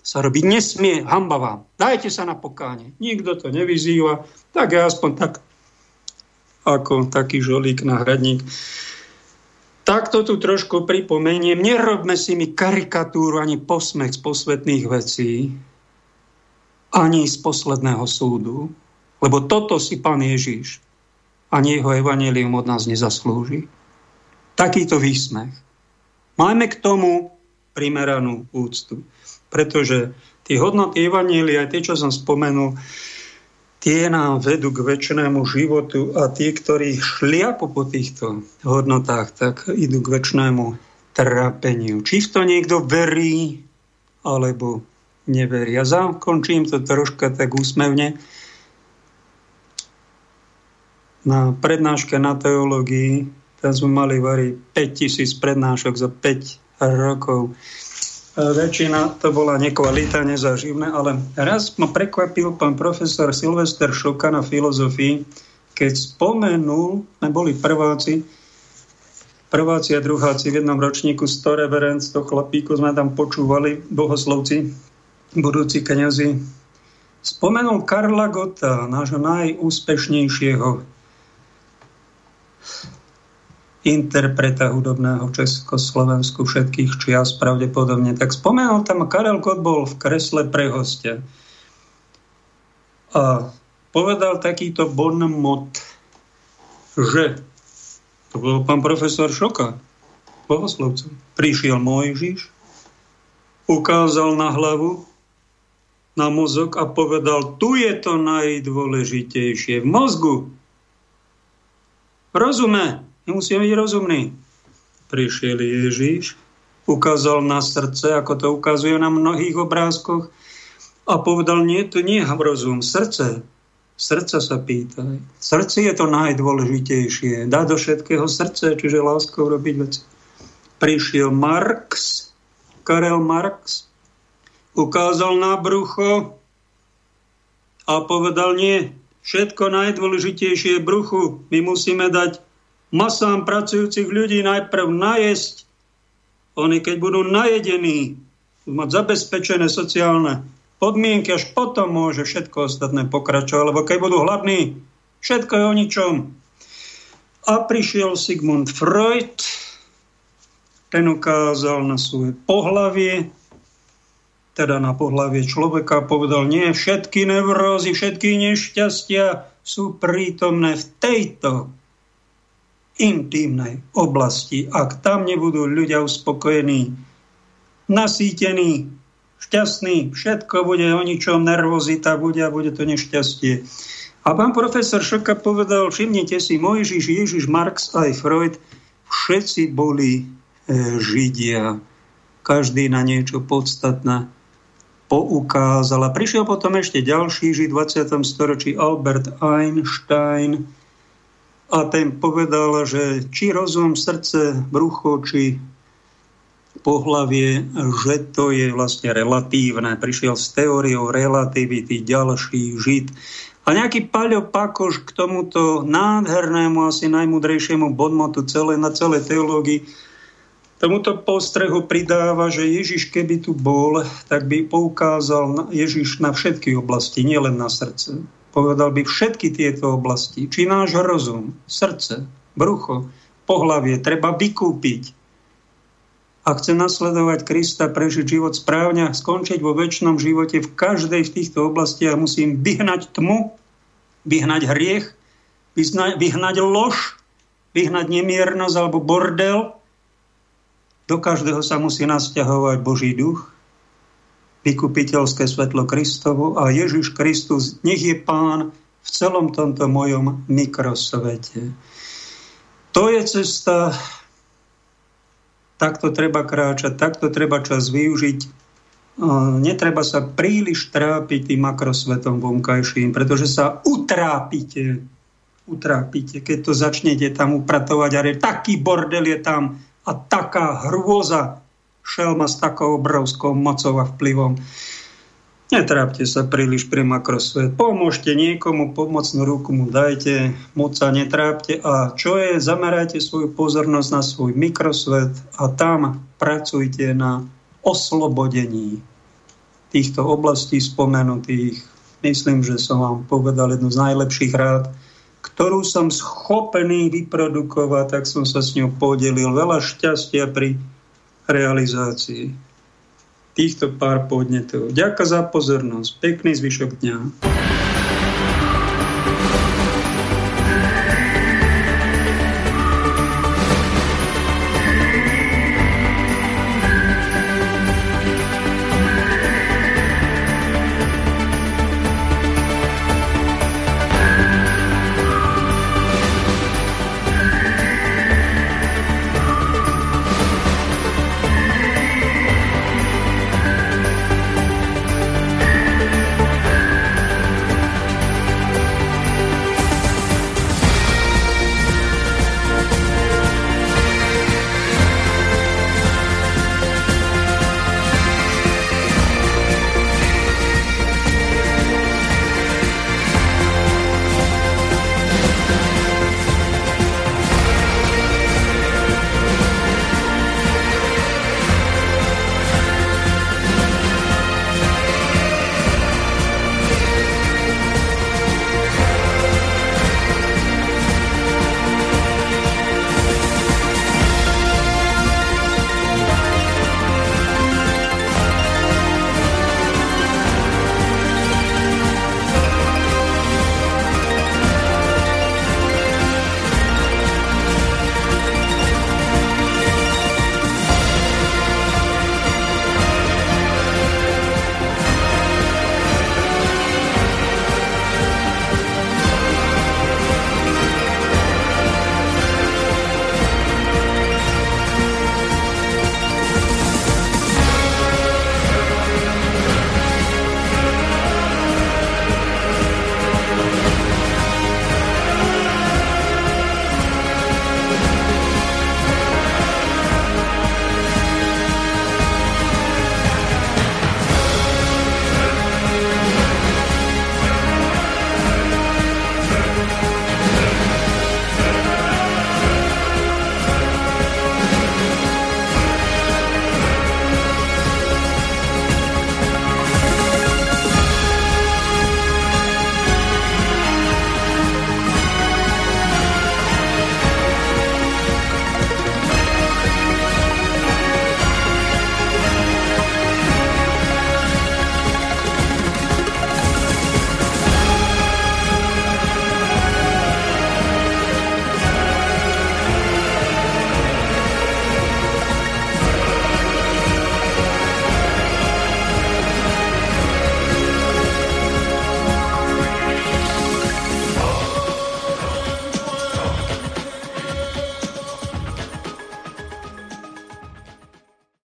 sa robiť nesmie, hamba vám. Dajte sa na pokáne. Nikto to nevyzýva, tak ja aspoň tak ako taký žolík na hradník. Takto tu trošku pripomeniem. Nerobme si mi karikatúru ani posmech z posvetných vecí, ani z posledného súdu, lebo toto si pán Ježiš ani jeho evanelium od nás nezaslúži. Takýto výsmech. Máme k tomu primeranú úctu pretože tie hodnoty Evanília, aj tie, čo som spomenul, tie nám vedú k väčšnému životu a tie, ktorí šliapu po týchto hodnotách, tak idú k väčšnému trápeniu. Či v to niekto verí, alebo neverí. Ja zakončím to troška tak úsmevne. Na prednáške na teológii, tam sme mali vari 5000 prednášok za 5 rokov väčšina to bola nekvalita, nezaživné, ale raz ma prekvapil pán profesor Silvester Šoka na filozofii, keď spomenul, boli prváci, prváci a druháci v jednom ročníku 100 reverenc, 100 chlapíkov sme tam počúvali, bohoslovci, budúci kniazy. Spomenul Karla Gota, nášho najúspešnejšieho interpreta hudobného v Československu všetkých čias pravdepodobne. Tak spomenul tam, Karel Kot bol v kresle pre hostia. A povedal takýto bon mot, že to bol pán profesor Šoka, bohoslovcom. Prišiel Mojžiš, ukázal na hlavu, na mozog a povedal, tu je to najdôležitejšie v mozgu. Rozume, Nemusíme byť rozumní. Prišiel Ježiš, ukázal na srdce, ako to ukazuje na mnohých obrázkoch, a povedal, nie, to nie je rozum, srdce. Srdca sa pýtaj. Srdce je to najdôležitejšie. Dá do všetkého srdce, čiže láskou robiť veci. Prišiel Marx, Karel Marx, ukázal na brucho a povedal, nie, všetko najdôležitejšie je bruchu. My musíme dať masám pracujúcich ľudí najprv najesť. Oni keď budú najedení, budú mať zabezpečené sociálne podmienky, až potom môže všetko ostatné pokračovať. Lebo keď budú hladní, všetko je o ničom. A prišiel Sigmund Freud, ten ukázal na svoje pohlavie, teda na pohlavie človeka, povedal, nie, všetky neurózy, všetky nešťastia sú prítomné v tejto intimnej oblasti. Ak tam nebudú ľudia uspokojení, nasýtení, šťastní, všetko bude o ničom, nervozita bude a bude to nešťastie. A pán profesor Šoka povedal, všimnite si, Mojžiš, Ježiš, Marx aj Freud, všetci boli e, Židia. Každý na niečo podstatné poukázal. A prišiel potom ešte ďalší Žid v 20. storočí Albert Einstein, a ten povedal, že či rozum, srdce, brucho, či pohlavie, že to je vlastne relatívne. Prišiel s teóriou relativity ďalší žid A nejaký Paľo Pakoš k tomuto nádhernému, asi najmudrejšiemu bodmotu celé, na celé teológii, tomuto postrehu pridáva, že Ježiš keby tu bol, tak by poukázal Ježiš na všetky oblasti, nielen na srdce. Povedal by všetky tieto oblasti, či náš rozum, srdce, brucho, pohlavie treba vykúpiť. A chce nasledovať Krista, prežiť život správne, skončiť vo väčšnom živote v každej v týchto oblastiach musím vyhnať tmu, vyhnať hriech, vyhnať lož, vyhnať nemiernosť alebo bordel, do každého sa musí nasťahovať Boží duch, vykupiteľské svetlo Kristovo a Ježiš Kristus, nech je pán v celom tomto mojom mikrosvete. To je cesta, takto treba kráčať, takto treba čas využiť. Netreba sa príliš trápiť tým makrosvetom vonkajším, pretože sa utrápite, utrápite, keď to začnete tam upratovať a taký bordel je tam, a taká hrôza šelma s takou obrovskou mocou a vplyvom. Netrápte sa príliš pri makrosvet. Pomôžte niekomu, pomocnú ruku mu dajte, moc sa netrápte a čo je, zamerajte svoju pozornosť na svoj mikrosvet a tam pracujte na oslobodení týchto oblastí spomenutých. Myslím, že som vám povedal jednu z najlepších rád, ktorú som schopený vyprodukovať, tak som sa s ňou podelil. Veľa šťastia pri realizácii týchto pár podnetov. Ďakujem za pozornosť. Pekný zvyšok dňa.